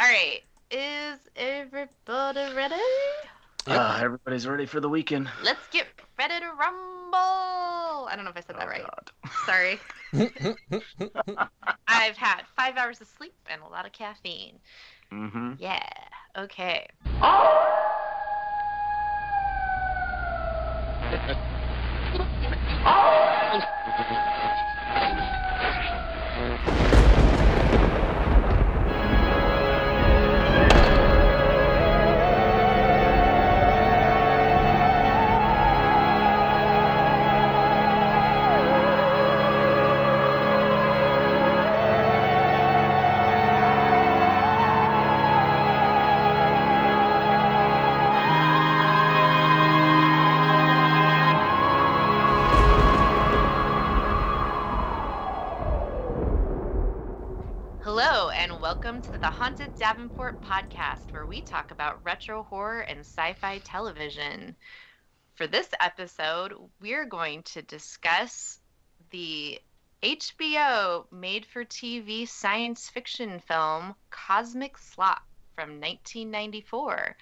All right. Is everybody ready? Uh, everybody's ready for the weekend. Let's get ready to rumble. I don't know if I said that Oh, right. God. Sorry. I've had five hours of sleep and a lot of caffeine. Mm-hmm. Yeah. Okay. Hello, Davenport podcast, where we talk about retro horror and sci fi television. For this episode, we're going to discuss the HBO made for TV science fiction film Cosmic Slop from 1994.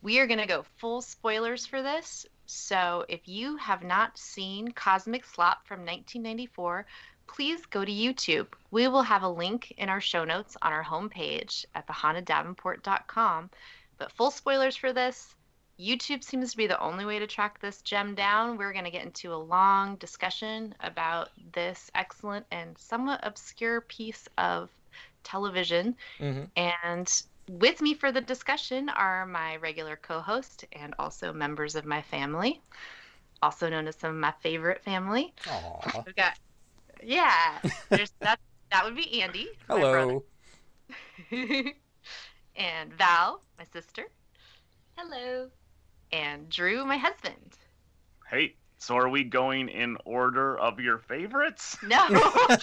We are going to go full spoilers for this. So if you have not seen Cosmic Slop from 1994, please go to YouTube. We will have a link in our show notes on our homepage at thehaunteddavenport.com. But full spoilers for this. YouTube seems to be the only way to track this gem down. We're going to get into a long discussion about this excellent and somewhat obscure piece of television. Mhm. And with me for the discussion are my regular co host and also members of my family, also known as some of my favorite family. Aw. We've got, yeah, there's that. That would be Andy. my. Hello. and Val, my sister. Hello. And Drew, my husband. Hey, so are we going in order of your favorites? No. no, but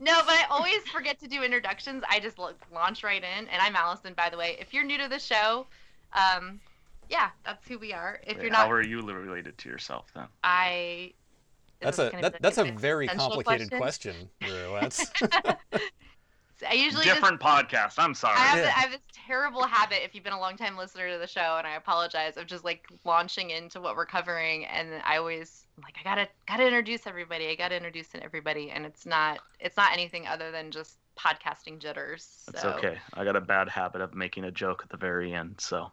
I always forget to do introductions. I just lo- launch right in. And I'm Allyson, by the way. If you're new to the show, um, yeah, that's who we are. If Wait, you're not, How are you related to yourself then? I. That's a that, that's a very complicated question, Drew. That's I usually just Different podcast. I'm sorry. I have, Yeah. I have this terrible habit, if you've been a long time listener to the show, and I apologize, of just like launching into what we're covering, and I always I'm like I gotta gotta introduce everybody, I gotta introduce everybody, and it's not it's not anything other than just podcasting jitters. It's so okay. I got a bad habit of making a joke at the very end, so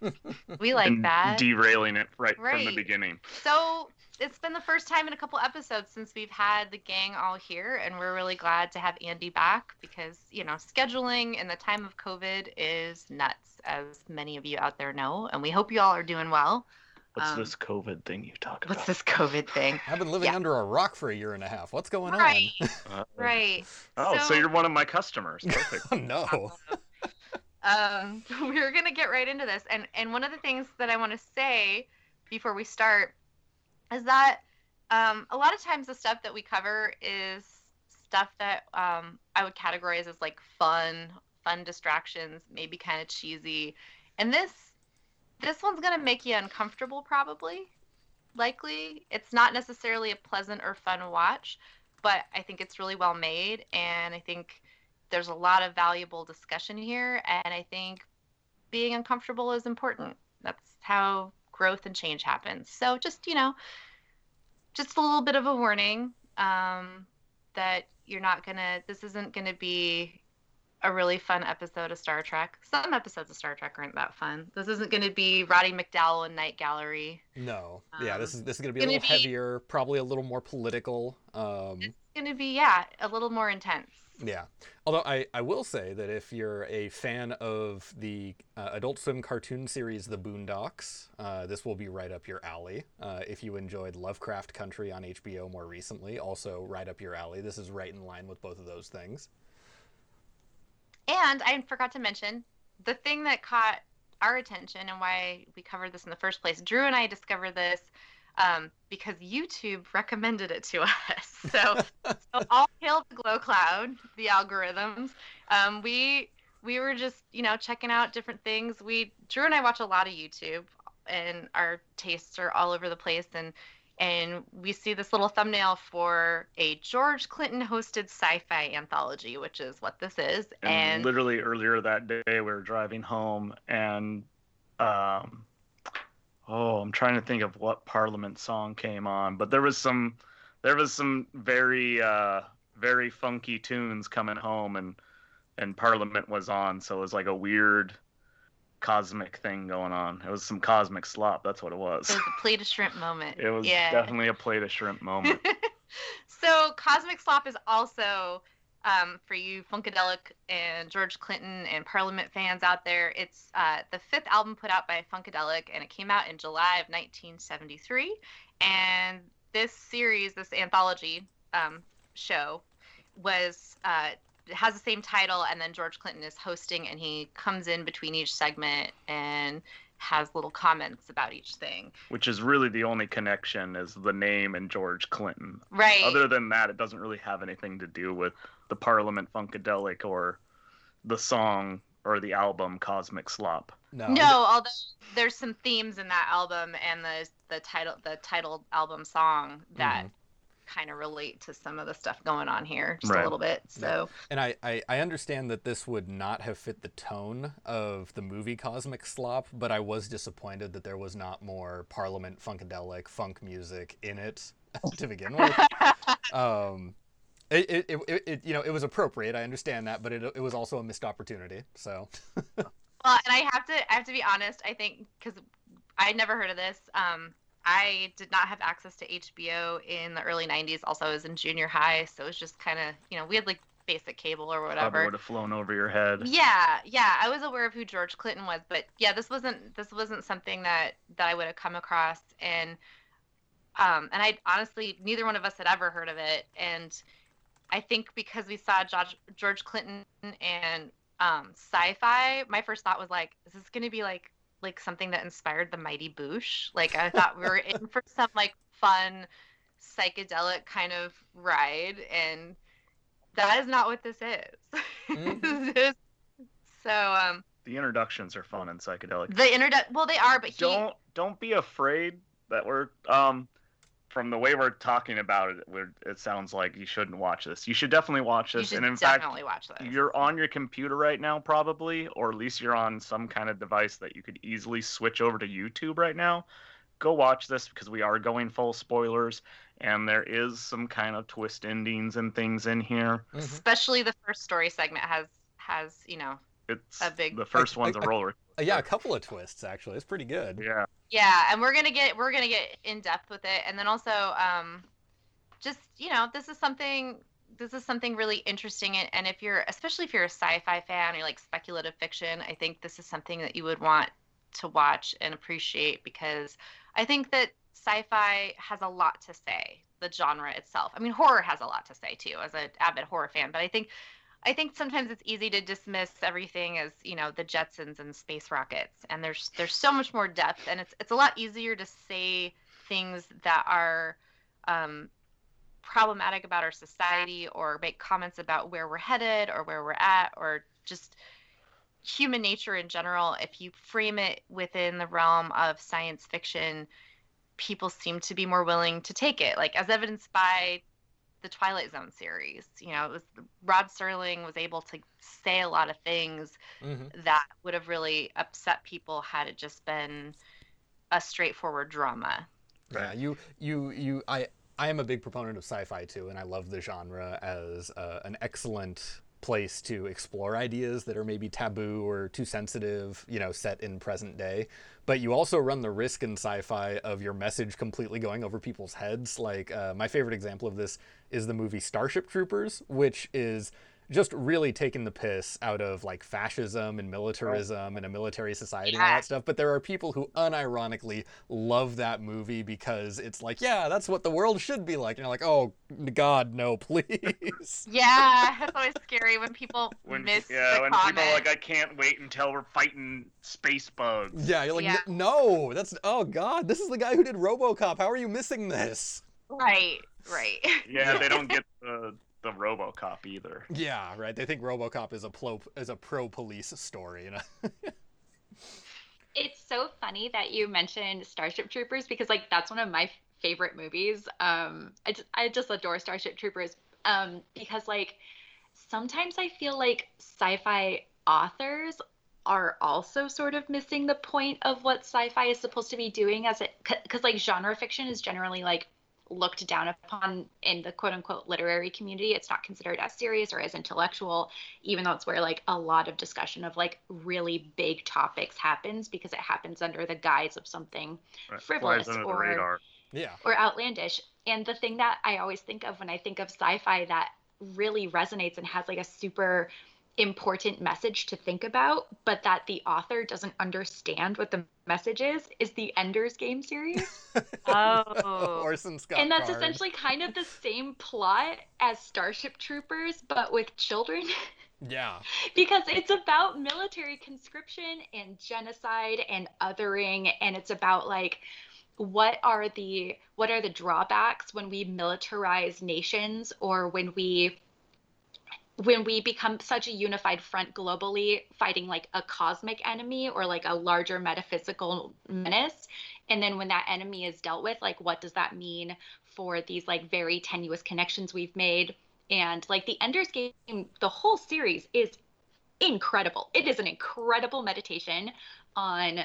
We like and that. derailing it right, from the beginning. so it's been the first time in a couple episodes since we've had the gang all here, and we're really glad to have Andy back because you know scheduling in the time of COVID is nuts, as many of you out there know, and we hope you all are doing well. What's Um, this COVID thing you talk about? What's this COVID thing? I've been living Yeah. under a rock for a year and a half. What's going Right. on? Right. Oh, so, So- you're one of my customers. Perfect. Oh no. Um, we're gonna get right into this, and and one of the things that I want to say before we start is that um, a lot of times the stuff that we cover is stuff that um, I would categorize as like fun, fun distractions, maybe kind of cheesy, and this this one's gonna make you uncomfortable probably, likely. It's not necessarily a pleasant or fun watch, but I think it's really well made, and I think there's a lot of valuable discussion here and i think being uncomfortable is important that's how growth and change happens so just you know just a little bit of a warning um, that you're not gonna this isn't gonna be a really fun episode of star trek some episodes of star trek aren't that fun this isn't gonna be roddy mcdowall and night gallery No. Yeah, this is this is gonna be a little be- heavier, probably a little more political. Um, it's gonna be yeah a little more intense yeah. Although I, I will say that if you're a fan of the uh, Adult Swim cartoon series The Boondocks, uh, this will be right up your alley. Uh, if you enjoyed Lovecraft Country on HBO more recently, also right up your alley. This is right in line with both of those things. And I forgot to mention the thing that caught our attention and why we covered this in the first place. Drew and I discovered this um, because YouTube recommended it to us. So, so all hail the glow cloud, the algorithms. Um, we we were just you know checking out different things. We Drew and I watch a lot of YouTube, and our tastes are all over the place. And and we see this little thumbnail for a George Clinton hosted sci-fi anthology, which is what this is. And, And, literally earlier that day, we were driving home, and um, oh, I'm trying to think of what Parliament song came on, but there was some, there was some very, uh, very funky tunes coming home, and and Parliament was on, so it was like a weird cosmic thing going on. It was some cosmic slop. That's what it was. it was a plate of shrimp moment. It was yeah. definitely a plate of shrimp moment. so Cosmic Slop is also um, for you Funkadelic and George Clinton and Parliament fans out there. It's uh, the fifth album put out by Funkadelic, and it came out in July of 1973. And this series, this anthology um, show, was uh, has the same title, and then George Clinton is hosting, and he comes in between each segment and has little comments about each thing. Which is really the only connection is the name and George Clinton. Right. Other than that, it doesn't really have anything to do with the Parliament Funkadelic or the song or the album Cosmic Slop. No. No, although there's some themes in that album and the the title the titled album song that mm-hmm. Kind of relate to some of the stuff going on here just Right. a little bit. So And I, I, I understand that this would not have fit the tone of the movie Cosmic Slop, but I was disappointed that there was not more Parliament Funkadelic funk music in it to begin with. um, it, it, it, it, it- you know, it was appropriate. I understand that, but it, it was also a missed opportunity. So, well, and I have to I have to be honest. I think because I'd never heard of this. Um, I did not have access to HBO in the early '90s. Also, I was in junior high, so it was just kind of you know we had like basic cable or whatever. Probably would have flown over your head. Yeah, yeah, I was aware of who George Clinton was, but yeah, this wasn't this wasn't something that that I would have come across, and um, and I honestly neither one of us had ever heard of it, and I think because we saw George George Clinton and um, sci-fi, my first thought was like, is this gonna be like like something that inspired the Mighty Boosh? Like I thought we were in for some like fun psychedelic kind of ride, and that is not what this is. Mhm. So um The introductions are fun and psychedelic. the internet well they are but he Don't don't be afraid that we're um from the way we're talking about it, we're, it sounds like you shouldn't watch this. You should definitely watch you this. should And in fact, definitely watch this. you're on your computer right now probably or at least you're on some kind of device that you could easily switch over to youtube right now go watch this because we are going full spoilers and there is some kind of twist endings and things in here mhm. Especially the first story segment has has, you know, it's A big- the first I- one's a roller Uh, yeah, a couple of twists actually. It's pretty good. yeah yeah, and we're gonna get we're gonna get in depth with it. And then also, um just, you know, this is something this is something really interesting and, and if you're especially if you're a sci-fi fan or like speculative fiction, I think this is something that you would want to watch and appreciate because I think that sci-fi has a lot to say, the genre itself. I mean, horror has a lot to say too, as an avid horror fan. But I think, I think sometimes it's easy to dismiss everything as you know the Jetsons and space rockets, and there's there's so much more depth, and it's it's a lot easier to say things that are um, problematic about our society or make comments about where we're headed or where we're at or just human nature in general. If you frame it within the realm of science fiction people seem to be more willing to take it like as evidenced by the twilight zone series you know it was rod serling was able to say a lot of things hmm that would have really upset people had it just been a straightforward drama Yeah, you, you, you. I, I am a big proponent of sci-fi too, and I love the genre as uh, an excellent place to explore ideas that are maybe taboo or too sensitive, you know, set in present day. But you also run the risk in sci-fi of your message completely going over people's heads. Like uh, my favorite example of this is the movie Starship Troopers, which is just really taking the piss out of like fascism and militarism and a military society and all that stuff. But there are people who unironically love that movie because it's like, yeah, that's what the world should be like. And you're like, oh God, no, please. yeah it's always scary when people when miss yeah the when comment people are like i can't wait until we're fighting space bugs yeah, you're like, Yeah. No, that's oh God, this is the guy who did RoboCop. How are you missing this? right right yeah they don't get the the robocop either Yeah, right. They think RoboCop is a pro is a pro police story. You know? It's so funny that you mentioned Starship Troopers because like that's one of my favorite movies. Um, I just, I just adore Starship Troopers um, because like sometimes I feel like sci-fi authors are also sort of missing the point of what sci-fi is supposed to be doing as it because like genre fiction is generally like looked down upon in the quote unquote literary community. It's not considered as serious or as intellectual, even though it's where like a lot of discussion of like really big topics happens because it happens under the guise of something right. frivolous or yeah or outlandish. And the thing that I always think of when I think of sci-fi that really resonates and has like a super important message to think about, but that the author doesn't understand what the message is, is the Ender's Game series. oh. Orson Scott. And that's Card. essentially kind of the same plot as Starship Troopers, but with children. Yeah. because it's about military conscription and genocide and othering, and it's about like what are the what are the drawbacks when we militarize nations or when we when we become such a unified front globally fighting like a cosmic enemy or like a larger metaphysical menace and then when that enemy is dealt with like what does that mean for these like very tenuous connections we've made? And like the ender's game the whole series is incredible. It is an incredible meditation on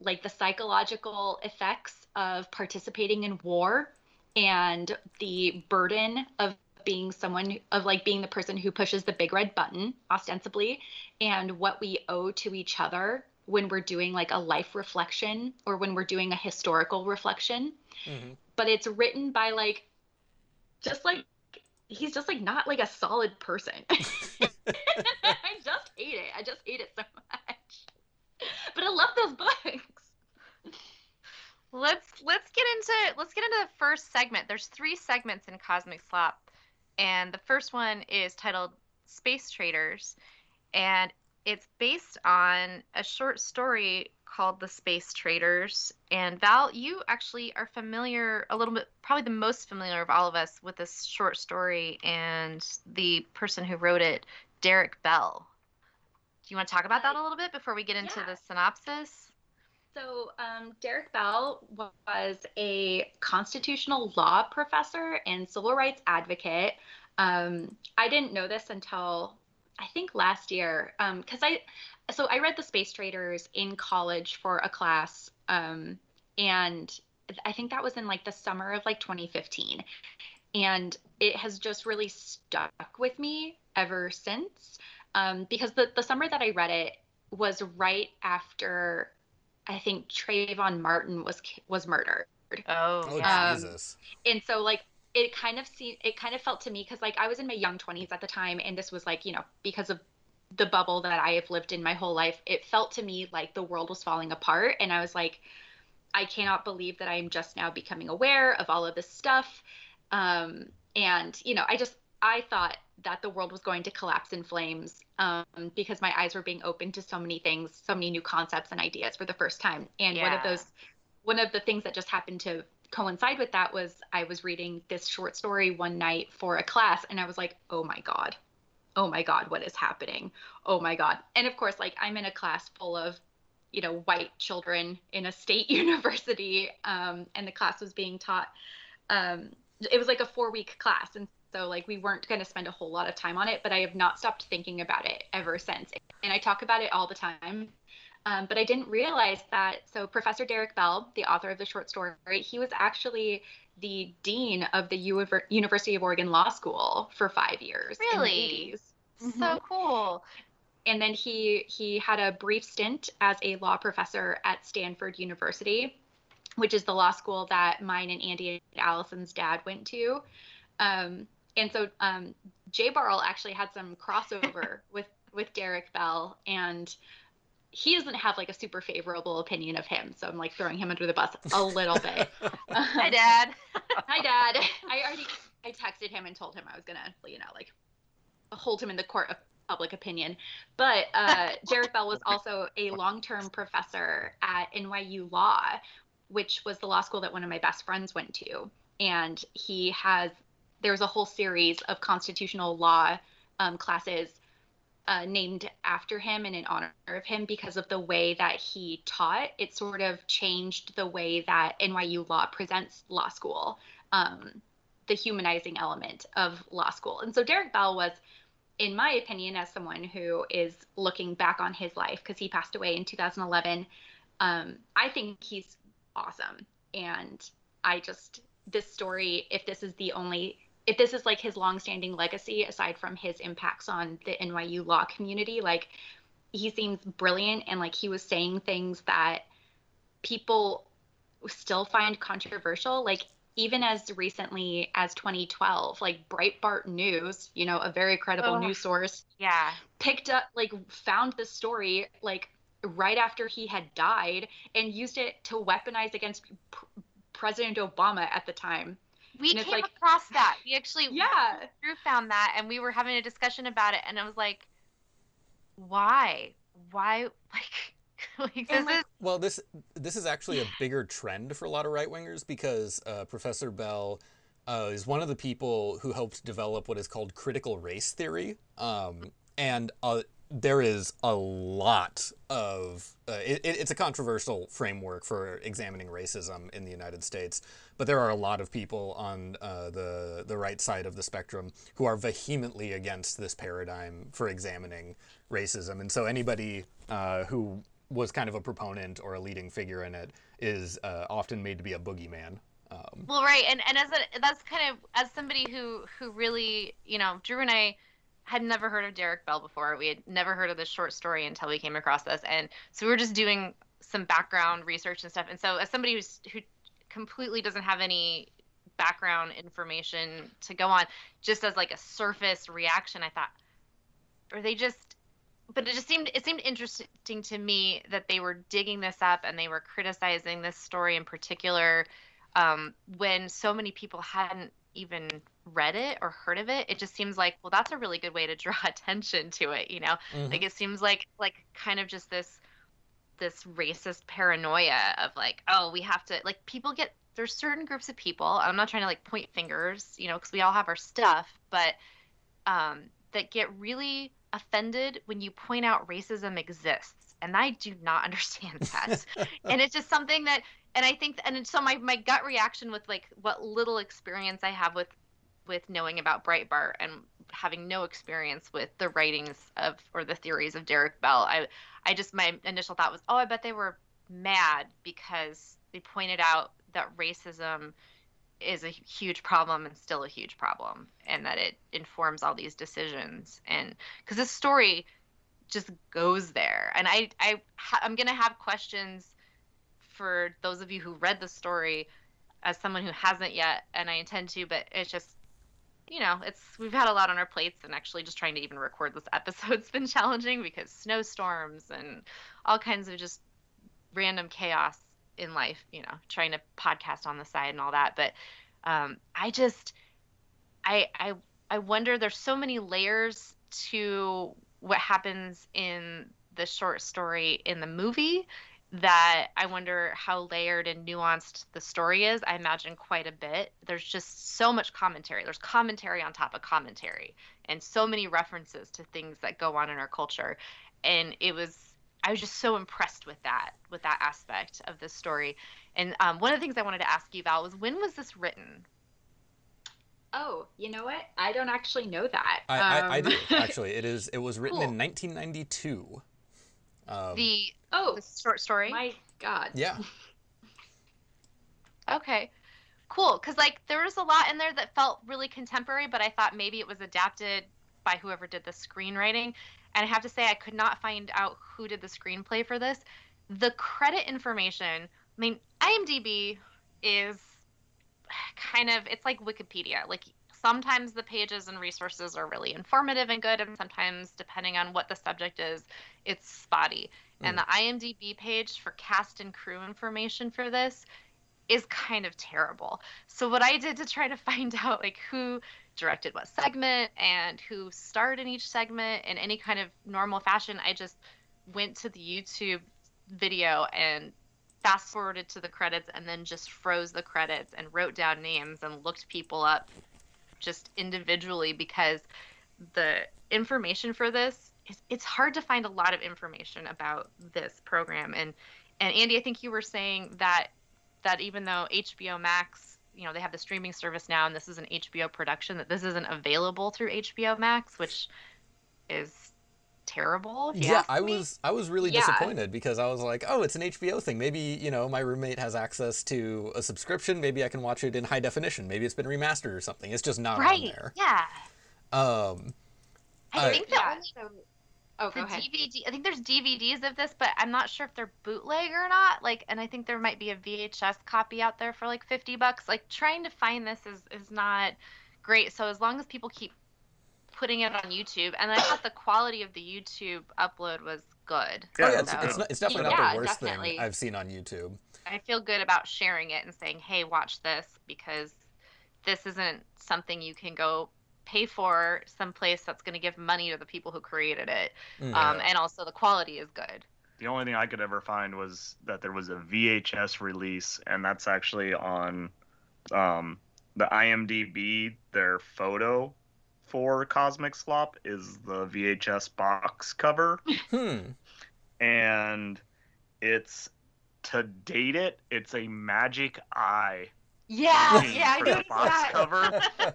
like the psychological effects of participating in war and the burden of being someone of like being the person who pushes the big red button ostensibly and what we owe to each other when we're doing like a life reflection or when we're doing a historical reflection. Mm-hmm. but it's written by like just like he's just like not like a solid person. I just hate it. I just hate it so much. But i love those books. Let's let's get into let's get into the first segment. There's three segments in cosmic slop and the first one is titled Space Traders, and it's based on a short story called The Space Traders. And Val, you actually are familiar a little bit, probably the most familiar of all of us with this short story and the person who wrote it, Derrick Bell. Do you want to talk about that a little bit before we get into yeah. the synopsis? So, um, Derrick Bell was a constitutional law professor and civil rights advocate. Um, I didn't know this until I think last year because um, I so I read the Space Traders in college for a class, um, and I think that was in like the summer of like 2015, and it has just really stuck with me ever since. Um, because the the summer that I read it was right after I think Trayvon Martin was was murdered. Oh, oh um, Jesus! And so like it kind of seemed it kind of felt to me because like I was in my young 20s at the time, and this was like you know because of the bubble that I have lived in my whole life, it felt to me like the world was falling apart, and I was like, I cannot believe that I'm just now becoming aware of all of this stuff. Um, and you know, I just I thought that the world was going to collapse in flames um, because my eyes were being opened to so many things, so many new concepts and ideas for the first time. And yeah. one of those, one of the things that just happened to coincide with that was I was reading this short story one night for a class, and I was like, oh my God, oh my God, what is happening? Oh my God. And of course, like I'm in a class full of you know white children in a state university um, and the class was being taught um, it was like a four week class and so like we weren't going to spend a whole lot of time on it, but I have not stopped thinking about it ever since. And I talk about it all the time. Um, but I didn't realize that. So Professor Derrick Bell, the author of the short story, he was actually the dean of the U- University of Oregon Law School for five years. Really? Mm-hmm. So cool. And then he he had a brief stint as a law professor at Stanford University, which is the law school that mine and Andy and Allyson's dad went to. Um, and so um, Jay Barl actually had some crossover with with Derrick Bell, and he doesn't have like a super favorable opinion of him. So I'm like throwing him under the bus a little bit. Hi, Dad. Hi, Dad. I already I texted him and told him I was gonna you know like hold him in the court of public opinion. But uh, Derek Bell was also a long-term professor at NYU Law, which was the law school that one of my best friends went to, and he has there's a whole series of constitutional law um, classes uh, named after him and in honor of him because of the way that he taught. It sort of changed the way that NYU law presents law school, um, the humanizing element of law school. And so Derrick Bell was, in my opinion, as someone who is looking back on his life, because he passed away in 2011, um, I think he's awesome. And I just, this story, if this is the only if this is like his longstanding legacy aside from his impacts on the NYU law community, like he seems brilliant and like he was saying things that people still find controversial. Like even as recently as 2012, like Breitbart News, you know, a very credible oh, news source, yeah, picked up like found the story like right after he had died and used it to weaponize against P- President Obama at the time we came like, across that. We actually yeah Drew found that, and we were having a discussion about it, and I was like, why, why, like, like this like, is well, this this is actually a bigger trend for a lot of right wingers because uh, Professor Bell. Uh, is one of the people who helped develop what is called critical race theory, um, and uh, there is a lot of uh, it, it's a controversial framework for examining racism in the United States, but there are a lot of people on uh, the the right side of the spectrum who are vehemently against this paradigm for examining racism, and so anybody uh, who was kind of a proponent or a leading figure in it is uh, often made to be a boogeyman. Um, well, right, and and as a, that's kind of as somebody who who really you know Drew and I had never heard of Derrick Bell before. We had never heard of this short story until we came across this, and so we were just doing some background research and stuff. And so, as somebody who's who completely doesn't have any background information to go on, just as like a surface reaction, I thought, are they just? But it just seemed it seemed interesting to me that they were digging this up and they were criticizing this story in particular um, when so many people hadn't even read it or heard of it it just seems like well that's a really good way to draw attention to it you know mm-hmm. like it seems like like kind of just this this racist paranoia of like oh we have to like people get there's certain groups of people i'm not trying to like point fingers you know because we all have our stuff but um that get really offended when you point out racism exists and i do not understand that and it's just something that and i think and so my, my gut reaction with like what little experience i have with with knowing about Breitbart and having no experience with the writings of or the theories of Derrick Bell, I I just my initial thought was, oh, I bet they were mad because they pointed out that racism is a huge problem and still a huge problem and that it informs all these decisions. And because this story just goes there. And i i i'm to have questions for those of you who read the story as someone who hasn't yet and i intend to but it's just you know, it's we've had a lot on our plates, and actually just trying to even record this episode's been challenging because snowstorms and all kinds of just random chaos in life. You know, trying to podcast on the side and all that. But um, I just, I, I, I wonder. There's so many layers to what happens in the short story in the movie that I wonder how layered and nuanced the story is. I imagine quite a bit. There's just so much commentary. There's commentary on top of commentary, and so many references to things that go on in our culture. And it was, I was just so impressed with that, with that aspect of this story. And um, one of the things I wanted to ask you about was when was this written? Oh, you know what? I don't actually know that. I, um... I, I do actually. It is. It was written cool. in 1992. Um, the oh the short story. My God. Yeah. okay, cool. Because like there was a lot in there that felt really contemporary, but I thought maybe it was adapted by whoever did the screenwriting. And I have to say, I could not find out who did the screenplay for this. The credit information. I mean, IMDb is kind of it's like Wikipedia. Like sometimes the pages and resources are really informative and good, and sometimes, depending on what the subject is, it's spotty. Mm. And the IMDb page for cast and crew information for this is kind of terrible. So what I did to try to find out like who directed what segment and who starred in each segment in any kind of normal fashion, I just went to the YouTube video and fast forwarded to the credits and then just froze the credits and wrote down names and looked people up just individually because the information for this is it's hard to find a lot of information about this program. And and Andy I think you were saying that that even though HBO Max you know they have the streaming service now and this is an HBO production that this isn't available through HBO Max which is terrible yeah I me. was I was really yeah. disappointed because I was like oh it's an HBO thing maybe you know my roommate has access to a subscription maybe I can watch it in high definition maybe it's been remastered or something it's just not right. on there yeah um I, I think the yeah, only so Oh, the DVD. I think there's DVDs of this, but I'm not sure if they're bootleg or not. Like, and I think there might be a VHS copy out there for like 50 bucks. Like, trying to find this is is not great. So as long as people keep putting it on YouTube, and I thought the quality of the YouTube upload was good. Yeah, oh, yeah it's, it's, not, it's, definitely yeah, not the worst definitely. thing I've seen on YouTube. I feel good about sharing it and saying, "Hey, watch this," because this isn't something you can go pay for someplace that's going to give money to the people who created it, mm, um, and also the quality is good. The only thing I could ever find was that there was a VHS release, and that's actually on um, the IMDb. Their photo for Cosmic Slop is the VHS box cover, hmm. and it's to date it, it's a magic eye. Yeah, yeah, I the box that. cover.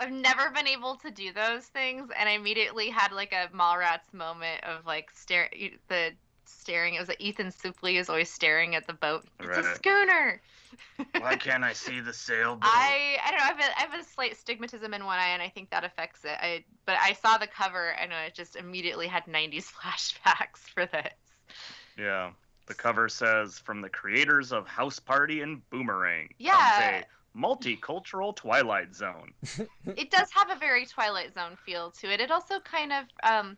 I've never been able to do those things, and I immediately had like a Mallrats moment of like stare the staring. It was like Ethan Suplee is always staring at the boat. It's right. a schooner. Why can't I see the sailboat? I I don't know. I have, a, I have a slight stigmatism in one eye, and I think that affects it. I but I saw the cover, and I just immediately had '90s flashbacks for this. Yeah. The cover says from the creators of House Party and Boomerang. Yeah a multicultural Twilight Zone. it does have a very Twilight Zone feel to it. It also kind of um,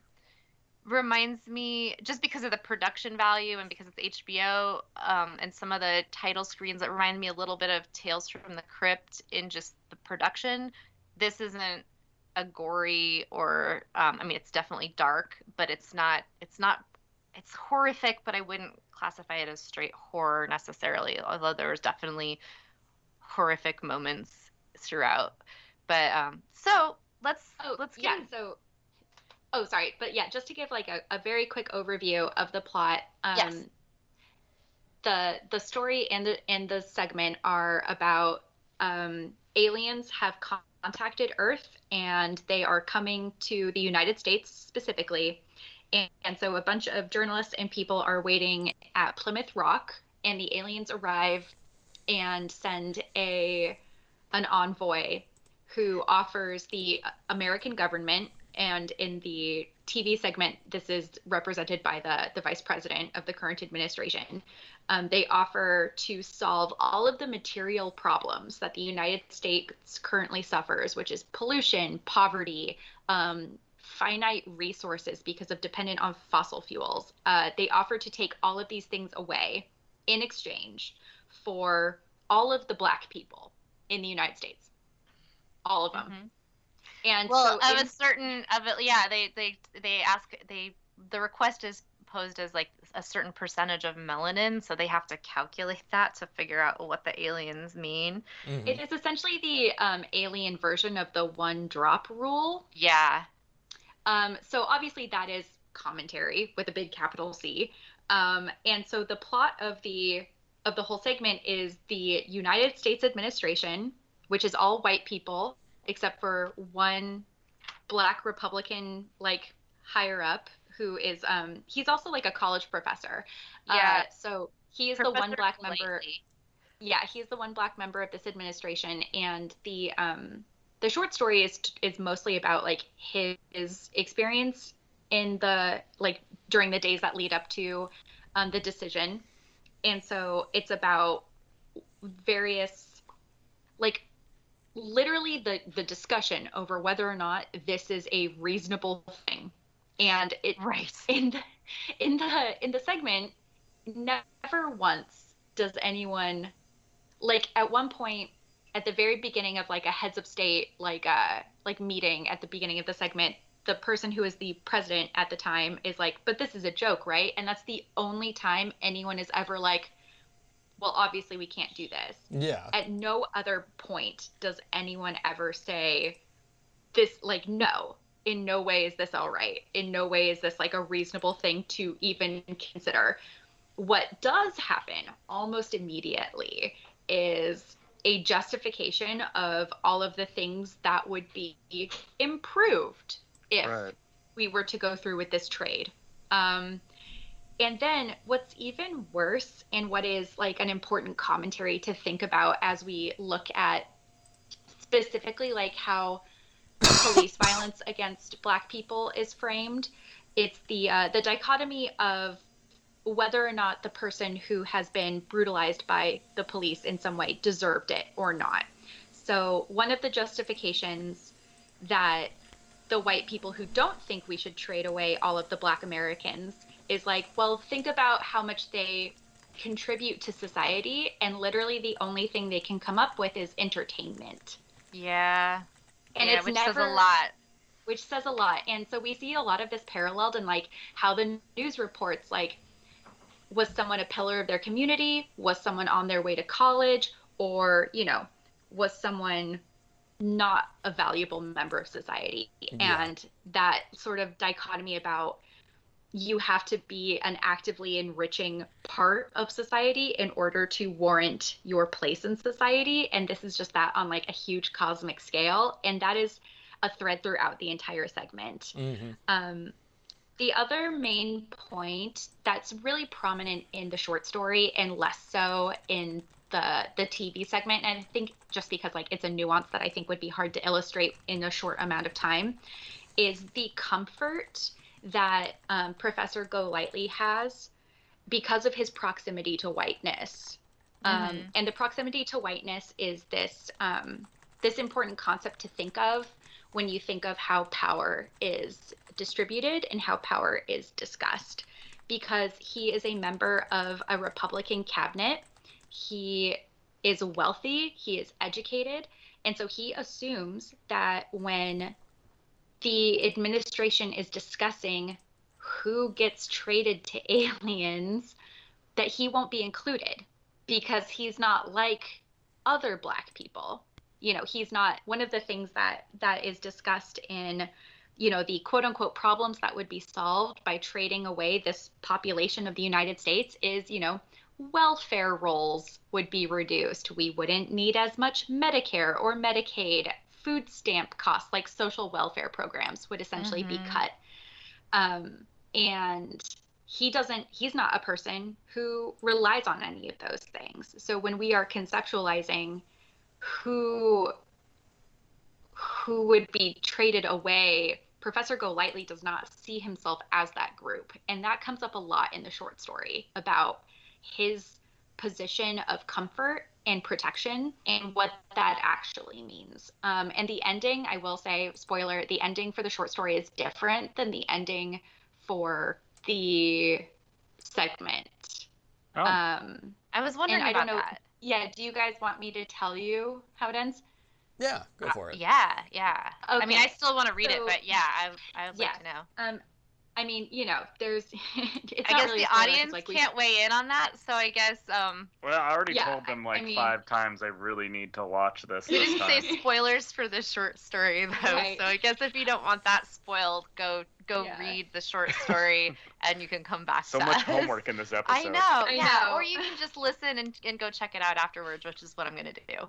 reminds me, just because of the production value and because it's HBO um, and some of the title screens, that remind me a little bit of Tales from the Crypt in just the production. This isn't a gory or um, I mean it's definitely dark, but it's not it's not it's horrific, but I wouldn't classify it as straight horror necessarily. Although there was definitely horrific moments throughout. But um, so let's oh, let's yeah. So oh, sorry, but yeah, just to give like a, a very quick overview of the plot. Um, yes. The the story and the and the segment are about um, aliens have contacted Earth and they are coming to the United States specifically. And, and so a bunch of journalists and people are waiting at Plymouth Rock, and the aliens arrive and send a an envoy who offers the American government and in the TV segment, this is represented by the, the vice president of the current administration. Um, they offer to solve all of the material problems that the United States currently suffers, which is pollution, poverty, um, finite resources because of dependent on fossil fuels. Uh, they offer to take all of these things away in exchange for all of the black people in the United States. All of them. Mm-hmm. And well, so of in, a certain of it, yeah, they they they ask they the request is posed as like a certain percentage of melanin, so they have to calculate that to figure out what the aliens mean. Mm-hmm. It is essentially the um, alien version of the one drop rule. Yeah. Um, so obviously that is commentary with a big capital C. Um, and so the plot of the of the whole segment is the United States administration, which is all white people except for one black Republican like higher up who is um he's also like a college professor. Yeah. Uh, so he is professor the one black member. Yeah, he's the one black member of this administration, and the um the short story is is mostly about like his experience in the like during the days that lead up to um, the decision and so it's about various like literally the the discussion over whether or not this is a reasonable thing and it right in the in the in the segment never once does anyone like at one point at the very beginning of like a heads of state like uh like meeting at the beginning of the segment the person who is the president at the time is like, but this is a joke, right? And that's the only time anyone is ever like, well, obviously we can't do this. Yeah. At no other point does anyone ever say this, like, no, in no way is this all right. In no way is this like a reasonable thing to even consider. What does happen almost immediately is a justification of all of the things that would be improved if Right. we were to go through with this trade. Um, and then what's even worse, and what is like an important commentary to think about as we look at specifically like how police violence against Black people is framed, it's the uh, the dichotomy of whether or not the person who has been brutalized by the police in some way deserved it or not. So one of the justifications that the white people who don't think we should trade away all of the black Americans is like, well, think about how much they contribute to society, and literally the only thing they can come up with is entertainment. Yeah. And yeah, it's which never says a lot. which says a lot. And so we see a lot of this paralleled in like how the news reports like was someone a pillar of their community? Was someone on their way to college? Or, you know, was someone not a valuable member of society? Yeah. And that sort of dichotomy about you have to be an actively enriching part of society in order to warrant your place in society. And this is just that on like a huge cosmic scale. And that is a thread throughout the entire segment. hmm Um, the other main point that's really prominent in the short story and less so in the the TV segment, and I think just because like it's a nuance that I think would be hard to illustrate in a short amount of time, is the comfort that um, Professor Golightly has because of his proximity to whiteness. Um, Mhm. and the proximity to whiteness is this um, this important concept to think of when you think of how power is distributed and how power is discussed because he is a member of a republican cabinet he is wealthy he is educated and so he assumes that when the administration is discussing who gets traded to aliens that he won't be included because he's not like other black people. You know he's not one of the things that that is discussed in you know the quote unquote problems that would be solved by trading away this population of the united states is you know welfare rolls would be reduced. We wouldn't need as much medicare or medicaid food stamp costs like social welfare programs would essentially be Mhm. cut. Um, and he doesn't he's not a person who relies on any of those things. So when we are conceptualizing who who would be traded away professor golightly does not see himself as that group. And that comes up a lot in the short story about his position of comfort and protection and what that actually means um, and the ending i will say spoiler the ending for the short story is different than the ending for the segment Oh, um, I was wondering I about don't know- that. yeah do you guys want me to tell you how it ends Yeah, go for it. Yeah, yeah. I mean, I still want to read so- it, but yeah, I, I would Yeah. like to know. um i mean you know there's it's I guess really the a audience like, can't weigh in on that, so I guess um, well, I already yeah, told them I like mean- five times I really need to watch this. we this didn't time. say spoilers for the short story though. Right. So I guess if you don't want that spoiled, go go Yeah. read the short story, and you can come back. so to much us. homework in this episode. I know, I yeah. know. Or you can just listen and, and go check it out afterwards, which is what I'm gonna do.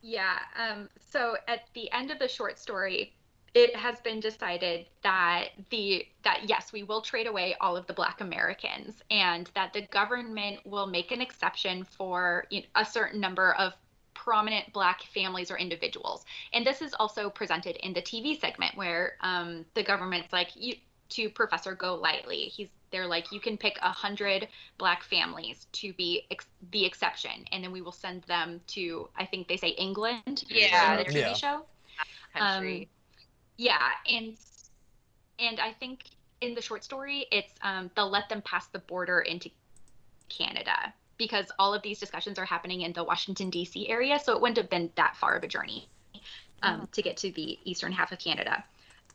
Yeah. Um, so at the end of the short story, it has been decided that the that yes, we will trade away all of the Black Americans, and that the government will make an exception for you know, a certain number of prominent Black families or individuals. And this is also presented in the TV segment where um, the government's like you to Professor Golightly. He's they're like you can pick a hundred black families to be ex- the exception, and then we will send them to I think they say England. Yeah, in the TV Yeah. show. Country. Yeah, and and I think in the short story, it's um, they'll let them pass the border into Canada because all of these discussions are happening in the Washington D.C. area, so it wouldn't have been that far of a journey um, to get to the eastern half of Canada,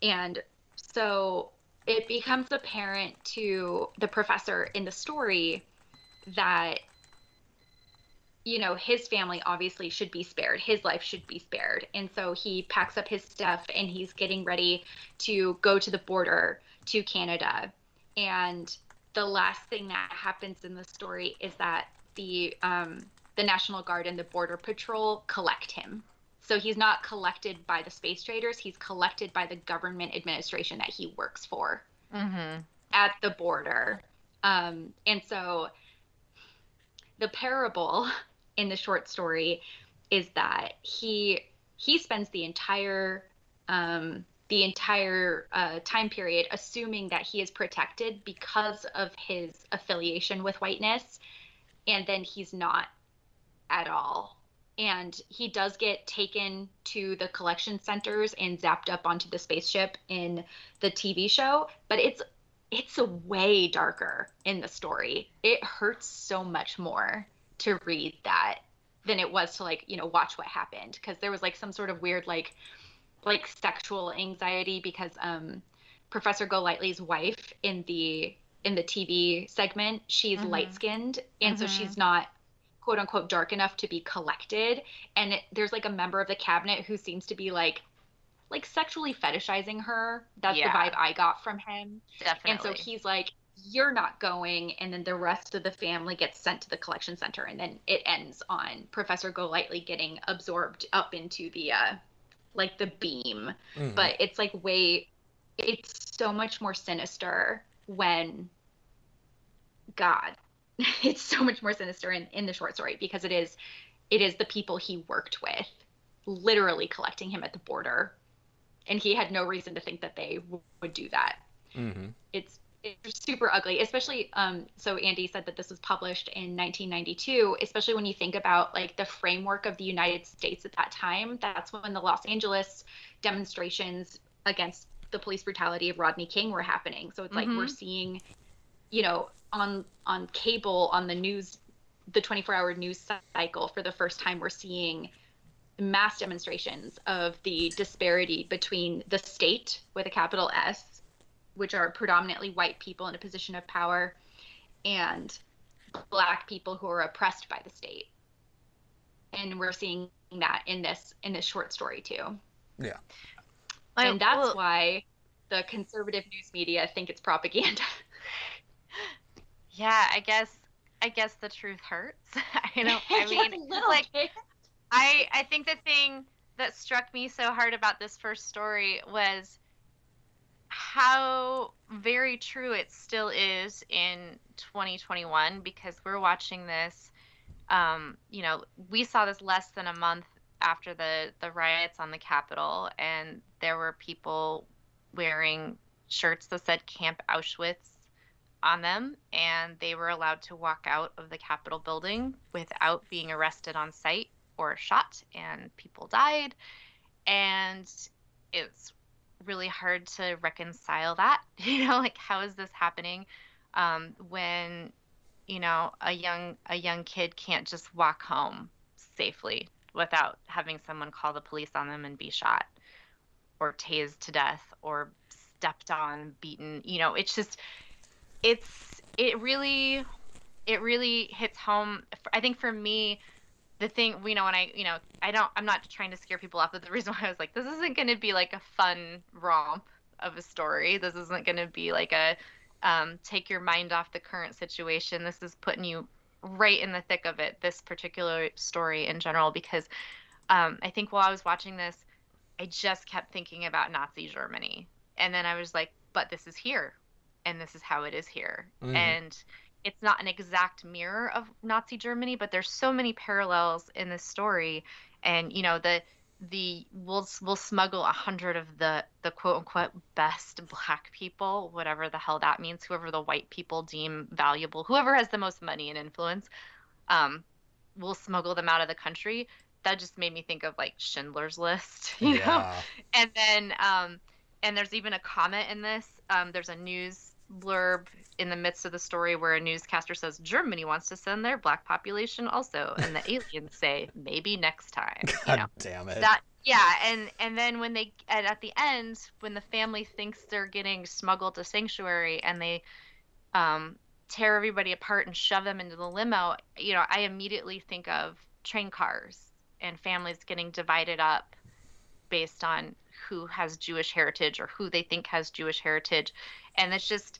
and so it becomes apparent to the professor in the story that you know, his family obviously should be spared. His life should be spared. And so he packs up his stuff and he's getting ready to go to the border to Canada. And the last thing that happens in the story is that the um, the National Guard and the Border Patrol collect him. So he's not collected by the space traders, he's collected by the government administration that he works for Mm-hmm. at the border. Um, and so the parable in the short story is that he he spends the entire um, the entire uh, time period assuming that he is protected because of his affiliation with whiteness, and then he's not at all. And he does get taken to the collection centers and zapped up onto the spaceship in the TV show, but it's it's way darker in the story. It hurts so much more to read that than it was to like, you know, watch what happened because there was like some sort of weird like like sexual anxiety because um Professor Golightly's wife in the in the TV segment, she's Mhm. light-skinned and so Mhm. she's not quote unquote dark enough to be collected and it, there's like a member of the cabinet who seems to be like like sexually fetishizing her. That's Yeah. the vibe I got from him. Definitely. And so he's like, You're not going. And then the rest of the family gets sent to the collection center. And then it ends on Professor Golightly getting absorbed up into the, uh, like the beam. Mhm. But it's like way, it's so much more sinister when God, it's so much more sinister in, in the short story because it is, it is the people he worked with literally collecting him at the border. And he had no reason to think that they w- would do that Mhm. it's it's super ugly especially um so andy said that this was published in 1992 especially when you think about like the framework of the united states at that time that's when the los angeles demonstrations against the police brutality of rodney king were happening so it's like we're Mhm. seeing you know on on cable on the news the 24 hour news cycle for the first time we're seeing mass demonstrations of the disparity between the state with a capital S, which are predominantly white people in a position of power, and black people who are oppressed by the state. And we're seeing that in this in this short story too. Yeah. Like, and that's well, why the conservative news media think it's propaganda. yeah, I guess I guess the truth hurts. I know. I mean, little like bit. I I think the thing that struck me so hard about this first story was how very true it still is in 2021 because we're watching this um, you know we saw this less than a month after the the riots on the capitol and there were people wearing shirts that said camp auschwitz on them and they were allowed to walk out of the capitol building without being arrested on site or shot and people died. And it's really hard to reconcile that you know like how is this happening um, when you know a young a young kid can't just walk home safely without having someone call the police on them and be shot or tased to death or stepped on beaten you know it's just it's it really it really hits home. I think for me the thing you know when i you know i don't i'm not trying to scare people off but the reason why i was like this isn't going to be like a fun romp of a story. This isn't going to be like a um, take your mind off the current situation. This is putting you right in the thick of it this particular story in general because um, i think while i was watching this i just kept thinking about nazi germany. And then i was like but this is here and this is how it is here. Mhm. and it's not an exact mirror of Nazi Germany, but there's so many parallels in this story, and you know the the we'll we'll smuggle a hundred of the the quote unquote best black people, whatever the hell that means, whoever the white people deem valuable, whoever has the most money and influence, um, we'll smuggle them out of the country. That just made me think of like Schindler's List, you know yeah. and then um and there's even a comment in this um there's a news blurb in the midst of the story where a newscaster says germany wants to send their black population also and the aliens say maybe next time you God know damn it. that yeah and and then when they and at the end when the family thinks they're getting smuggled to sanctuary and they um tear everybody apart and shove them into the limo, you know, I immediately think of train cars and families getting divided up based on who has Jewish heritage or who they think has Jewish heritage. And it's just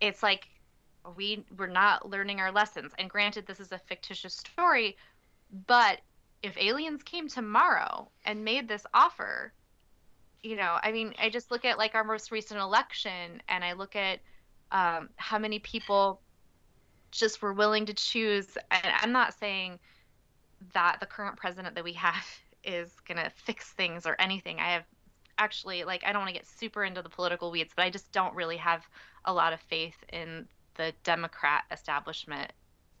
it's like we we're not learning our lessons. And granted this is a fictitious story, but if aliens came tomorrow and made this offer, you know, I mean, I just look at like our most recent election and I look at um, how many people just were willing to choose. And I'm not saying that the current president that we have is going to fix things or anything. I have actually, like, I don't want to get super into the political weeds, but I just don't really have a lot of faith in the Democrat establishment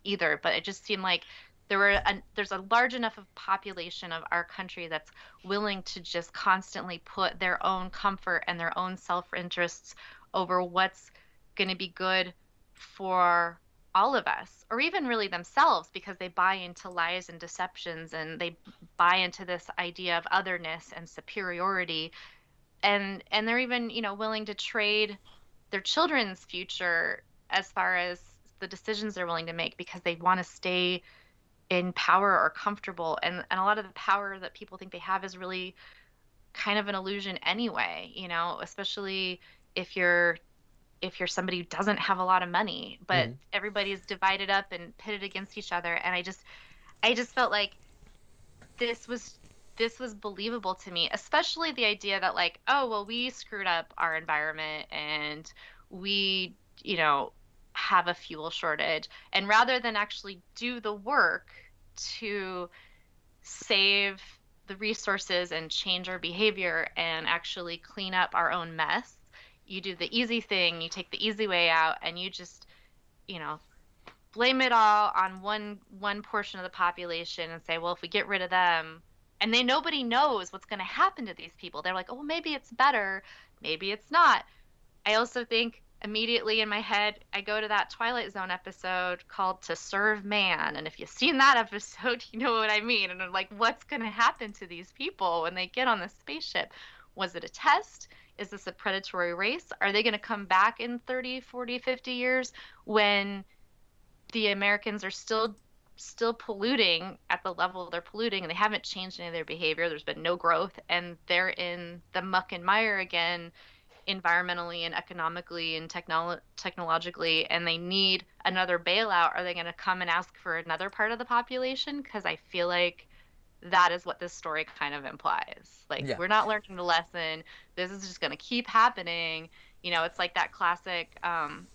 either. But it just seemed like there were a, there's a large enough of population of our country that's willing to just constantly put their own comfort and their own self interests over what's going to be good for all of us or even really themselves because they buy into lies and deceptions and they buy into this idea of otherness and superiority. And and they're even you know willing to trade their children's future as far as the decisions they're willing to make because they want to stay in power or comfortable. And and a lot of the power that people think they have is really kind of an illusion anyway you know especially if you're if you're somebody who doesn't have a lot of money but mm-hmm. everybody's divided up and pitted against each other and i just i just felt like this was this was believable to me especially the idea that like oh well we screwed up our environment and we you know have a fuel shortage and rather than actually do the work to save the resources and change our behavior and actually clean up our own mess you do the easy thing you take the easy way out and you just you know blame it all on one one portion of the population and say well if we get rid of them and then nobody knows what's going to happen to these people. They're like oh maybe it's better maybe it's not. I also think immediately in my head i go to that twilight zone episode called to serve man and if you've seen that episode you know what i mean and i'm like what's going to happen to these people when they get on the spaceship? Was it a test is this a predatory race? Are they going to come back in 30 40 50 years when the americans are still still polluting at the level they're polluting and they haven't changed any of their behavior there's been no growth and they're in the muck and mire again environmentally and economically and technolo- technologically and they need another bailout? Are they going to come and ask for another part of the population? Because i feel like that is what this story kind of implies. Like yeah. we're not learning the lesson. This is just going to keep happening. You know it's like that classic um,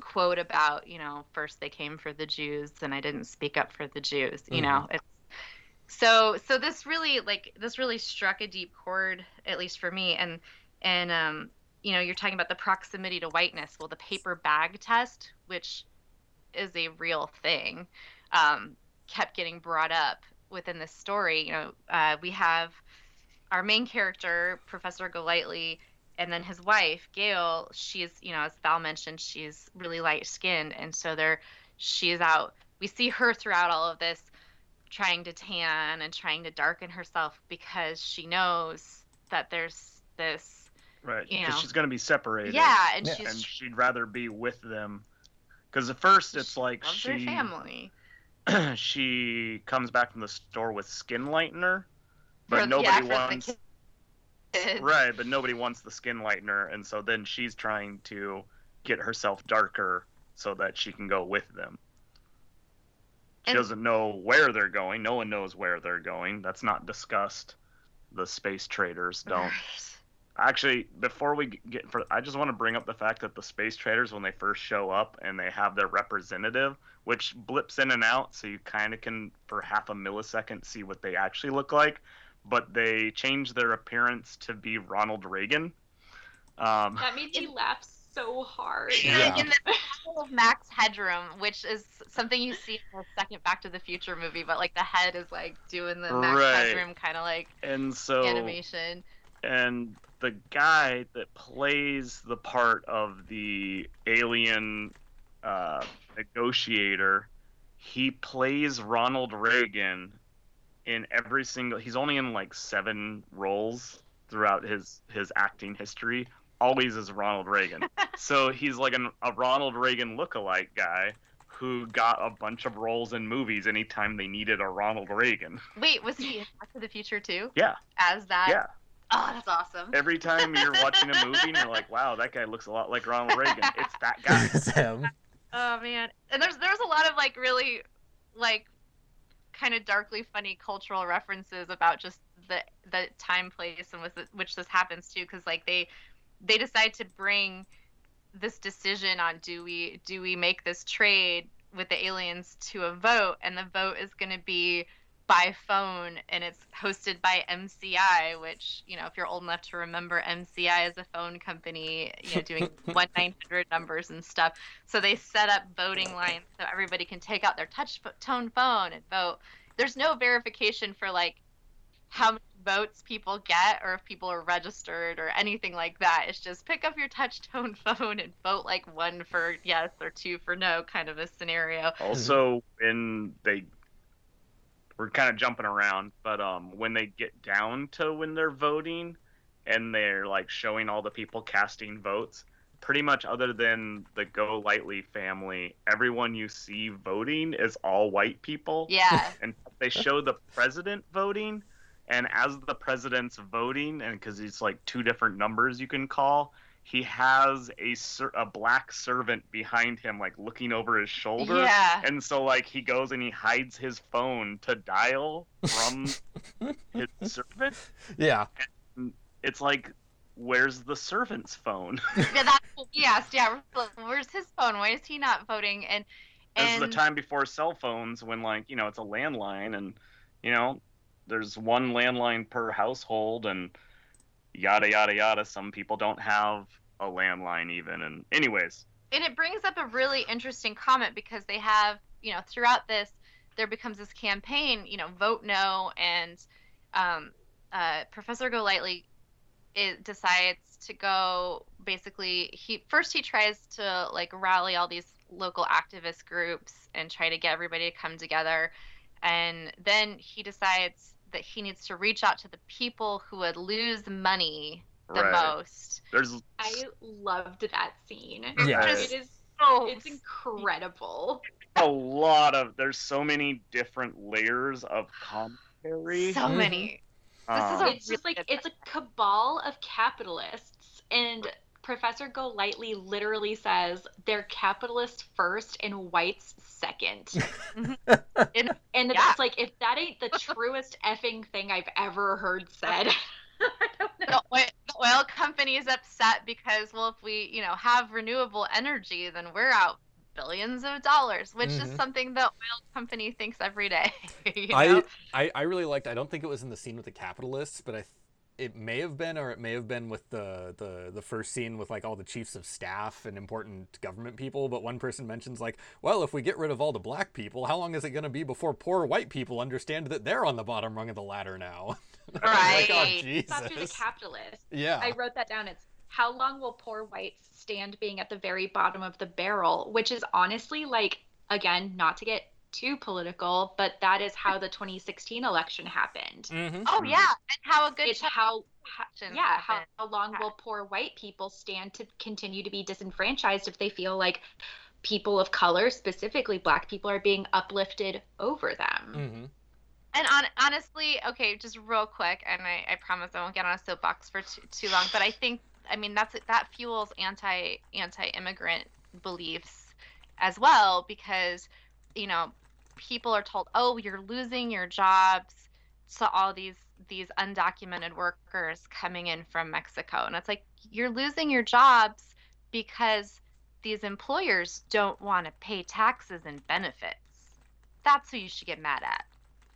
quote about you know first they came for the jews and i didn't speak up for the jews you mm-hmm. know it's so so this really like this really struck a deep chord at least for me and and um, you know you're talking about the proximity to whiteness. Well the paper bag test which is a real thing um, kept getting brought up within this story you know uh, we have our main character professor golightly and then his wife gail she's you know as val mentioned she's really light skinned and so there she is out we see her throughout all of this trying to tan and trying to darken herself because she knows that there's this Right. Because she's going to be separated. Yeah, and, and she'd rather be with them. Because at first it's like loves she family. she comes back from the store with skin lightener, but for, nobody yeah, wants. Right, but nobody wants the skin lightener, and so then she's trying to get herself darker so that she can go with them. She and, doesn't know where they're going. No one knows where they're going. That's not discussed. The space traders don't. Right actually before we get for i just want to bring up the fact that the space traders when they first show up and they have their representative which blips in and out so you kind of can for half a millisecond see what they actually look like. But they change their appearance to be ronald reagan. Um, that made me laugh so hard. Yeah. in the of max headroom which is something you see in the second back to the future movie but like the head is like doing the max right. headroom kind of like and so animation. and the guy that plays the part of the alien uh, negotiator, he plays Ronald Reagan in every single. He's only in like seven roles throughout his his acting history, always is Ronald Reagan. so he's like an, a Ronald Reagan lookalike guy who got a bunch of roles in movies anytime they needed a Ronald Reagan. Wait, was he in Back to the Future too? Yeah. As that? Yeah. Oh, that's awesome. Every time you're watching a movie and you're like, wow, that guy looks a lot like Ronald Reagan. It's that guy. It's him. Oh man, and there's there's a lot of like really like kind of darkly funny cultural references about just the the time, place, and with the, which this happens too, because like they they decide to bring this decision on do we do we make this trade with the aliens to a vote, and the vote is going to be by phone and it's hosted by MCI, which, you know, if you're old enough to remember MCI as a phone company, you know, doing 1 900 numbers and stuff. So they set up voting lines so everybody can take out their touch tone phone and vote. There's no verification for like how many votes people get or if people are registered or anything like that. It's just pick up your touch tone phone and vote like one for yes or two for no kind of a scenario. Also, when they we're kind of jumping around, but um, when they get down to when they're voting and they're like showing all the people casting votes, pretty much other than the Golightly family, everyone you see voting is all white people. Yeah. And they show the president voting, and as the president's voting, and because it's like two different numbers you can call, he has a ser- a black servant behind him like looking over his shoulder Yeah. and so like he goes and he hides his phone to dial from his servant Yeah. it's like where's the servant's phone yeah, that's what we asked. Yeah, where's his phone? Why is he not voting? And this is and the time before cell phones when like you know it's a landline and you know there's one landline per household and yada yada yada. Some people don't have a landline even. And anyways. And it brings up a really interesting comment because they have you know throughout this there becomes this campaign you know vote no. And um, uh, professor golightly it decides to go basically he first he tries to like rally all these local activist groups and try to get everybody to come together. And then he decides that he needs to reach out to the people who would lose money the right most there's I loved that scene. Yeah. It is oh it's incredible. a lot of there's so many different layers of commentary so many This is Um, a- It's just like it's a cabal of capitalists and Professor Golightly literally says they're capitalist first and whites second. And- and yeah. it's like if that ain't the truest effing thing I've ever heard said. I don't know. the oil, oil company is upset because well if we you know have renewable energy then we're out billions of dollars which is Mhm. something the oil company thinks every day you I. I I really liked. I don't think it was in the scene with the capitalists, but I. th- It may have been, or it may have been with the, the the first scene with like all the chiefs of staff and important government people. But one person mentions like, well, if we get rid of all the black people, how long is it going to be before poor white people understand that they're on the bottom rung of the ladder now? like, oh, Right. Jesus. Stop to the capitalist. yeah. I wrote that down. It's how long will poor whites stand being at the very bottom of the barrel, which is honestly like again, not to get too political, but that is how the 2016 election happened. mm-hmm. oh yeah and how a good It's chunk how, of yeah, how, how long will poor white people stand to continue to be disenfranchised if they feel like people of color, specifically black people, are being uplifted over them? Mm-hmm. and on, honestly okay just real quick and I, I promise i won't get on a soapbox for too, too long but i think i mean that's that fuels anti anti immigrant beliefs as well because you know people are told oh you're losing your jobs to all these these undocumented workers coming in from mexico. And it's like you're losing your jobs because these employers don't want to pay taxes and benefits. That's who you should get mad at.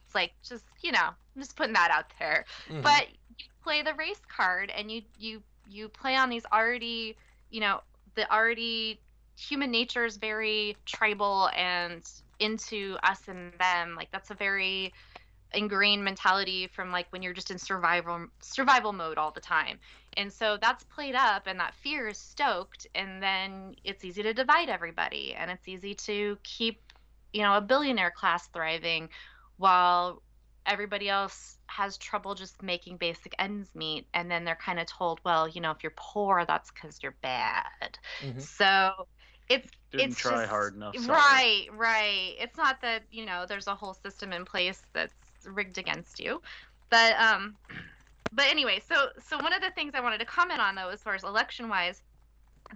It's like just you know i'm just putting that out there. Mm-hmm. but you play the race card and you you you play on these already you know the already human nature is very tribal and into us and them like that's a very ingrained mentality from like when you're just in survival survival mode all the time and so that's played up and that fear is stoked and then it's easy to divide everybody and it's easy to keep you know a billionaire class thriving while everybody else has trouble just making basic ends meet and then they're kind of told well you know if you're poor that's because you're bad Mhm. so it's Didn't it's try just- hard enough. sorry. right right it's not that you know there's a whole system in place that's rigged against you but um but anyway so so one of the things i wanted to comment on though as far as election wise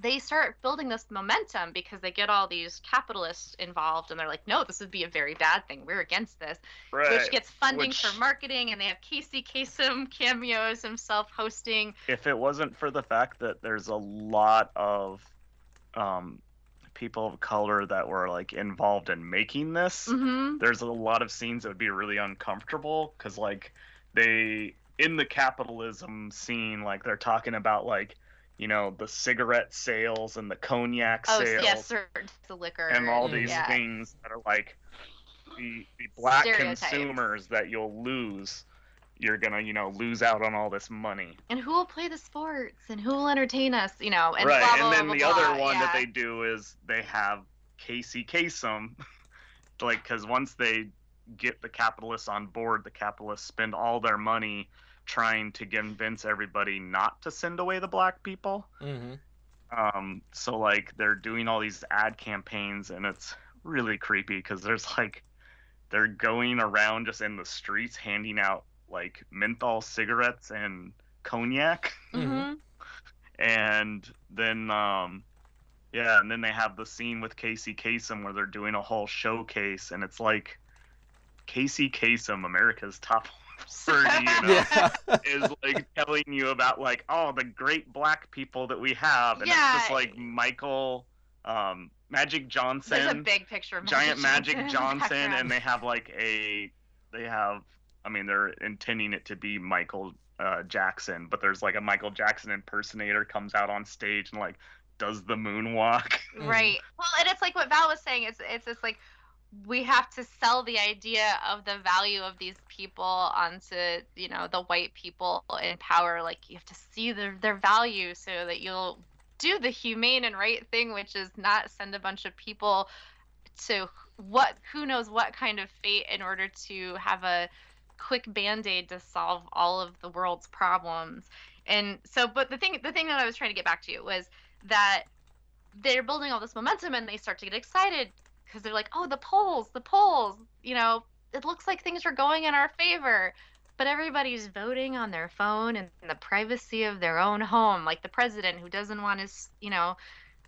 they start building this momentum because they get all these capitalists involved and they're like no this would be a very bad thing we're against this Right. which gets funding which- for marketing and they have casey kasem cameos himself hosting if it wasn't for the fact that there's a lot of um, people of color that were like involved in making this, hmm there's a lot of scenes that would be really uncomfortable because like they in the capitalism scene like they're talking about like you know the cigarette sales and the cognac oh sales yes sir, the liquor and all Mm, these yeah. things that are like the, the black Stereotypes. consumers that you'll lose you're gonna you know lose out on all this money and who will play the sports and who will entertain us you know and right blah, blah, and then blah, the blah, other blah. one that they do is they have casey kasem like because once they get the capitalists on board the capitalists spend all their money trying to convince everybody not to send away the black people mm-hmm. um so like they're doing all these ad campaigns and it's really creepy because there's like they're going around just in the streets handing out like menthol cigarettes and cognac. Mhm. and then um yeah and then they have the scene with casey kasem where they're doing a whole showcase and it's like casey kasem america's top 30 you know Yeah. is like telling you about like oh the great black people that we have. And it's just like michael um magic there's a johnson big picture of giant magic in the johnson and they have like a they have i mean they're intending it to be michael uh, jackson but there's like a michael jackson impersonator comes out on stage and like does the moonwalk Mhm. Right. Well, and it's like what Val was saying. It's it's just like we have to sell the idea of the value of these people onto you know the white people in power. Like you have to see their their value so that you'll do the humane and right thing, which is not send a bunch of people to what who knows what kind of fate in order to have a quick band-aid to solve all of the world's problems. And so but the thing the thing that i was trying to get back to was that they're building all this momentum and they start to get excited because they're like oh the polls the polls you know it looks like things are going in our favor. But everybody's voting on their phone and in the privacy of their own home like the president who doesn't want his you know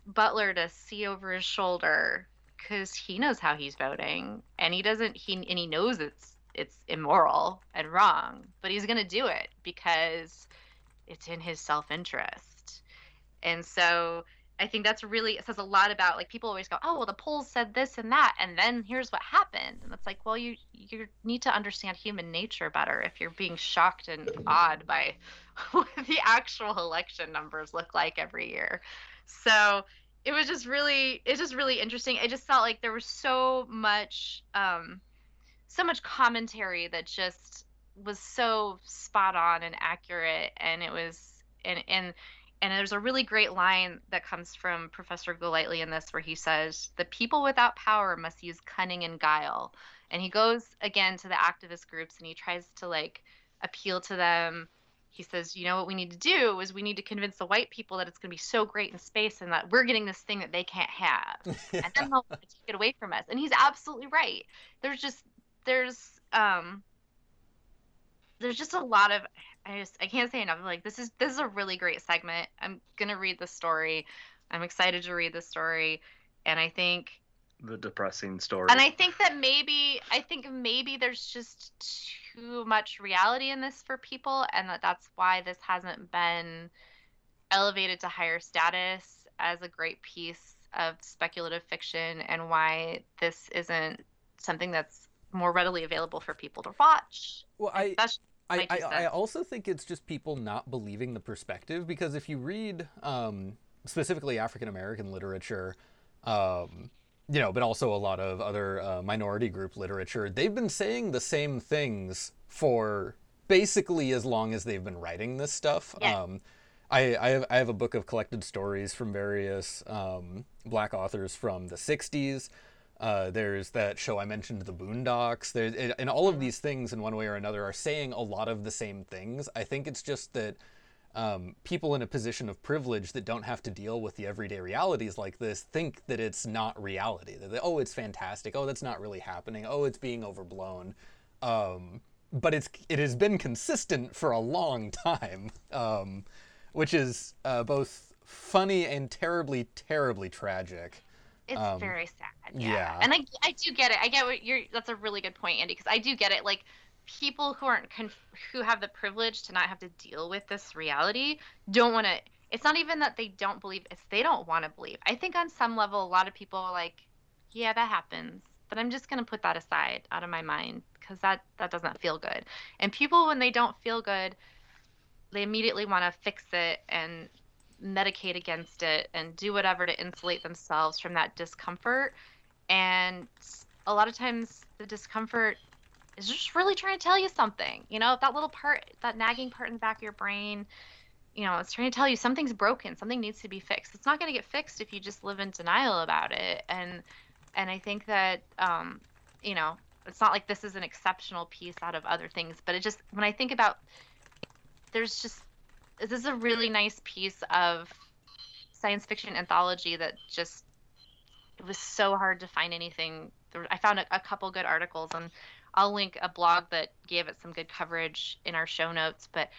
butler to see over his shoulder because he knows how he's voting and he doesn't he and he knows it's it's immoral and wrong but he's going to do it because it's in his self-interest. And so i think that's really it says a lot about like people always go oh well the polls said this and that and then here's what happened. And it's like well you you need to understand human nature better if you're being shocked and awed by what the actual election numbers look like every year. So it was just really it's just really interesting. It just felt like there was so much um so much commentary that just was so spot on and accurate and it was and and and there's a really great line that comes from professor golightly in this where he says the people without power must use cunning and guile and he goes again to the activist groups and he tries to like appeal to them he says you know what we need to do is we need to convince the white people that it's going to be so great in space and that we're getting this thing that they can't have and then they'll take it away from us. And he's absolutely right. There's just there's um there's just a lot of I just I can't say enough. Like this is this is a really great segment. I'm gonna read the story. I'm excited to read the story, and I think the depressing story and I think that maybe I think maybe there's just too much reality in this for people, and that that's why this hasn't been elevated to higher status as a great piece of speculative fiction, and why this isn't something that's more readily available for people to watch. Well, I, I, I, I also think it's just people not believing the perspective because if you read um, specifically African American literature, um, you know, but also a lot of other uh, minority group literature, they've been saying the same things for basically as long as they've been writing this stuff. Yeah. Um, I, I, have, I have a book of collected stories from various um, black authors from the 60s. Uh, there's that show I mentioned, The Boondocks. There's and all of these things, in one way or another, are saying a lot of the same things. I think it's just that um, people in a position of privilege that don't have to deal with the everyday realities like this think that it's not reality. That they, oh, it's fantastic. Oh, that's not really happening. Oh, it's being overblown. Um, but it's it has been consistent for a long time, um, which is uh, both funny and terribly, terribly tragic. It's Um, very sad. Yeah. yeah. And I, I do get it. I get what you're. That's a really good point, Andy, because I do get it. Like people who aren't conf- who have the privilege to not have to deal with this reality don't want to. It's not even that they don't believe. It's they don't want to believe. I think on some level, a lot of people are like, yeah, that happens, but I'm just gonna put that aside out of my mind because that that doesn't feel good. And people, when they don't feel good, they immediately want to fix it and medicate against it and do whatever to insulate themselves from that discomfort. And a lot of times the discomfort is just really trying to tell you something. You know, that little part, that nagging part in the back of your brain, you know, it's trying to tell you something's broken, something needs to be fixed. It's not going to get fixed if you just live in denial about it. And and I think that um, you know, it's not like this is an exceptional piece out of other things, but it just when I think about there's just this is a really nice piece of science fiction anthology that just it was so hard to find anything i found a, a couple good articles and i'll link a blog that gave it some good coverage in our show notes but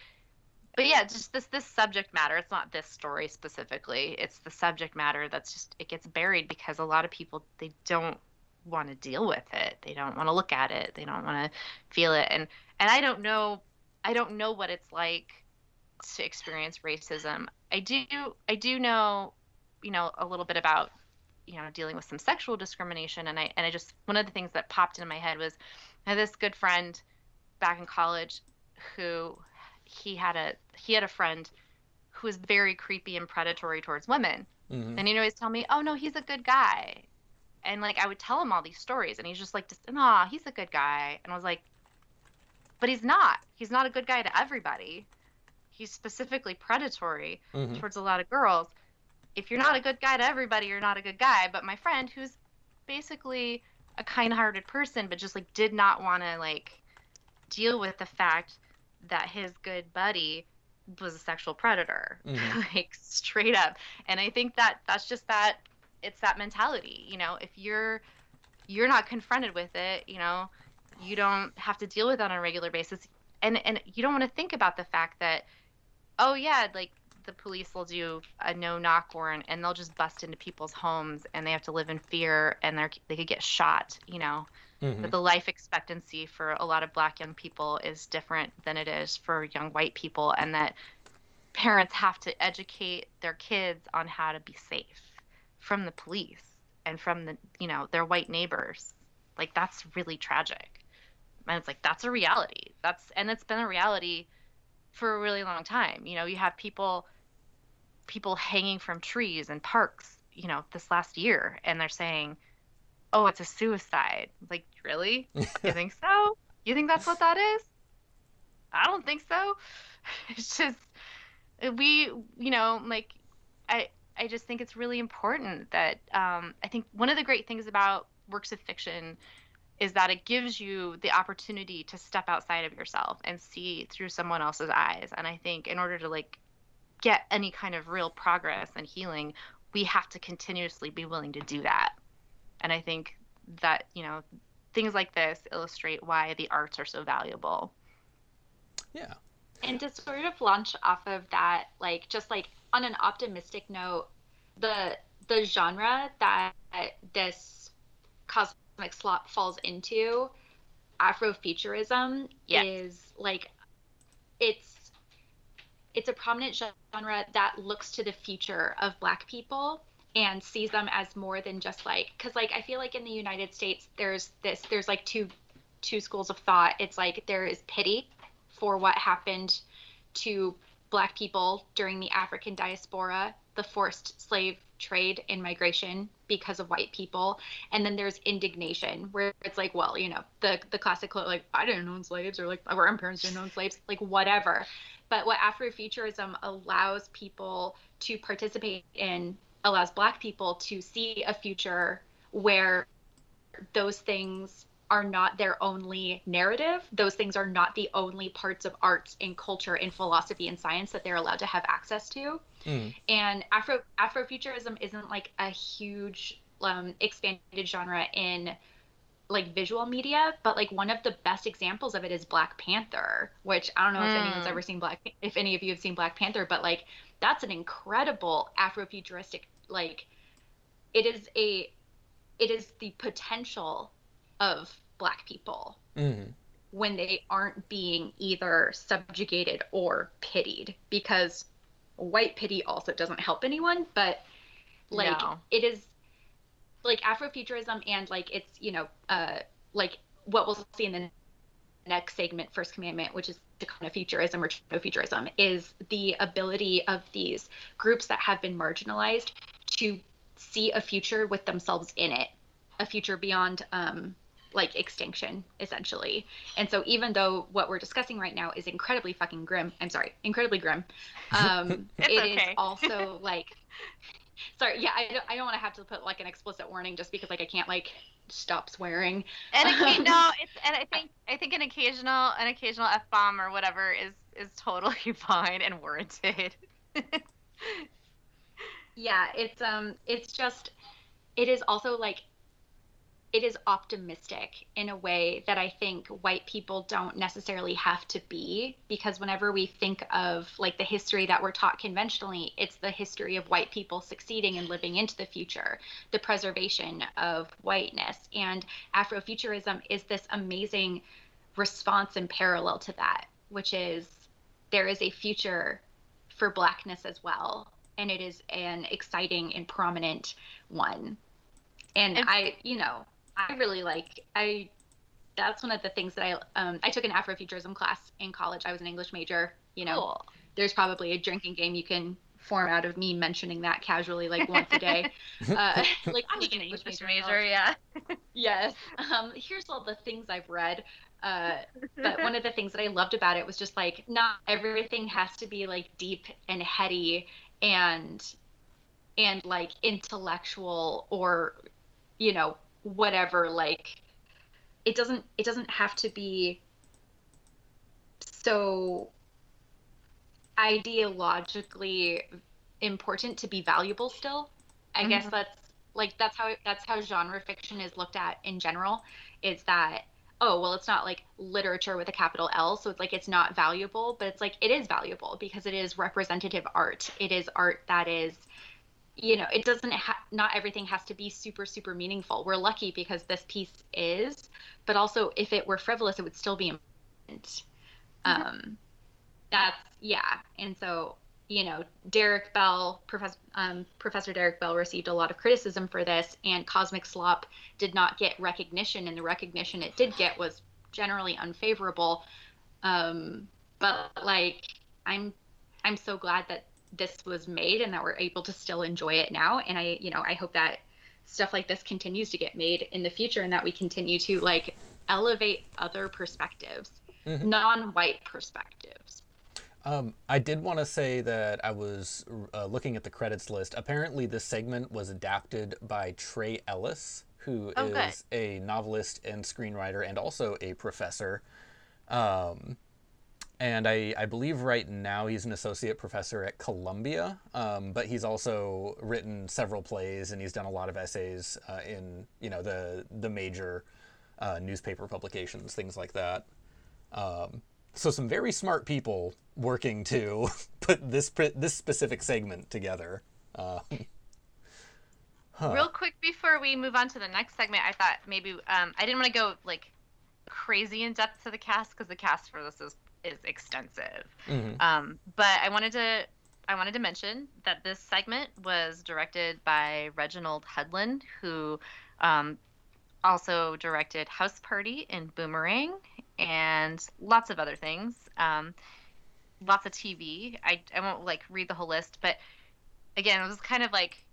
but yeah just this this subject matter it's not this story specifically it's the subject matter that's just it gets buried because a lot of people they don't want to deal with it they don't want to look at it they don't want to feel it and and i don't know i don't know what it's like to experience racism. I do I do know, you know, a little bit about, you know, dealing with some sexual discrimination and I and I just one of the things that popped into my head was I had this good friend back in college who he had a he had a friend who was very creepy and predatory towards women. Mhm. And he'd always tell me, "Oh no, he's a good guy," and like I would tell him all these stories, and he's just like, "Nah, he's a good guy," and I was like, "But he's not. He's not a good guy to everybody. He's specifically predatory Mhm. towards a lot of girls. If you're not a good guy to everybody, you're not a good guy." But my friend, who's basically a kind-hearted person, but just like did not want to like deal with the fact that his good buddy was a sexual predator Mhm. like straight up and i think that that's just that it's that mentality you know if you're you're not confronted with it you know you don't have to deal with that on a regular basis and and you don't want to think about the fact that oh yeah like the police will do a no knock warrant and they'll just bust into people's homes and they have to live in fear and they're they could get shot you know? Mhm. that the life expectancy for a lot of black young people is different than it is for young white people and that parents have to educate their kids on how to be safe from the police and from the you know their white neighbors. Like that's really tragic. And it's like that's a reality. That's and it's been a reality for a really long time. You know you have people people hanging from trees in parks you know this last year and they're saying oh it's a suicide. Like really? You think so? You think that's what that is? I don't think so. It's just we you know like i i just think it's really important that um i think one of the great things about works of fiction is that it gives you the opportunity to step outside of yourself and see through someone else's eyes. And i think in order to like get any kind of real progress and healing we have to continuously be willing to do that. And i think that you know things like this illustrate why the arts are so valuable. Yeah. And to sort of launch off of that, like just like on an optimistic note, the the genre that this cosmic slop falls into, Afrofuturism, Yes. is like it's it's a prominent genre that looks to the future of Black people and sees them as more than just like because like I feel like in the United States there's this there's like two two schools of thought. It's like there is pity for what happened to black people during the African diaspora, the forced slave trade and migration because of white people. And then there's indignation where it's like, well, you know, the the classic like I didn't own slaves or like our grandparents didn't own slaves, like whatever. But what Afrofuturism allows people to participate in allows black people to see a future where those things are not their only narrative. Those things are not the only parts of arts and culture and philosophy and science that they're allowed to have access to. Mm. And Afro Afrofuturism isn't like a huge um, expanded genre in like visual media, but like one of the best examples of it is Black Panther, which I don't know mm. if anyone's ever seen Black if any of you have seen Black Panther, but like that's an incredible Afrofuturistic like it is a it is the potential of black people mm-hmm. when they aren't being either subjugated or pitied because white pity also doesn't help anyone but like no. it is like afrofuturism and like it's you know uh like what we'll see in the next segment first commandment which is to kind of futurism or futurism is the ability of these groups that have been marginalized to see a future with themselves in it a future beyond um, like extinction essentially. And so even though what we're discussing right now is incredibly fucking grim i'm sorry incredibly grim um it okay. is also like sorry yeah i don't, I don't want to have to put like an explicit warning just because like i can't like stop swearing. And okay, no it's and i think i think an occasional an occasional f-bomb or whatever is is totally fine and warranted. Yeah it's um it's just it is also like it is optimistic in a way that I think white people don't necessarily have to be because whenever we think of like the history that we're taught conventionally, it's the history of white people succeeding and living into the future, the preservation of whiteness. And Afrofuturism is this amazing response and parallel to that, which is there is a future for blackness as well. And it is an exciting and prominent one. And I, you know, I really like I that's one of the things that I um I took an Afrofuturism class in college. I was an English major, you know. Cool. There's probably a drinking game you can form out of me mentioning that casually like once a day. uh, like I was an English, English major, yeah. yes. Um, here's all the things I've read. Uh, but one of the things that I loved about it was just like not everything has to be like deep and heady and and like intellectual or you know whatever like it doesn't it doesn't have to be so ideologically important to be valuable still i mm-hmm. guess that's like that's how that's how genre fiction is looked at in general is that oh well it's not like literature with a capital l so it's like it's not valuable but it's like it is valuable because it is representative art it is art that is you know it doesn't ha- not everything has to be super super meaningful. We're lucky because this piece is but also if it were frivolous it would still be important. Mm-hmm. um that's yeah. And so you know Derrick Bell professor um, professor Derrick Bell received a lot of criticism for this and cosmic slop did not get recognition and the recognition it did get was generally unfavorable. Um but like i'm i'm so glad that this was made and that we're able to still enjoy it now and i you know i hope that stuff like this continues to get made in the future and that we continue to like elevate other perspectives mm-hmm. non-white perspectives um, I did want to say that I was uh, looking at the credits list. Apparently, this segment was adapted by Trey Ellis, who oh, is good. a novelist and screenwriter and also a professor. Um, and I, I believe right now he's an associate professor at Columbia, um, but he's also written several plays and he's done a lot of essays uh, in you know the the major uh, newspaper publications, things like that. Um, so some very smart people working to put this this specific segment together. Uh, huh. Real quick before we move on to the next segment, I thought maybe um, I didn't want to go like crazy in depth to the cast because the cast for this is is extensive. Mm-hmm. Um, but I wanted to I wanted to mention that this segment was directed by Reginald Hudlin, who um, also directed House Party and Boomerang and lots of other things. Um, lots of TV. I, I won't like read the whole list, but again, it was kind of like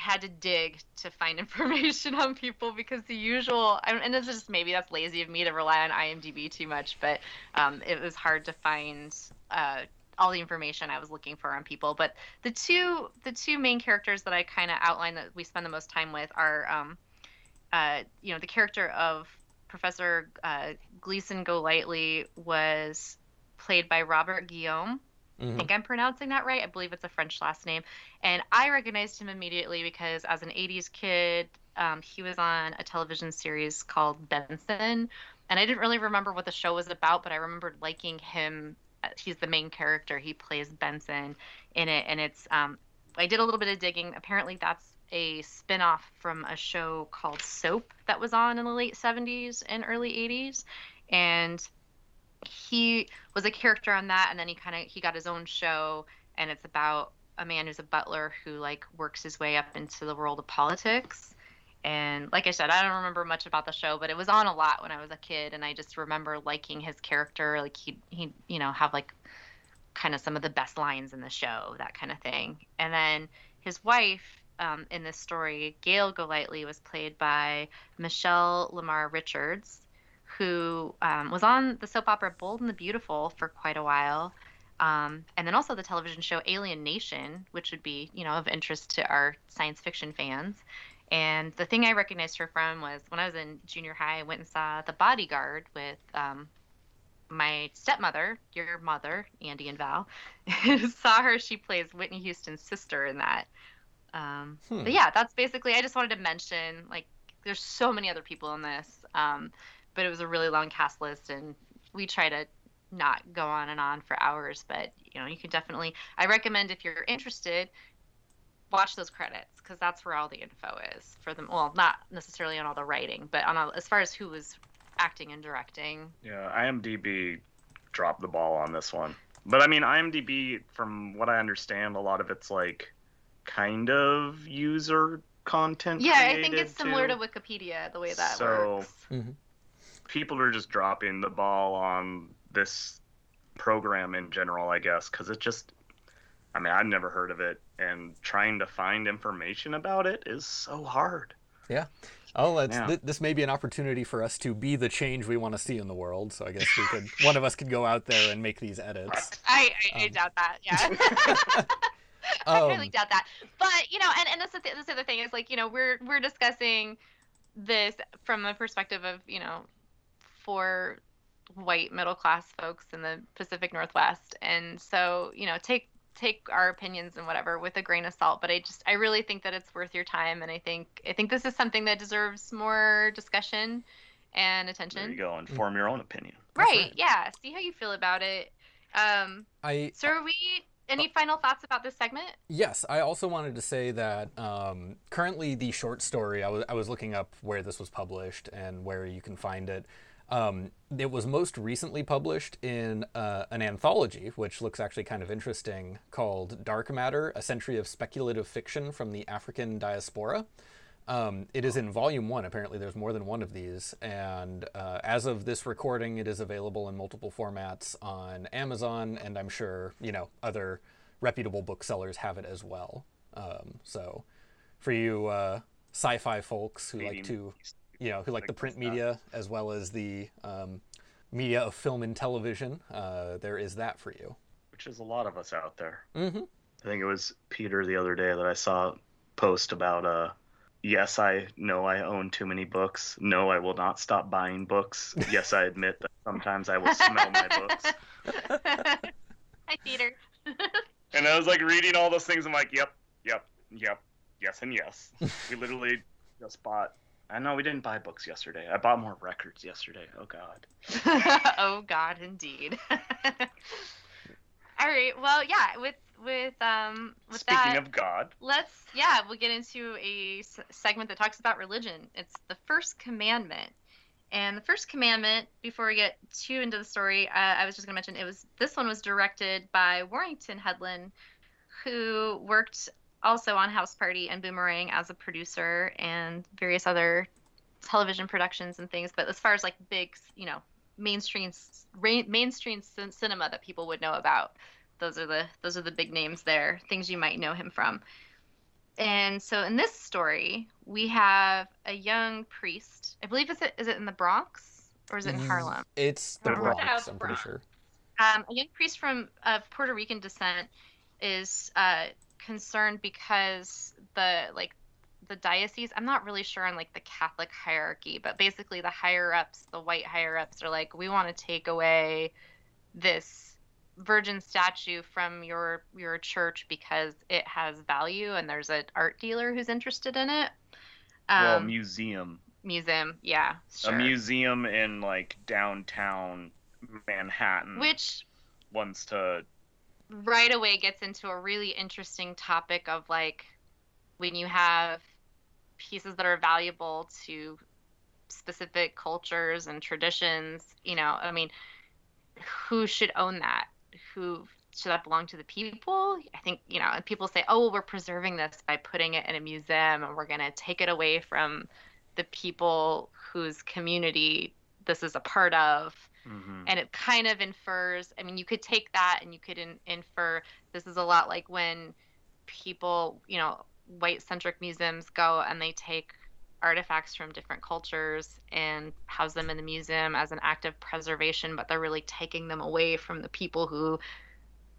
had to dig to find information on people because the usual, and it's just maybe that's lazy of me to rely on IMDb too much, but um, it was hard to find uh, all the information I was looking for on people. But the two, the two main characters that I kind of outline that we spend the most time with are um, uh, you know, the character of Professor uh, Gleason Golightly was played by Robert Guillaume. I Mhm. think I'm pronouncing that right. I believe it's a French last name. And I recognized him immediately because as an 80s kid, um, he was on a television series called Benson. And I didn't really remember what the show was about, but I remembered liking him. Uh, He's the main character. He plays Benson in it. And it's, um, I did a little bit of digging. Apparently, that's a spin off from a show called Soap that was on in the late 70s and early 80s. And he was a character on that and then he kind of he got his own show and it's about a man who's a butler who like works his way up into the world of politics. And like i said i don't remember much about the show but it was on a lot when i was a kid and i just remember liking his character. Like he he you know have like kind of some of the best lines in the show that kind of thing. And then his wife um, in this story gail golightly was played by Michele Lamar Richards who um, was on the soap opera Bold and the Beautiful for quite a while. Um, and then also the television show Alien Nation, which would be, you know, of interest to our science fiction fans. And the thing I recognized her from was when I was in junior high, I went and saw The Bodyguard with um, my stepmother, your mother, Andy and Val. saw her. She plays Whitney Houston's sister in that. Um, Hmm. But yeah, that's basically. I just wanted to mention like there's so many other people in this, um, but it was a really long cast list, and we try to not go on and on for hours. But you know, you can definitely. I recommend if you're interested, watch those credits because that's where all the info is for them. Well, not necessarily on all the writing, but on all, as far as who was acting and directing. Yeah, IMDb dropped the ball on this one. But I mean, IMDb, from what I understand, a lot of it's like kind of user content. Yeah, I think created, it's similar too. to Wikipedia the way that So- works. Mm-hmm. People are just dropping the ball on this program in general, I guess, because it just. I mean, I've never heard of it, and trying to find information about it is so hard. Yeah. Oh, Yeah. th- this may be an opportunity for us to be the change we want to see in the world. So I guess we could, one of us could go out there and make these edits. I, I, I Um, doubt that. Yeah. I really Um, doubt that. But you know, and, and that's the th- this other thing is like you know we're we're discussing this from the perspective of you know for white middle class folks in the Pacific Northwest, and so you know take take our opinions and whatever with a grain of salt. But I just I really think that it's worth your time, and I think I think this is something that deserves more discussion and attention. There you go, and form your own opinion. Right, right. Yeah. See how you feel about it. Um, I so are we? Any final thoughts about this segment? Yes, I also wanted to say that um, currently the short story, I was, I was looking up where this was published and where you can find it. Um, it was most recently published in uh, an anthology, which looks actually kind of interesting, called Dark Matter A Century of Speculative Fiction from the African Diaspora. Um, it is in volume one. Apparently, there's more than one of these. And uh, as of this recording, it is available in multiple formats on Amazon, and I'm sure, you know, other reputable booksellers have it as well. Um, so, for you uh, sci fi folks who like to, you know, who like the print media as well as the um, media of film and television, uh, there is that for you. which is a lot of us out there. hmm I think it was Peter the other day that I saw post about uh yes I know I own too many books. No, I will not stop buying books. Yes, I admit that sometimes I will smell my books. Hi, Peter. And I was like reading all those things I'm like, yep, yep, yep, yes and yes. We literally just bought I know we didn't buy books yesterday. I bought more records yesterday. Oh god. oh God, indeed. All right. Well, yeah. With with um with Speaking that, of God, let's yeah we'll get into a s- segment that talks about religion. It's the first commandment. And the first commandment, before we get too into the story, uh, I was just going to mention it was this one was directed by Warrington Hudlin, who worked also on House Party and Boomerang as a producer and various other television productions and things. But as far as like big, you know, mainstream ra- mainstream cin- cinema that people would know about, those are the those are the big names there, things you might know him from. And so in this story, we have a young priest. I believe is it is it in the Bronx or is it in Mm. Harlem? It's the The Bronx, Bronx. I'm pretty sure. um, a young priest from of Puerto Rican descent is uh, concerned because the like the diocese. I'm not really sure on like the Catholic hierarchy, but basically the higher ups, the white higher ups, are like, we want to take away this virgin statue from your your church because it has value and there's an art dealer who's interested in it. Um, well, Um, museum. museum, yeah, sure. A museum in like downtown Manhattan Which wants to. Right away gets into a really interesting topic of like when you have pieces that are valuable to specific cultures and traditions, you know, I mean, who should own that? Who should that belong to the people? I think, you know, and people say, oh, well, we're preserving this by putting it in a museum and we're going to take it away from the people whose community this is a part of Mhm. and it kind of infers i mean you could take that and you could in, infer this is a lot like when people you know white centric museums go and they take artifacts from different cultures and house them in the museum as an act of preservation but they're really taking them away from the people who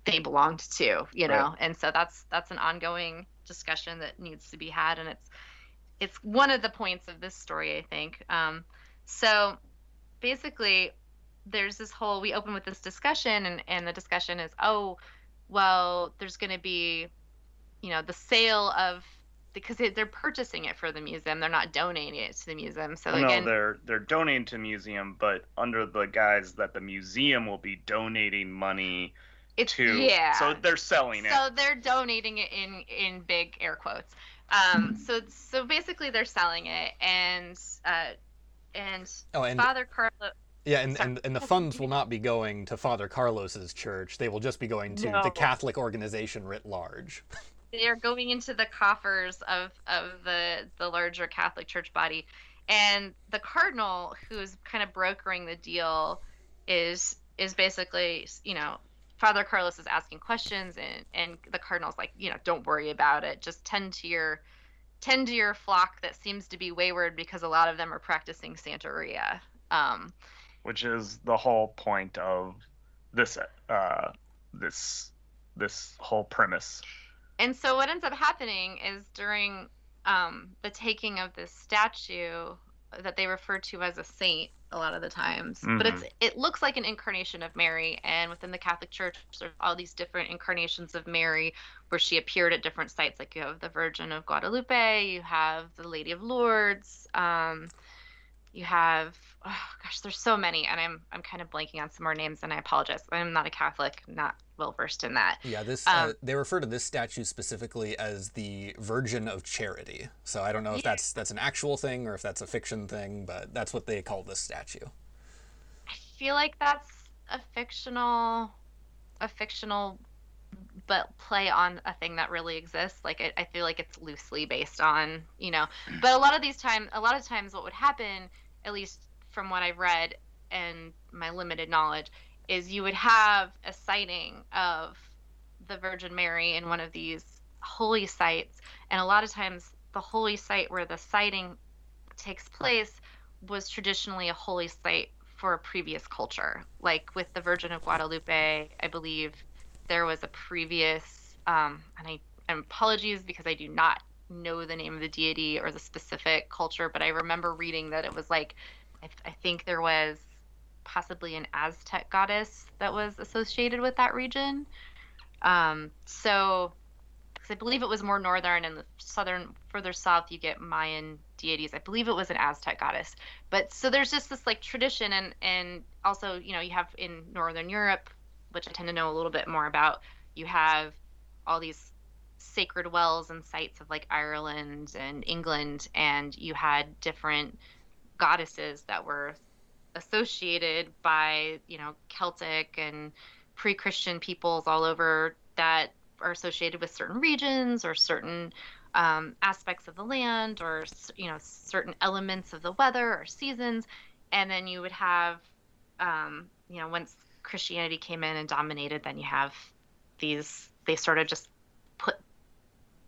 they belonged to you know Right. and so that's that's an ongoing discussion that needs to be had and it's it's one of the points of this story i think um, so basically there's this whole we open with this discussion and, and the discussion is oh well there's going to be you know the sale of because they, they're purchasing it for the museum they're not donating it to the museum so no, again they're they're donating to museum, but under the guise that the museum will be donating money it's to. yeah So they're selling it. so they're donating it in in big air quotes um so so basically they're selling it and uh and Oh, and father carlo yeah, and, and and the funds will not be going to Father Carlos's church. They will just be going to No. the Catholic organization writ large. they are going into the coffers of of the the larger Catholic Church body, and the cardinal who's kind of brokering the deal is is basically you know Father Carlos is asking questions and and the cardinal's like you know don't worry about it just tend to your tend to your flock that seems to be wayward because a lot of them are practicing Santeria. Um, which is the whole point of this uh this this whole premise. And so what ends up happening is during um, the taking of this statue that they refer to as a saint a lot of the times, but it's it looks like an incarnation of Mary. And within the Catholic Church, there's all these different incarnations of Mary where she appeared at different sites. Like you have the Virgin of Guadalupe, you have the Lady of Lourdes, um, you have oh gosh, there's so many, and I'm I'm kind of blanking on some more names, and I apologize. I'm not a Catholic, not well versed in that. Yeah, this Um, uh, they refer to this statue specifically as the Virgin of Charity. So I don't know if Yeah. that's that's an actual thing or if that's a fiction thing, but that's what they call this statue. I feel like that's a fictional, a fictional, but play on a thing that really exists. Like I, I feel like it's loosely based on, you know. But a lot of these time, a lot of times, what would happen, at least from what I've read and my limited knowledge, is you would have a sighting of the Virgin Mary in one of these holy sites, and a lot of times the holy site where the sighting takes place was traditionally a holy site for a previous culture. Like with the Virgin of Guadalupe, I believe there was a previous, um, and I and apologies because I do not know the name of the deity or the specific culture, but I remember reading that it was like, I, I think there was possibly an Aztec goddess that was associated with that region. Um, so, because I believe it was more northern and the southern, further south, you get Mayan deities. I believe it was an Aztec goddess. But so there's just this like tradition, and and also you know you have in northern Europe, which I tend to know a little bit more about. You have all these sacred wells and sites of like Ireland and England, and you had different goddesses that were associated by you know Celtic and pre-Christian peoples all over that are associated with certain regions or certain um, aspects of the land or you know certain elements of the weather or seasons and then you would have um, you know once christianity came in and dominated then you have these they sort of just put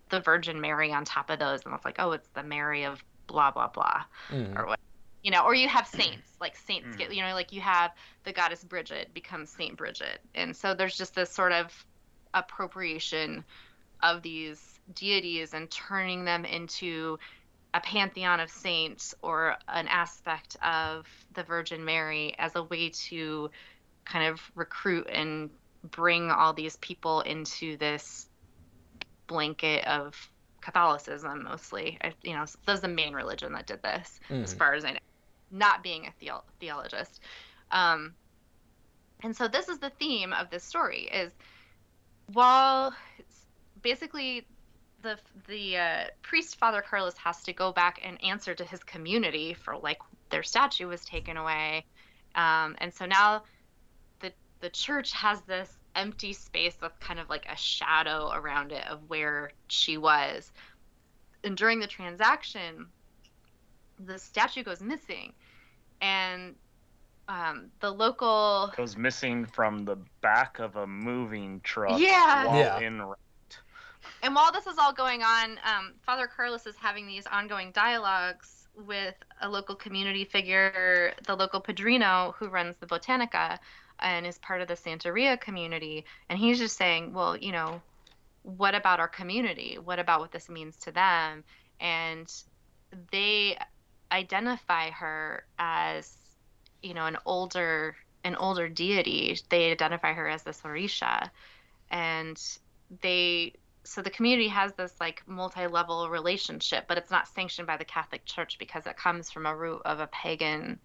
the virgin mary on top of those and it's like oh it's the mary of blah blah blah Mm. or what you know or you have saints like saints Mm. get you know like you have the goddess bridget becomes saint bridget and so there's just this sort of appropriation of these deities and turning them into a pantheon of saints or an aspect of the Virgin Mary as a way to kind of recruit and bring all these people into this blanket of Catholicism mostly. I, you know, that's the main religion that did this, mm-hmm. as far as I know, not being a theo- theologist. Um, and so this is the theme of this story: is while basically the the uh, priest Father Carlos has to go back and answer to his community for like their statue was taken away, um, and so now the the church has this empty space with kind of like a shadow around it of where she was, and during the transaction, the statue goes missing, and um, the local goes missing from the back of a moving truck. Yeah, yeah. In and while this is all going on, um, Father Carlos is having these ongoing dialogues with a local community figure, the local padrino who runs the Botanica and is part of the Santeria community. And he's just saying, well, you know, what about our community? What about what this means to them? And they identify her as, you know, an older an older deity. They identify her as the Sorisha. And they so the community has this like multi-level relationship but it's not sanctioned by the catholic church because it comes from a root of a pagan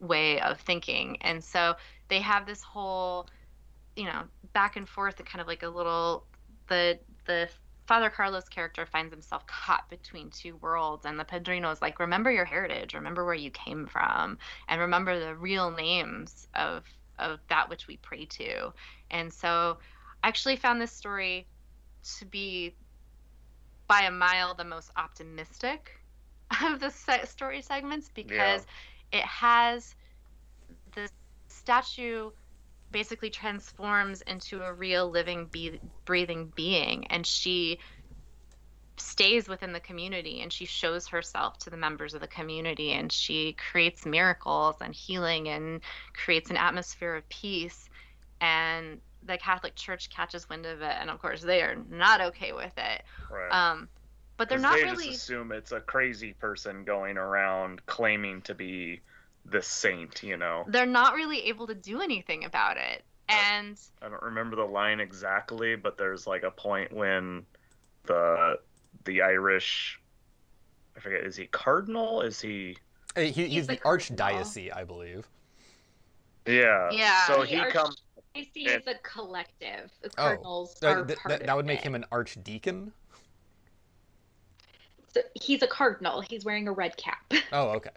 way of thinking and so they have this whole you know back and forth and kind of like a little the the father carlos character finds himself caught between two worlds and the padrino is like remember your heritage remember where you came from and remember the real names of of that which we pray to and so i actually found this story to be by a mile the most optimistic of the story segments because yeah. it has the statue basically transforms into a real living be- breathing being and she stays within the community and she shows herself to the members of the community and she creates miracles and healing and creates an atmosphere of peace and the Catholic Church catches wind of it, and of course they are not okay with it. Right. Um, but they're not they really. just assume it's a crazy person going around claiming to be the saint. You know. They're not really able to do anything about it, and I don't remember the line exactly, but there's like a point when the the Irish, I forget, is he cardinal? Is he? Uh, he, he's, he's the, the archdiocese, I believe. Yeah. Yeah. So he arch- comes I see as a collective. The oh, Cardinals oh, are th- th- that would make it. him an archdeacon. So he's a cardinal. He's wearing a red cap. Oh, okay.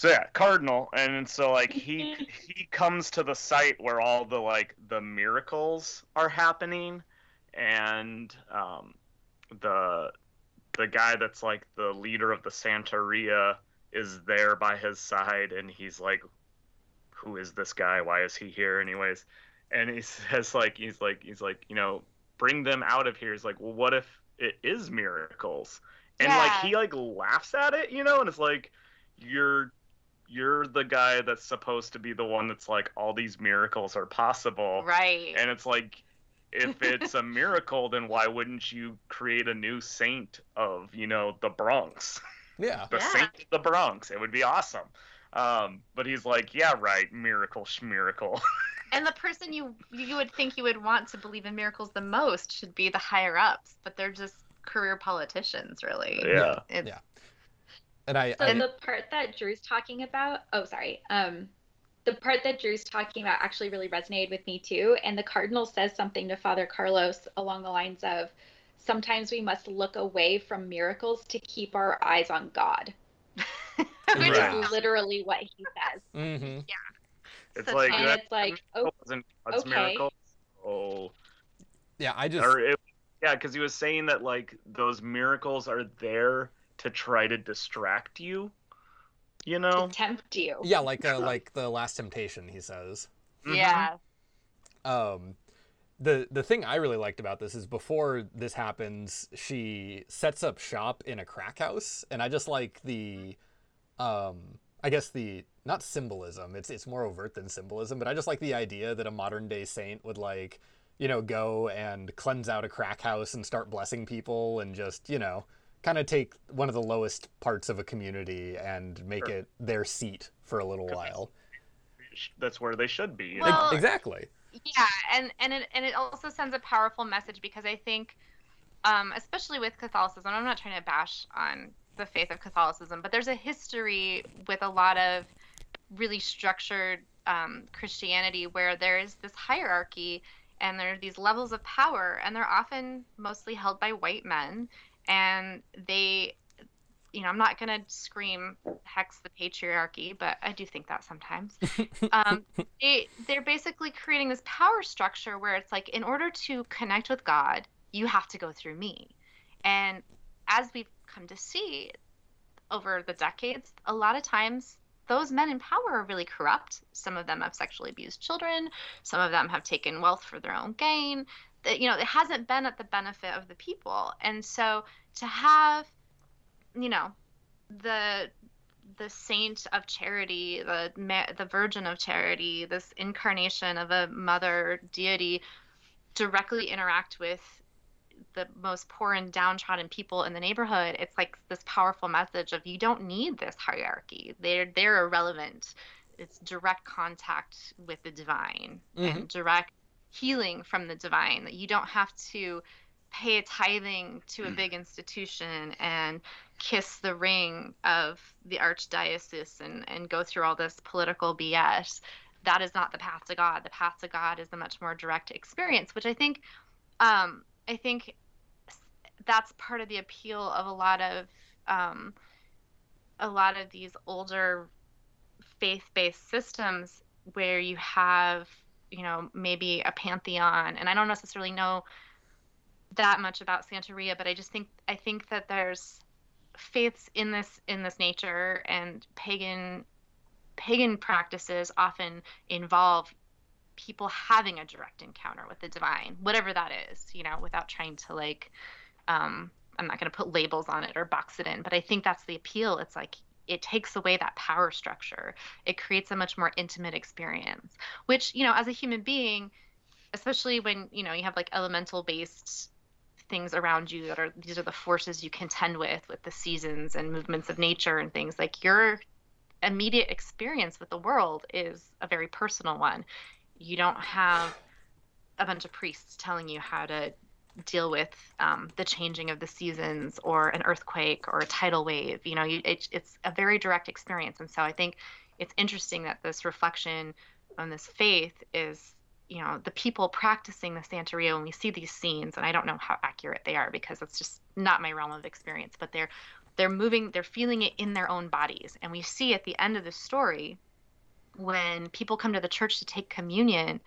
So yeah, cardinal, and so like he he comes to the site where all the like the miracles are happening, and um, the the guy that's like the leader of the Santeria is there by his side, and he's like who is this guy? Why is he here, anyways? And he says like he's like he's like you know bring them out of here. He's like, well, what if it is miracles? And yeah. like he like laughs at it, you know, and it's like you're you're the guy that's supposed to be the one that's like all these miracles are possible, right? And it's like if it's a miracle, then why wouldn't you create a new saint of you know the Bronx? Yeah, the yeah. saint of the Bronx. It would be awesome. Um, but he's like, yeah, right, miracle schmiracle. and the person you you would think you would want to believe in miracles the most should be the higher ups, but they're just career politicians, really. Yeah. It's... Yeah. And I, so I... the part that Drew's talking about, oh sorry, um, the part that Drew's talking about actually really resonated with me too. And the cardinal says something to Father Carlos along the lines of, "Sometimes we must look away from miracles to keep our eyes on God." which right. is literally what he says. Mm-hmm. Yeah. It's so like and it's like oh, okay. Miracle. Oh. Yeah, I just. Or it, yeah, because he was saying that like those miracles are there to try to distract you. You know, to tempt you. Yeah, like uh, like the Last Temptation, he says. Mm-hmm. Yeah. Um, the the thing I really liked about this is before this happens, she sets up shop in a crack house, and I just like the um, I guess the not symbolism. It's it's more overt than symbolism, but I just like the idea that a modern day saint would like you know, go and cleanse out a crack house and start blessing people and just, you know, kind of take one of the lowest parts of a community and make Sure. it their seat for a little while. That's where they should be. Well- exactly. yeah and and it, and it also sends a powerful message because i think um, especially with catholicism i'm not trying to bash on the faith of catholicism but there's a history with a lot of really structured um, christianity where there is this hierarchy and there are these levels of power and they're often mostly held by white men and they you know i'm not going to scream hex the patriarchy but i do think that sometimes um, they they're basically creating this power structure where it's like in order to connect with God, you have to go through me. And as we've come to see over the decades, a lot of times those men in power are really corrupt. Some of them have sexually abused children. Some of them have taken wealth for their own gain. You know, it hasn't been at the benefit of the people. And so to have, you know, the the saint of charity, the the virgin of charity, this incarnation of a mother deity, directly interact with the most poor and downtrodden people in the neighborhood. It's like this powerful message of you don't need this hierarchy. They're they're irrelevant. It's direct contact with the divine mm-hmm. and direct healing from the divine. That you don't have to pay a tithing to a big institution and kiss the ring of the archdiocese and, and go through all this political BS. That is not the path to God. The path to God is a much more direct experience, which I think, um, I think that's part of the appeal of a lot of, um, a lot of these older faith-based systems where you have, you know, maybe a pantheon, and I don't necessarily know that much about Santeria, but I just think I think that there's faiths in this in this nature and pagan pagan practices often involve people having a direct encounter with the divine whatever that is you know without trying to like um i'm not going to put labels on it or box it in but i think that's the appeal. It's like it takes away that power structure. It creates a much more intimate experience which you know as a human being especially when you know you have like elemental based things around you that are these are the forces you contend with with the seasons and movements of nature and things like your immediate experience with the world is a very personal one. You don't have a bunch of priests telling you how to deal with um, the changing of the seasons or an earthquake or a tidal wave you know you, it, it's a very direct experience. And so i think it's interesting that this reflection on this faith is you know the people practicing the santeria when we see these scenes and i don't know how accurate they are because it's just not my realm of experience but they're they're moving they're feeling it in their own bodies. And we see at the end of the story when people come to the church to take communion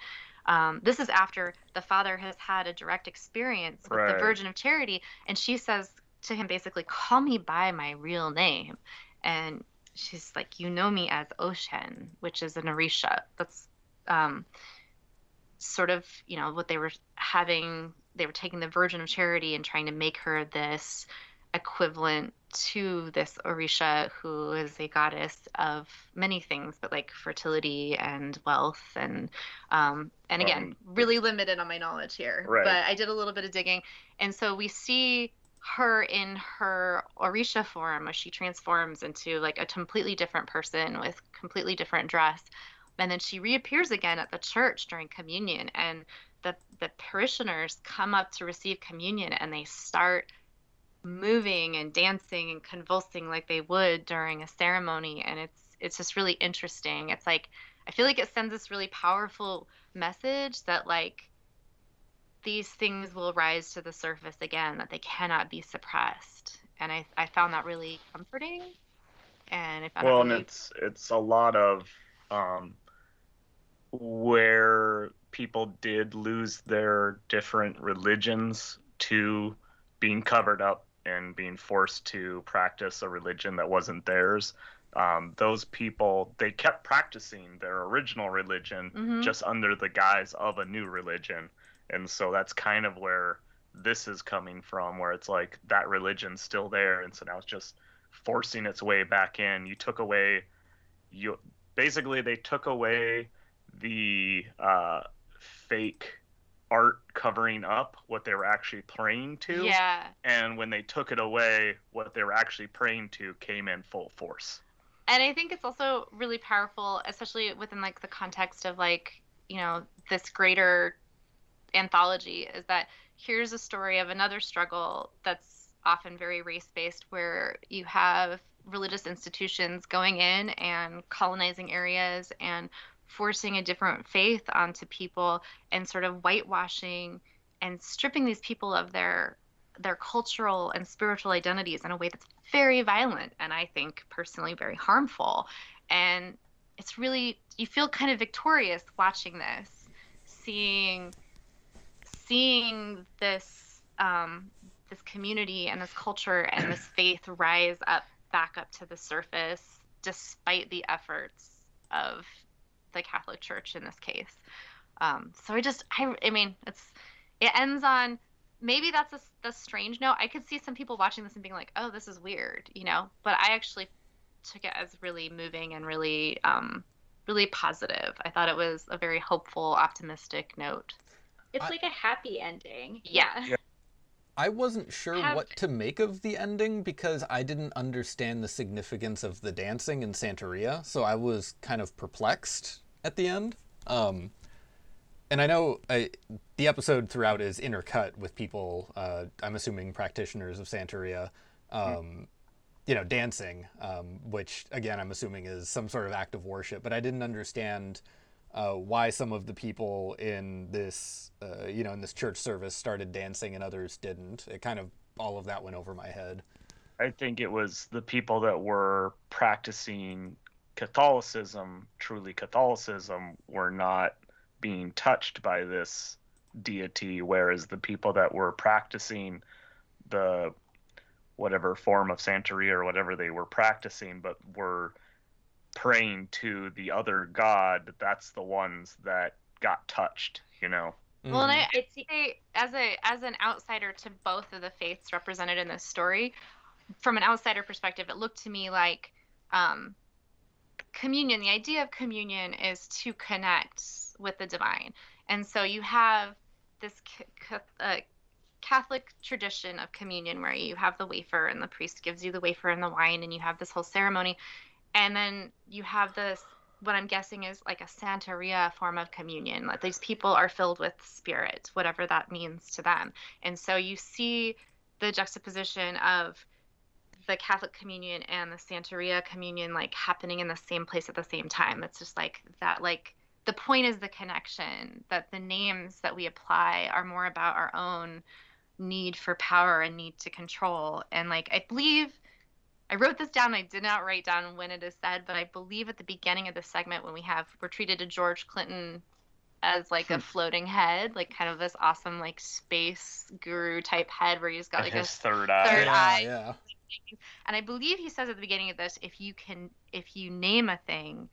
um, this is after the father has had a direct experience with the virgin of charity and she says to him basically call me by my real name. And she's like you know me as Oshun which is an orisha that's um, sort of you know what they were having they were taking the virgin of charity and trying to make her this equivalent to this orisha who is a goddess of many things but like fertility and wealth and um and again Um, really limited on my knowledge here Right. but i did a little bit of digging. And so we see her in her orisha form as she transforms into like a completely different person with completely different dress. And then she reappears again at the church during communion and the the parishioners come up to receive communion and they start moving and dancing and convulsing like they would during a ceremony and it's it's just really interesting. It's like i feel like it sends this really powerful message that like these things will rise to the surface again that they cannot be suppressed. And i i found that really comforting. And i found well and it's it's a lot of um where people did lose their different religions to being covered up and being forced to practice a religion that wasn't theirs um, those people they kept practicing their original religion Mhm. just under the guise of a new religion. And so that's kind of where this is coming from where it's like that religion's still there. And so now it's just forcing its way back in. You took away you basically they took away the uh, fake art covering up what they were actually praying to. Yeah. And when they took it away, what they were actually praying to came in full force. And I think it's also really powerful, especially within like the context of like, you know, this greater anthology is that here's a story of another struggle that's often very race based where you have religious institutions going in and colonizing areas and forcing a different faith onto people and sort of whitewashing and stripping these people of their their cultural and spiritual identities in a way that's very violent and I think personally very harmful. And it's really you feel kind of victorious watching this, seeing seeing this um, this community and this culture and this faith rise up back up to the surface despite the efforts of the Catholic Church in this case. Um, so I just, I, I mean, it's it ends on maybe that's a, the strange note. I could see some people watching this and being like, "Oh, this is weird," you know. But I actually took it as really moving and really, um, really positive. I thought it was a very hopeful, optimistic note. It's I, like a happy ending. Yeah. yeah. I wasn't sure Have... what to make of the ending because I didn't understand the significance of the dancing in Santeria, so I was kind of perplexed at the end. Um, and I know I, the episode throughout is intercut with people, uh, I'm assuming practitioners of Santeria, um, mm. you know, dancing, um, which again, I'm assuming is some sort of act of worship. But I didn't understand uh, why some of the people in this, uh, you know, in this church service started dancing and others didn't. It kind of, all of that went over my head. I think it was the people that were practicing Catholicism, truly Catholicism, were not being touched by this deity, whereas the people that were practicing the whatever form of Santeria or whatever they were practicing, but were praying to the other god, that's the ones that got touched, you know. Well, and I, it's as a as an outsider to both of the faiths represented in this story, from an outsider perspective, it looked to me like um, communion, the idea of communion is to connect with the divine. And so you have this uh, Catholic tradition of communion where you have the wafer and the priest gives you the wafer and the wine and you have this whole ceremony. And then you have this, what I'm guessing is like a Santeria form of communion. Like these people are filled with spirit, whatever that means to them. And so you see the juxtaposition of the Catholic communion and the Santeria communion like happening in the same place at the same time. It's just like that like the point is the connection that the names that we apply are more about our own need for power and need to control. And like I believe I wrote this down. I did not write down when it is said, but I believe at the beginning of the segment when we have we're treated to George Clinton as like a hmm. floating head, like kind of this awesome like space guru type head where he's got like his a third eye. Third yeah, eye. Yeah. And I believe he says at the beginning of this, if you can, if you name a thing,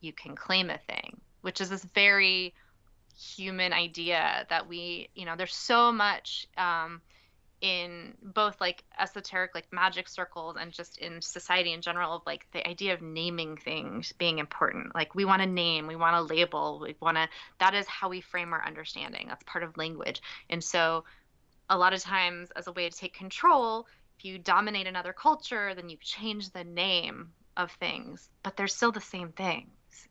you can claim a thing, which is this very human idea that we, you know, there's so much um, in both like esoteric, like magic circles, and just in society in general of like the idea of naming things being important. Like we want to name, we want to label, we want to. That is how we frame our understanding. That's part of language, and so a lot of times as a way to take control you dominate another culture, then you change the name of things, but they're still the same things.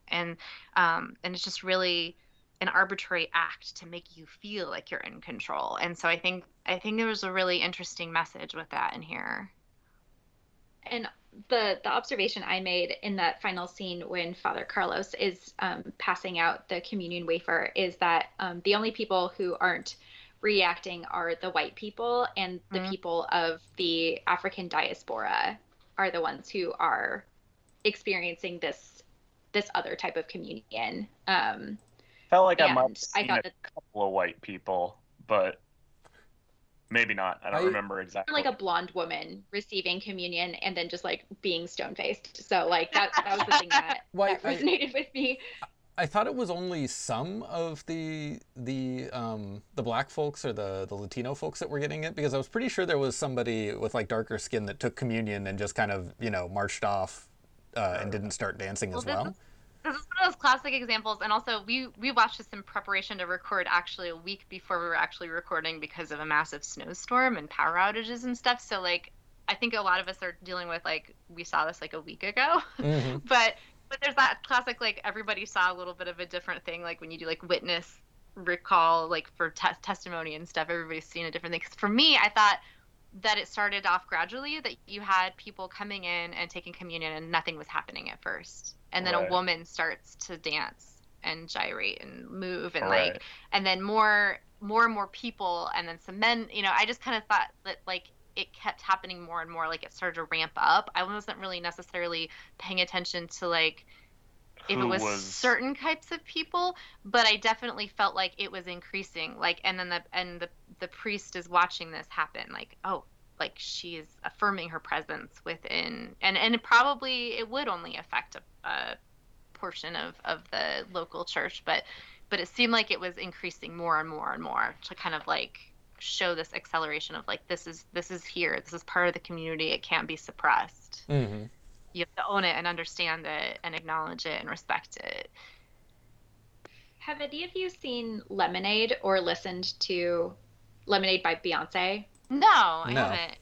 And um, and it's just really an arbitrary act to make you feel like you're in control. And so I think I think there was a really interesting message with that in here. And the the observation I made in that final scene when Father Carlos is um, passing out the communion wafer is that um, the only people who aren't reacting are the white people and the mm-hmm. people of the African diaspora are the ones who are experiencing this this other type of communion. Um, Felt like I might have seen a that, couple of white people, but maybe not. I don't I, remember exactly. Like a blonde woman receiving communion and then just like being stone faced. So like that that was the thing that, that resonated I, with me. I thought it was only some of the the um, the black folks or the the Latino folks that were getting it because I was pretty sure there was somebody with like darker skin that took communion and just kind of you know marched off uh, and didn't start dancing well, as well. this is one of those classic examples, and also we we watched this in preparation to record actually a week before we were actually recording because of a massive snowstorm and power outages and stuff. So like, I think a lot of us are dealing with like we saw this like a week ago, Mm-hmm. but but there's that classic like everybody saw a little bit of a different thing like when you do like witness recall like for te- testimony and stuff everybody's seen a different thing 'Cause for me i thought that it started off gradually that you had people coming in and taking communion and nothing was happening at first and then Right. a woman starts to dance and gyrate and move and Right. like and then more more and more people and then some men you know i just kind of thought that like it kept happening more and more like it started to ramp up i wasn't really necessarily paying attention to like if it Who was, certain types of people but i definitely felt like it was increasing like and then the and the the priest is watching this happen like oh like she's affirming her presence within and and it probably it would only affect a, a portion of of the local church but but it seemed like it was increasing more and more and more to kind of like show this acceleration of like this is this is here this is part of the community it can't be suppressed Mm-hmm. you have to own it and understand it and acknowledge it and respect it Have any of you seen Lemonade or listened to Lemonade by Beyonce? no i No. haven't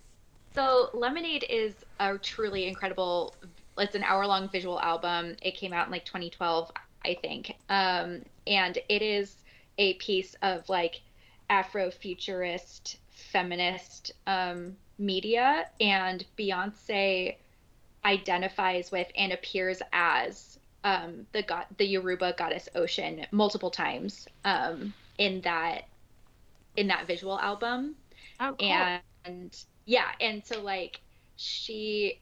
So Lemonade is a truly incredible. It's an hour-long visual album. It came out in like 2012, I think, um, and it is a piece of like Afrofuturist, feminist um, media, and Beyonce identifies with and appears as um, the god, the Yoruba goddess Oshun multiple times um, in that in that visual album oh cool. and yeah and so like she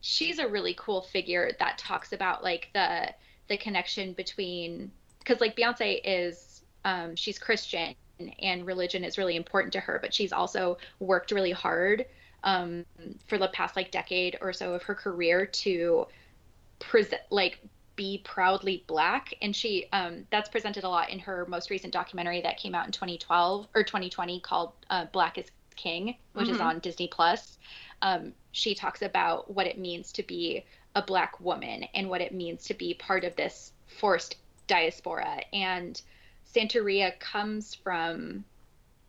she's a really cool figure that talks about like the the connection between because like beyonce is um she's christian and religion is really important to her but she's also worked really hard um for the past like decade or so of her career to present like be proudly black. And she um that's presented a lot in her most recent documentary that came out in 2012 or 2020 called uh, black is king which is Mhm. on disney plus. Um she talks about what it means to be a black woman and what it means to be part of this forced diaspora. And santeria comes from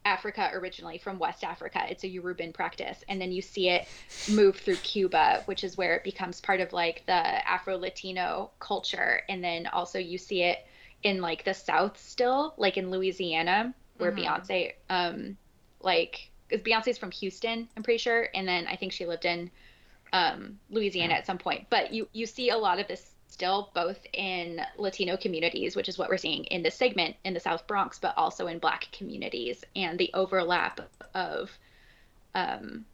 Africa originally from West Africa. It's a Yoruban practice. And then you see it move through Cuba, which is where it becomes part of like the Afro Latino culture. And then also you see it in like the South still, like in Louisiana, where Mhm. Beyonce, um, like, because Beyonce's from Houston, I'm pretty sure. And then I think she lived in um, Louisiana at some point. But you, you see a lot of this still both in Latino communities, which is what we're seeing in this segment in the South Bronx, but also in Black communities, and the overlap of um,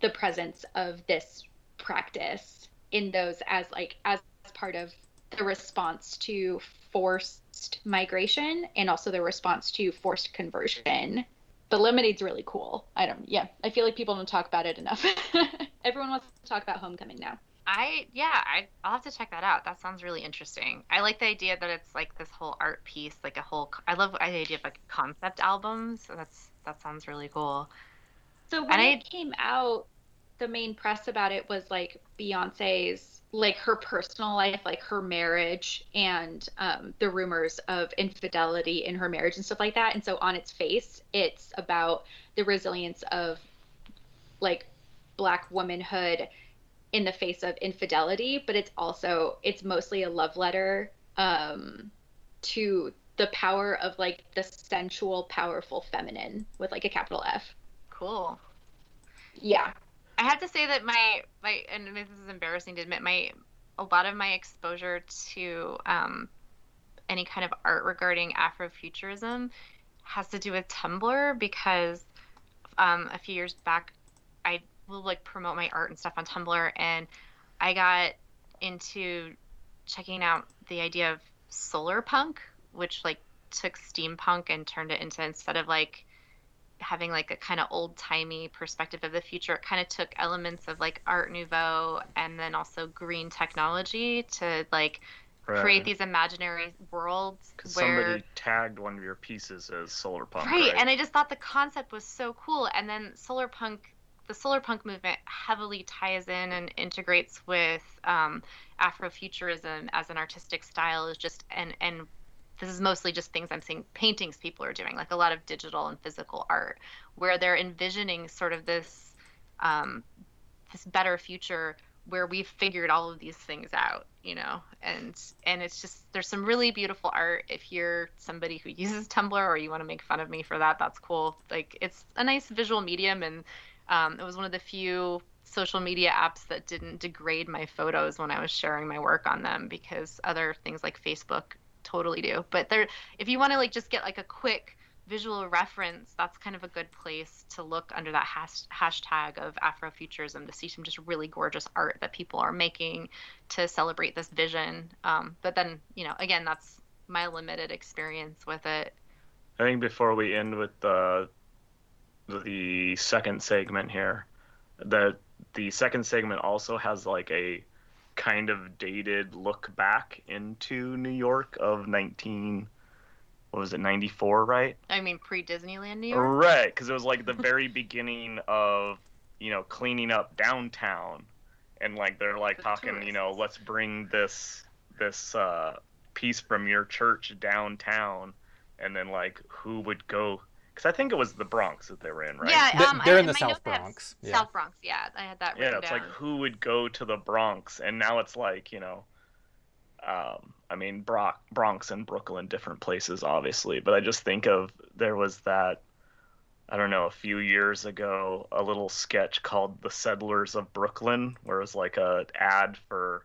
the presence of this practice in those as like as part of the response to forced migration and also the response to forced conversion. The lemonade's really cool. I don't yeah, I feel like people don't talk about it enough. Everyone wants to talk about homecoming now. I yeah, I I'll have to check that out. That sounds really interesting. I like the idea that it's like this whole art piece, like a whole. I love the idea of like concept albums. So that's that sounds really cool. So when And I- it came out, the main press about it was like Beyonce's, like her personal life, like her marriage, and um, the rumors of infidelity in her marriage and stuff like that. And so on its face, it's about the resilience of like black womanhood in the face of infidelity, but it's also it's mostly a love letter um, to the power of like the sensual, powerful feminine with like a capital F. Cool. Yeah. I have to say that my my and this is embarrassing to admit my a lot of my exposure to um, any kind of art regarding Afrofuturism has to do with Tumblr because um, a few years back I will like promote my art and stuff on Tumblr and I got into checking out the idea of solar punk, which like took steampunk and turned it into instead of like having like a kind of old timey perspective of the future, it kind of took elements of like Art Nouveau and then also green technology to like Right. create these imaginary worlds where somebody tagged one of your pieces as solar punk. right. Right, and i just thought the concept was so cool and then solar punk the solar punk movement heavily ties in and integrates with um, Afrofuturism as an artistic style is just and and this is mostly just things I'm seeing paintings people are doing, like a lot of digital and physical art, where they're envisioning sort of this um, this better future where we've figured all of these things out, you know, and and it's just there's some really beautiful art. If you're somebody who uses Tumblr or you want to make fun of me for that, that's cool. Like it's a nice visual medium, and um, it was one of the few social media apps that didn't degrade my photos when I was sharing my work on them because other things like Facebook totally do. But there, if you want to like just get like a quick visual reference, that's kind of a good place to look under that hash, hashtag of Afrofuturism to see some just really gorgeous art that people are making to celebrate this vision. Um, but then, you know, again, that's my limited experience with it. I think before we end with the the second segment here, that the second segment also has like a kind of dated look back into New York of 19 what was it 94 right? I mean pre-disneyland new york? Right because it was like the very beginning of you know cleaning up downtown. And like they're like The talking you know let's bring this this uh piece from your church downtown. And then like who would go because i think it was the bronx that they were in right? Yeah They- um, they're I, in the South Bronx, yeah. south bronx yeah i had that yeah it's down. like who would go to the bronx? And now it's like you know um, i mean Bro- bronx and brooklyn different places obviously but i just think of there was that i don't know a few years ago a little sketch called the settlers of brooklyn where it was like a ad for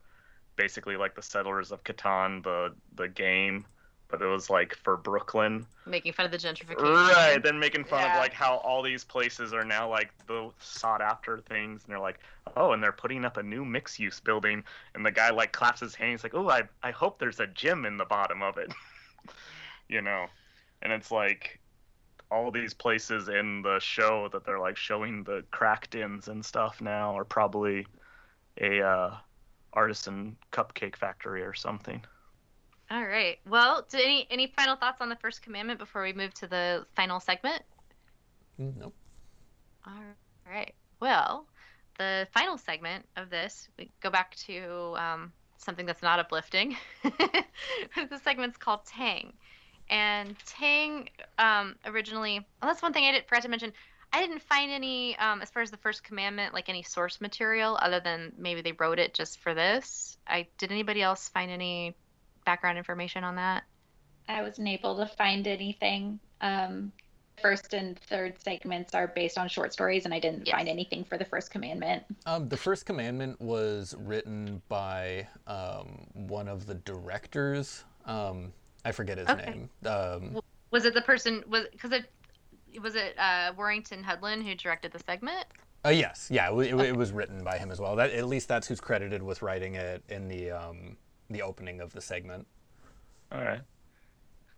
basically like the settlers of catan the the game but it was like for brooklyn making fun of the gentrification Right, then making fun Yeah. of like how all these places are now like the sought after things, and they're like, oh, and they're putting up a new mixed use building, and the guy like claps his hands like, oh, I I hope there's a gym in the bottom of it, you know, and it's like all these places in the show that they're like showing the cracked ins and stuff now are probably a uh, artisan cupcake factory or something. All right well do any any final thoughts on the first commandment before we move to the final segment Mm, Nope. All right. Well, the final segment of this, we go back to um, something that's not uplifting. the segment's called Tang. And Tang um, originally, well, that's one thing I did, forgot to mention. I didn't find any, um, as far as the first commandment, like any source material other than maybe they wrote it just for this. I did anybody else find any background information on that? I wasn't able to find anything. Um, first and third segments are based on short stories, and I didn't Yes. find anything for the first commandment. Um, the first commandment was written by um, one of the directors. Um, I forget his Okay. name. Um, Was it the person was because it was it uh, Warrington Hudlin who directed the segment? uh, yes, yeah, it, it, wa- it was written by him as well. That at least that's who's credited with writing it in the um, the opening of the segment. All right.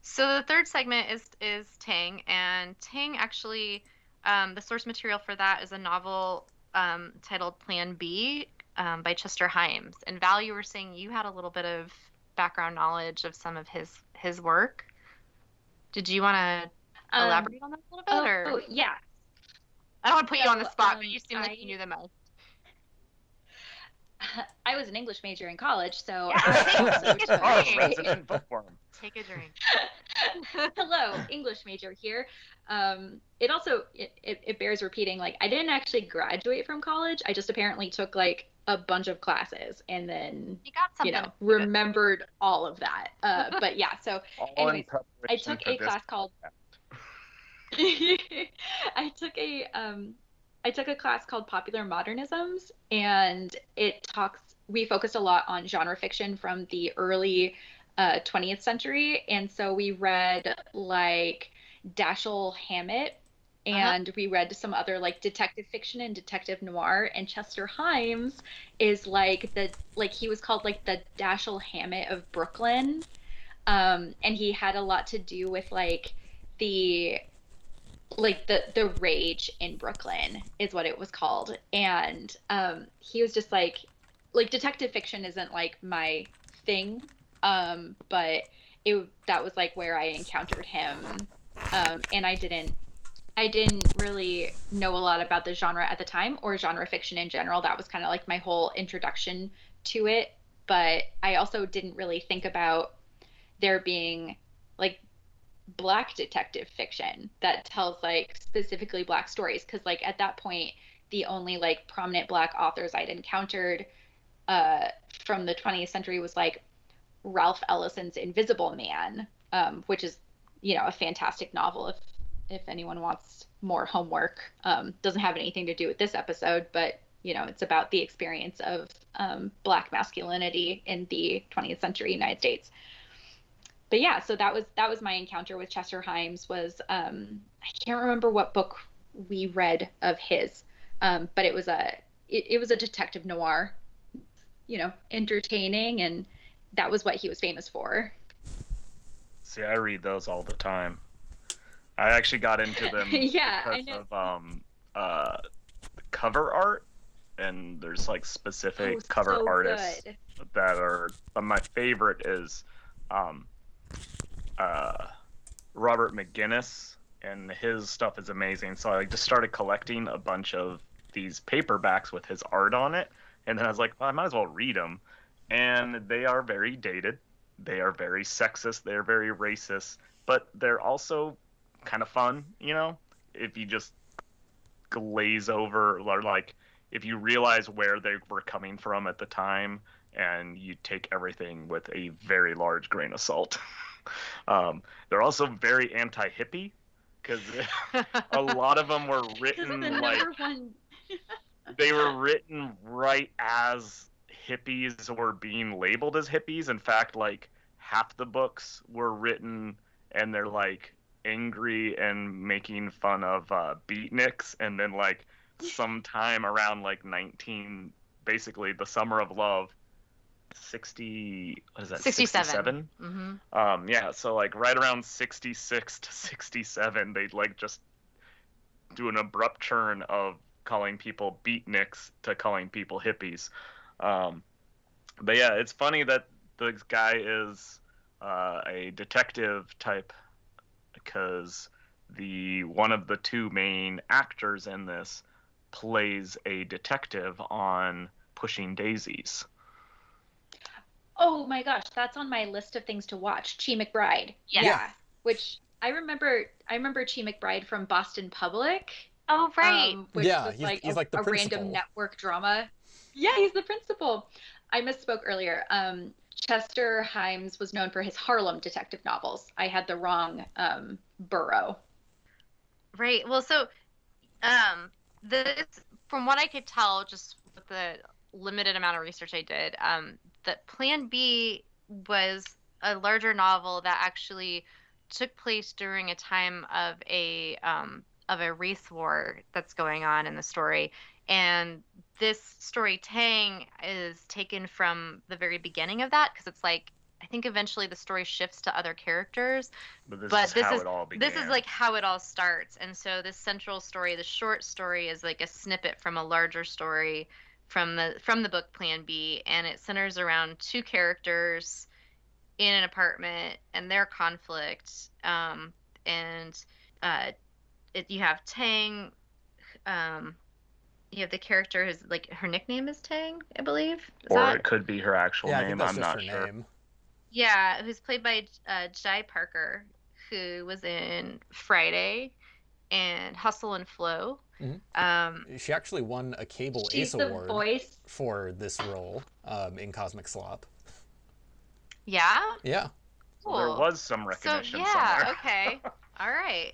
So the third segment is is Tang, and Tang actually, um, the source material for that is a novel um, titled Plan B um, by Chester Himes. And Val, you were saying you had a little bit of background knowledge of some of his his work. Did you want to Um, elaborate on that a little bit, or Oh, yeah. I don't want to put you on the spot, um, but you seem like I- you knew the most. I was an English major in college, so Yeah, I also take it took- Hey. resident bookworm. Take a drink. Hello, English major here. Um, it also it, it, it bears repeating. Like I didn't actually graduate from college. I just apparently took like a bunch of classes and then You got something. you know to do with it. remembered all of that. Uh, but yeah, so All Anyways, I took a class called I took a um I took a class called Popular Modernisms and it talks we focused a lot on genre fiction from the early uh, 20th century. And so we read like Dashiell Hammett and we read some other like detective fiction and detective noir. And Chester Himes is like the like he was called like the Dashiell Hammett of Brooklyn. Um and he had a lot to do with like the like the the rage in Brooklyn is what it was called and um he was just like like detective fiction isn't like my thing um but it that was like where I encountered him um and I didn't I didn't really know a lot about the genre at the time or genre fiction in general. That was kind of like my whole introduction to it. But I also didn't really think about there being like black detective fiction that tells like specifically black stories because like at that point the only like prominent black authors i'd encountered uh, from the 20th century was like ralph ellison's invisible man um, which is you know a fantastic novel if if anyone wants more homework. Um, doesn't have anything to do with this episode but you know it's about the experience of um, black masculinity in the 20th century united states but yeah, so that was that was my encounter with Chester Himes. Was um, I can't remember what book we read of his, um, but it was a it, it was a detective noir, you know, entertaining, and that was what he was famous for. See, I read those all the time. I actually got into them yeah, because of um uh cover art and there's like specific Oh, cover so artists good. that are but my favorite is um uh Robert McGinnis and his stuff is amazing. So I just started collecting a bunch of these paperbacks with his art on it and then I was like, well, I might as well read them. And they are very dated. They are very sexist, they're very racist, but they're also kind of fun, you know? If you just glaze over or like if you realize where they were coming from at the time and you take everything with a very large grain of salt. um, they're also very anti-hippie because a lot of them were written the like they were written right as hippies were being labeled as hippies. In fact, like half the books were written and they're like angry and making fun of uh, beatniks, and then like sometime around like 19, basically the summer of love, 60, what is that? 67. 67? hmm Um, yeah, so like right around 66 to 67, they'd like just do an abrupt turn of calling people beatniks to calling people hippies. Um, but yeah, it's funny that this guy is uh, a detective type because the one of the two main actors in this plays a detective on Pushing Daisies. Oh my gosh, that's on my list of things to watch. Chi McBride. Yes. Yeah. Which I remember. I remember Chi McBride from Boston Public. Oh right. um, which Yeah, was he's- like he's a, like the a random network drama. Yeah, he's the principal. I misspoke earlier. Um, Chester Himes was known for his Harlem detective novels. I had the wrong um, borough. Right. Well, so um, this, from what I could tell, just with the limited amount of research I did, um, that Plan B was a larger novel that actually took place during a time of a um, of a race war that's going on in the story, and this story Tang is taken from the very beginning of that because it's like I think eventually the story shifts to other characters, But this But is this how is- it all began. this is like how it all starts. And so this central story the short story is like a snippet from a larger story from the from the book plan b and it centers around two characters in an apartment and their conflict um, and uh, it, you have tang um, you have the character who's like her nickname is tang i believe is or that it could be her actual yeah, name. that's I'm not her sure. name. Yeah, who's played by uh, Jai Parker, who was in Friday and Hustle and Flow. Mhm. Um, She actually won a Cable She's Ace the Award voice. for this role um, in Cosmic Slop. yeah, Yeah. cool. There was some recognition. so recognition yeah, somewhere. okay, all right.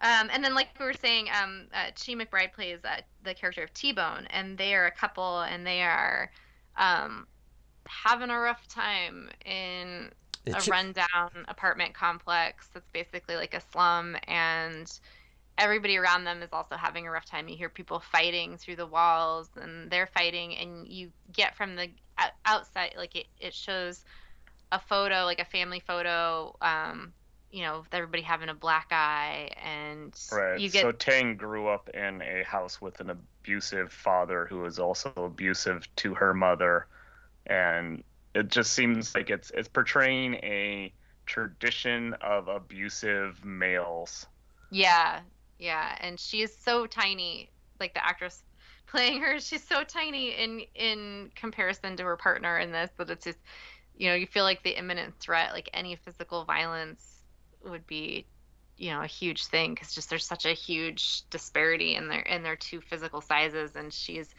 Um, and then, like we were saying, um, uh, Chi McBride plays uh, the character of T Bone, and they are a couple, and they are um, having a rough time in It a rundown apartment complex that's basically like a slum and everybody around them is also having a rough time you hear people fighting through the walls and they're fighting and you get from the outside like it, it shows a photo like a family photo um you know everybody having a black eye and Right. you get So Tang grew up in a house with an abusive father who was also abusive to her mother, and it just seems like it's it's portraying a tradition of abusive males. yeah Yeah, and she is so tiny, like the actress playing her, she's so tiny in in comparison to her partner in this that it's just you know, you feel like the imminent threat, like any physical violence would be you know a huge thing because just there's such a huge disparity in their in their two physical sizes and she's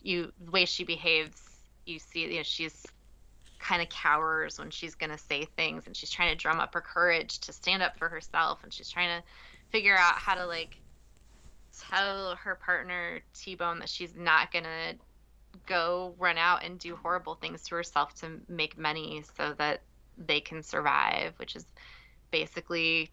you the way she behaves you see you know she's kind of cowers when she's going to say things and she's trying to drum up her courage to stand up for herself and she's trying to figure out how to like tell her partner T-Bone that she's not to go run out and do horrible things to herself to make money so that they can survive, which is basically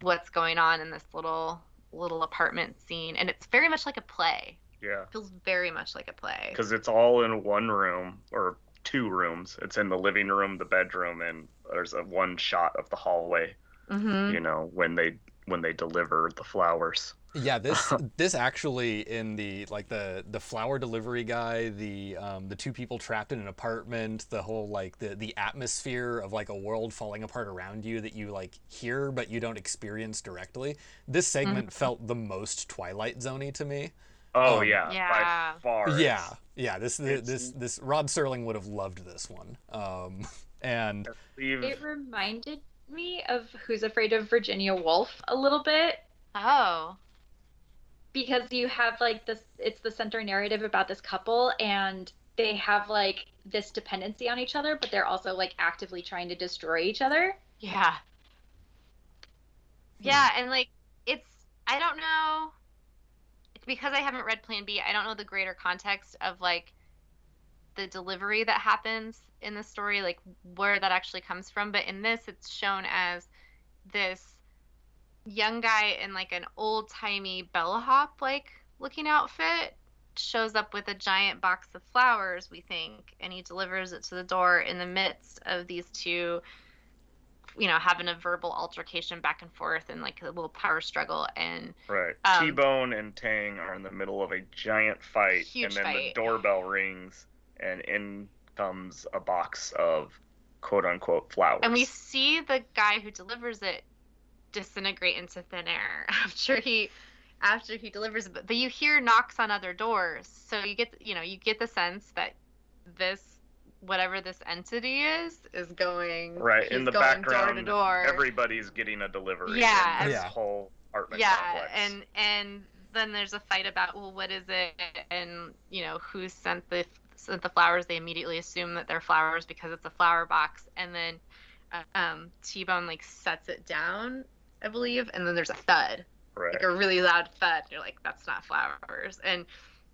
what's going on in this little little apartment scene and it's very much like a play. Yeah. It feels very much like a play. Because it's all in one room or two rooms. It's in the living room, the bedroom, and there's a one shot of the hallway. Mm-hmm. You know when they when they deliver the flowers. Yeah, this this actually in the like the the flower delivery guy, the um, the two people trapped in an apartment, the whole like the the atmosphere of like a world falling apart around you that you like hear but you don't experience directly. This segment Mhm. felt the most Twilight Zoney to me. Oh Um, yeah, Yeah. by far. Yeah, it's- yeah. This it's- this this Rod Serling would have loved this one. Um, and It reminded me of Who's Afraid of Virginia Woolf a little bit Oh. because you have like this it's the center narrative about this couple and they have like this dependency on each other but they're also like actively trying to destroy each other Yeah. Hmm. Yeah, and like it's I don't know it's because I haven't read Plan B, I don't know the greater context of like the delivery that happens in the story, like where that actually comes from. But in this it's shown as this young guy in like an old timey bellahop like looking outfit shows up with a giant box of flowers, we think, and he delivers it to the door in the midst of these two you know, having a verbal altercation back and forth and like a little power struggle. And Right. Um, T-Bone and Tang are in the middle of a giant fight, and then fight. the doorbell rings, and in comes a box of quote unquote flowers. and we see the guy who delivers it disintegrate into thin air after he after he delivers it. But, but you hear knocks on other doors, so you get you know you get the sense that this whatever this entity is is going right in he's the background, door to door. everybody's getting a delivery. Yeah. in this Yeah. whole apartment yeah complex. and and then there's a fight about well what is it and you know who sent the sent the flowers they immediately assume that they're flowers because it's a flower box and then uh, um t-bone like sets it down i believe and then there's a thud. Right. like a really loud thud. You're like that's not flowers. And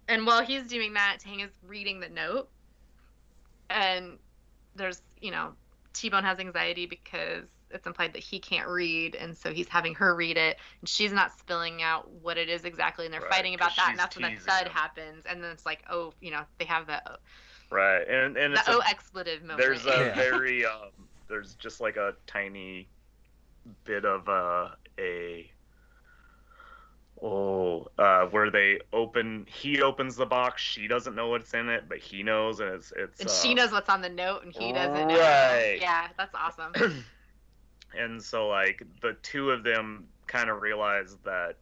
and while he's doing that tang is reading the note and there's you know t-bone has anxiety because it's implied that he can't read and so he's having her read it and she's not spilling out what it is exactly and they're Right, fighting about that and that's when the teasing thud him. happens and then it's like oh you know they have the right, and and the it's oh a, expletive moment there's a Yeah. very um, there's just like a tiny bit of uh, a oh uh, where they open he opens the box she doesn't know what's in it but he knows and it's it's and uh, she knows what's on the note and he doesn't know Right. yeah that's awesome and so like the two of them kind of realize that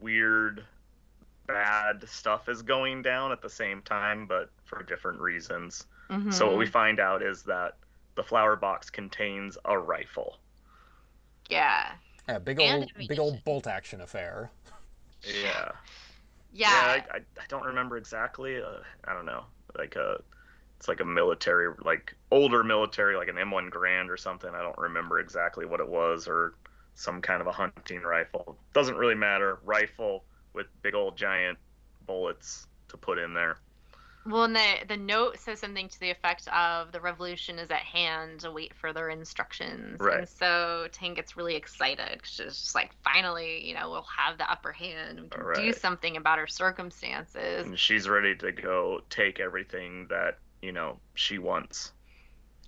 weird bad stuff is going down at the same time but for different reasons. So what we Mhm. find out is that the flower box contains a rifle. Yeah. Yeah, big old big old bolt action affair. yeah. Yeah, I, I, I don't remember exactly uh, i don't know like a it's like a military like older military like an M1 Garand or something i don't remember exactly what it was or some kind of a hunting rifle doesn't really matter rifle with big old giant bullets to put in there Well, and the the note says something to the effect of the revolution is at hand. Await further instructions. Right. And so Tang gets really excited. 'cause She's just like, finally, you know, we'll have the upper hand. We can do something about our circumstances. and she's ready to go take everything that you know she wants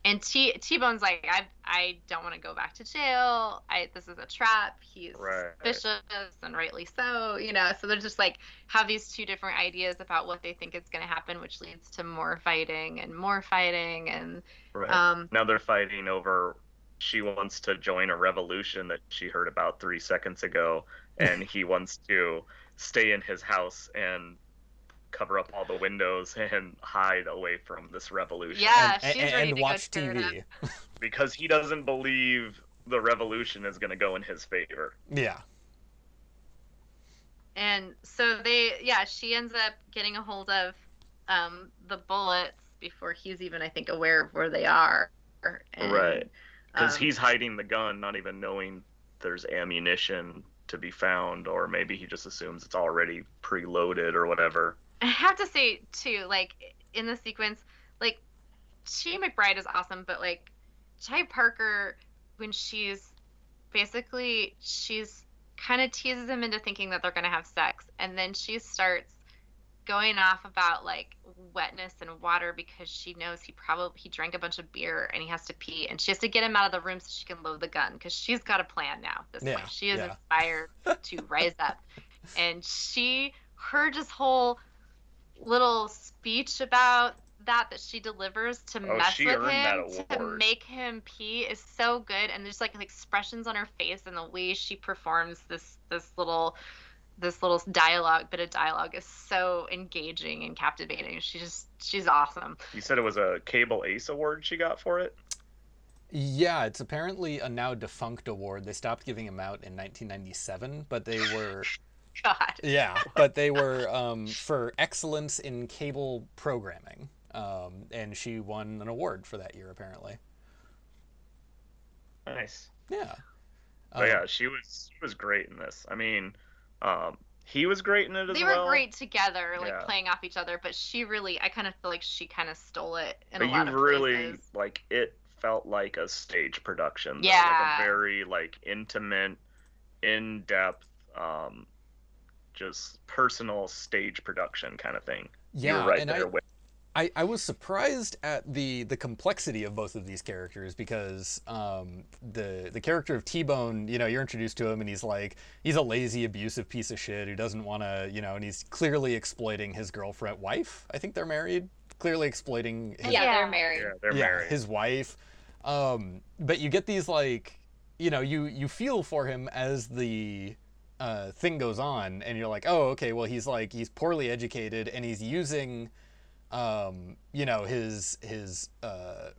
And T T Bone's like, I I don't want to go back to jail. I this is a trap. He's Right. suspicious and rightly so. You know, so they're just like have these two different ideas about what they think is going to happen, which leads to more fighting and more fighting and right um now they're fighting over she wants to join a revolution that she heard about three seconds ago and he wants to stay in his house and cover up all the windows and hide away from this revolution. Yeah, and, she's and, ready and to watch go stir it up. TV. Because he doesn't believe the revolution is going to go in his favor. Yeah. And so they, yeah, she ends up getting a hold of um, the bullets before he's even, I think, aware of where they are. And, Right. Because um, he's hiding the gun, not even knowing there's ammunition to be found, or maybe he just assumes it's already preloaded or whatever. I have to say too, like in the sequence, like Chi McBride is awesome, but like Jai Parker, when she's basically she's kind of teases him into thinking that they're gonna have sex, and then she starts going off about like wetness and water because she knows he probably he drank a bunch of beer and he has to pee, and she has to get him out of the room so she can load the gun because she's got a plan now. This Yeah, point, she is yeah. inspired to rise up, and she her just whole little speech about that that she delivers to Oh, mess with him to make him pee is so good and there's like expressions on her face and the way she performs this this little this little dialogue bit of dialogue is so engaging and captivating she just she's awesome You said it was a Cable Ace Award she got for it? Yeah, it's apparently a now defunct award. They stopped giving them out in 1997, but they were god yeah, but they were um, for excellence in cable programming, um, and she won an award for that year apparently. Nice. Yeah. But Um, yeah, she was she was great in this. I mean, um, he was great in it as they well. They were great together like Yeah. playing off each other but she really i kind of feel like she kind of stole it in But a lot you of really places. like it felt like a stage production. though, Yeah. Like a very like intimate, in depth, um, just personal stage production kind of thing. yeah, You're right and there I, with. I, I was surprised at the the complexity of both of these characters because um, the the character of T Bone, you know, you're introduced to him and he's like he's a lazy, abusive piece of shit who doesn't want to, you know, and he's clearly exploiting his girlfriend, wife. I think they're married. Clearly exploiting his, Yeah, Yeah. they're married. Yeah, they're yeah, married. his wife. Um, but you get these like, you know, you you feel for him as the uh, thing goes on, and you're like, oh, okay, well, he's like he's poorly educated, and he's using, um, you know, his his uh,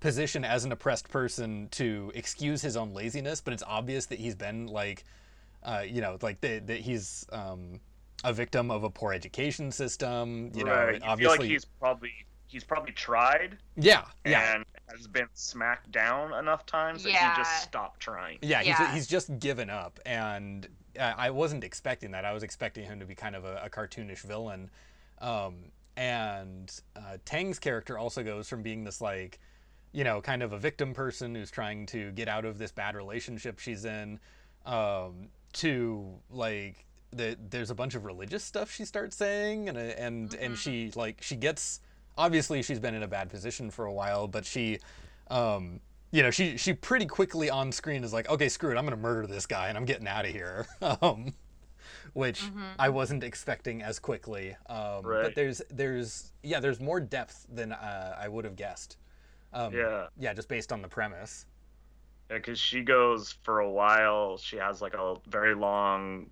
position as an oppressed person to excuse his own laziness, but it's obvious that he's been like, uh, you know, like that that he's um, a victim of a poor education system. You know, right. You obviously, feel like he's probably he's probably tried yeah, yeah. and has been smacked down enough times that Yeah. he just stopped trying. Yeah, he's, Yeah. he's just given up, and uh, I wasn't expecting that. I was expecting him to be kind of a, a cartoonish villain. Um, and uh, Tang's character also goes from being this like, you know, kind of a victim person who's trying to get out of this bad relationship she's in, um, to like the, there's a bunch of religious stuff she starts saying, and and and Mhm. she like she gets obviously she's been in a bad position for a while, but she. Um, you know, she she pretty quickly on screen is like, okay, screw it, I'm gonna murder this guy and I'm getting out of here. Um, which Mhm. I wasn't expecting as quickly. Um, But there's there's yeah, there's more depth than uh, I would have guessed. Um, Yeah. yeah, just based on the premise. because she goes for a while she has like a very long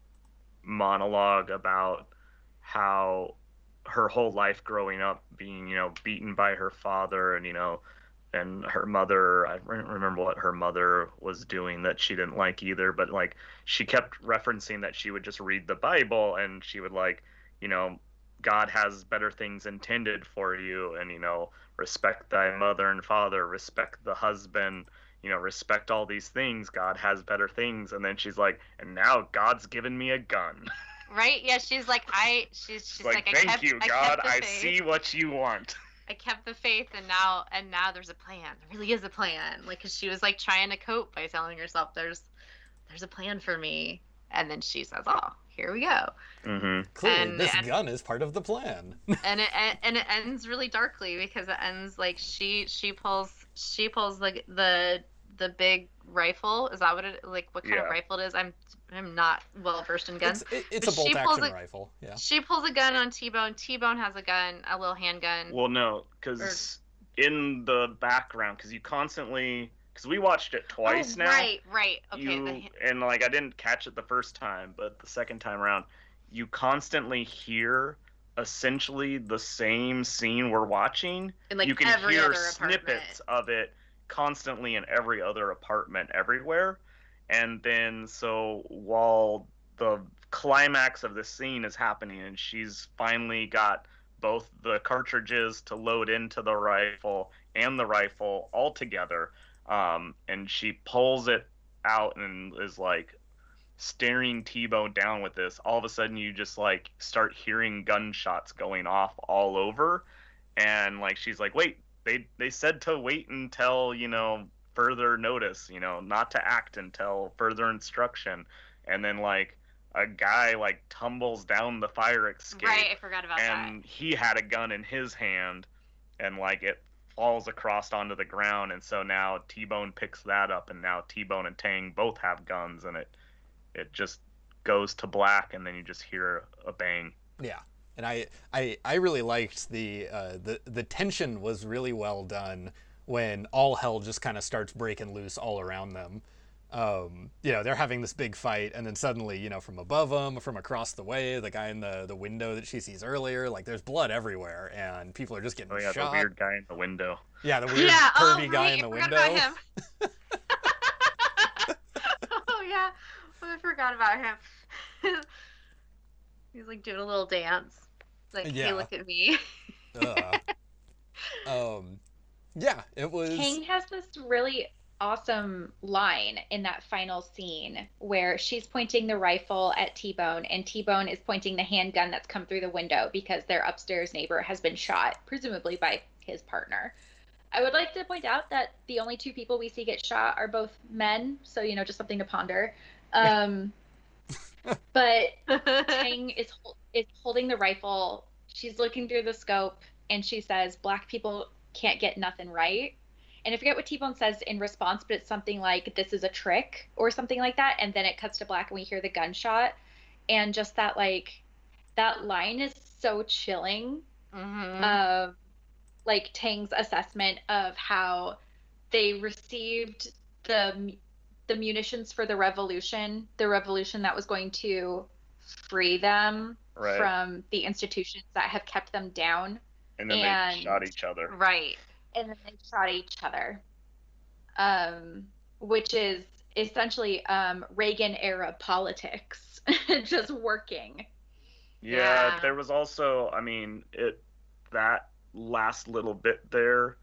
monologue about how her whole life growing up being you know beaten by her father and you know and her mother i don't remember what her mother was doing that she didn't like either but like she kept referencing that she would just read the bible and she would like you know god has better things intended for you and you know respect thy mother and father respect the husband you know, respect all these things. God has better things. And then she's like, and now God's given me a gun. right yeah she's like i she's she's like, like, I thank kept, you, God. kept the I see what you want. I kept the faith, and now and now there's a plan. There really is a plan. Like, cause she was like trying to cope by telling herself, "There's, there's a plan for me," and then she says, "Oh, here we go," Mm-hmm. Clearly, And- this and- gun is part of the plan. and it and it ends really darkly because it ends like she she pulls she pulls the the the big rifle. Is that what it like? What kind Yeah. of rifle it is? I'm I'm not well versed in guns. it's it's a bolt action a- rifle. Yeah. She pulls a gun on T Bone. T Bone has a gun, a little handgun. Well, no, because in the background, because you constantly, because we watched it oh, twice oh, now. Right, right. Okay. you the- and like I didn't catch it the first time, but the second time around, you constantly hear essentially the same scene we're watching. And like you can every hear other apartment. snippets of it constantly in every other apartment everywhere. And then so while the climax of the scene is happening and she's finally got both the cartridges to load into the rifle and the rifle all together um, and she pulls it out and is like staring T-Bone down with this. All of a sudden, you just like start hearing gunshots going off all over, and like she's like, "Wait, they they said to wait until you know further notice, you know, not to act until further instruction," and then like a guy like tumbles down the fire escape Right, I forgot about that. and he had a gun in his hand and like it falls across onto the ground and so now T-Bone picks that up and now T-Bone and Tang both have guns and it it just goes to black and then you just hear a bang. Yeah, and I I, I really liked the uh, the the tension was really well done when all hell just kind of starts breaking loose all around them. Um, you know, they're having this big fight, and then suddenly, you know, from above them, from across the way, the guy in the, the window that she sees earlier, like there's blood everywhere, and people are just getting Oh yeah, shot. the weird guy in the window. Yeah, the weird yeah, curvy oh, guy in the I window. About him. oh yeah, I forgot about him. He's like doing a little dance. Like, Yeah. hey, look at me. Ugh. um, yeah, it was. King has this really awesome line in that final scene where she's pointing the rifle at T-Bone and T-Bone is pointing the handgun that's come through the window because their upstairs neighbor has been shot, presumably by his partner. I would like to point out that the only two people we see get shot are both men, so you know, just something to ponder. Um, but Tang is is holding the rifle. She's looking through the scope and she says, "Black people can't get nothing right." And I forget what T-Bone says in response, but it's something like, "This is a trick" or something like that. And then it cuts to black and we hear the gunshot, and just that like that line is so chilling hmm of like Tang's assessment of how they received the the munitions for the revolution, the revolution that was going to free them Right. from the institutions that have kept them down, and then and- they shot each other. Right. and then they shot each other, um, which is essentially um, Reagan era politics just working. Yeah, Yeah. there was also, I mean, it that last little bit there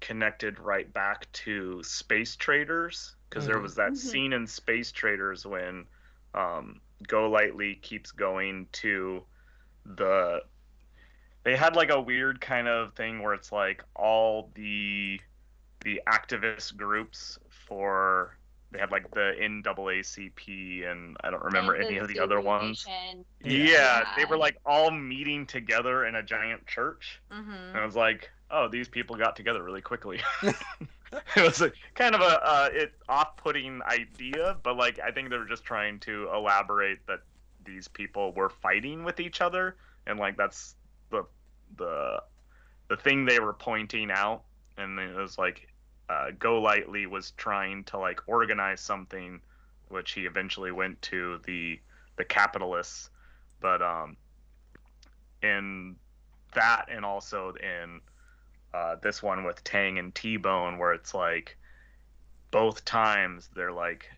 connected right back to Space Traders because there Mhm. was that Mhm. scene in Space Traders when um, Golightly keeps going to the. They had like a weird kind of thing where it's like all the the activist groups for they had like the NAACP and I don't remember And any of the other ones. Nation. Yeah, they were like all meeting together in a giant church. hmm And I was like, oh, these people got together really quickly. it was a, kind of a uh, it off-putting idea, but like I think they were just trying to elaborate that these people were fighting with each other, and like that's the the thing they were pointing out. And it was like, uh, Golightly was trying to like organize something, which he eventually went to the the capitalists, but um, in that and also in uh, this one with Tang and T Bone, where it's like both times they're like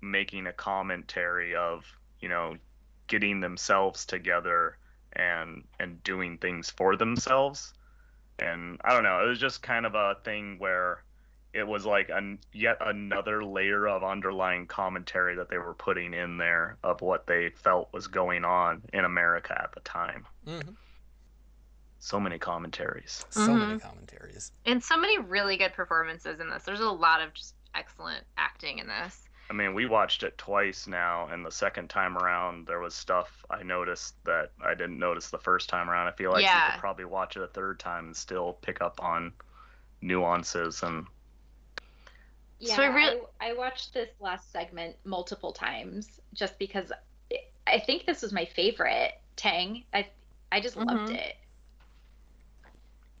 making a commentary of you know getting themselves together and and doing things for themselves and i don't know it was just kind of a thing where it was like an, yet another layer of underlying commentary that they were putting in there of what they felt was going on in america at the time Mhm. so many commentaries So many Mhm. commentaries. And so many really good performances in this. There's a lot of just excellent acting in this. I mean, we watched it twice now, and the second time around, there was stuff I noticed that I didn't notice the first time around. I feel like you could probably watch it a third time and still pick up on nuances and Yeah, So I real- I, I watched this last segment multiple times just because I think this was my favorite Tang. I I just loved Mhm. it.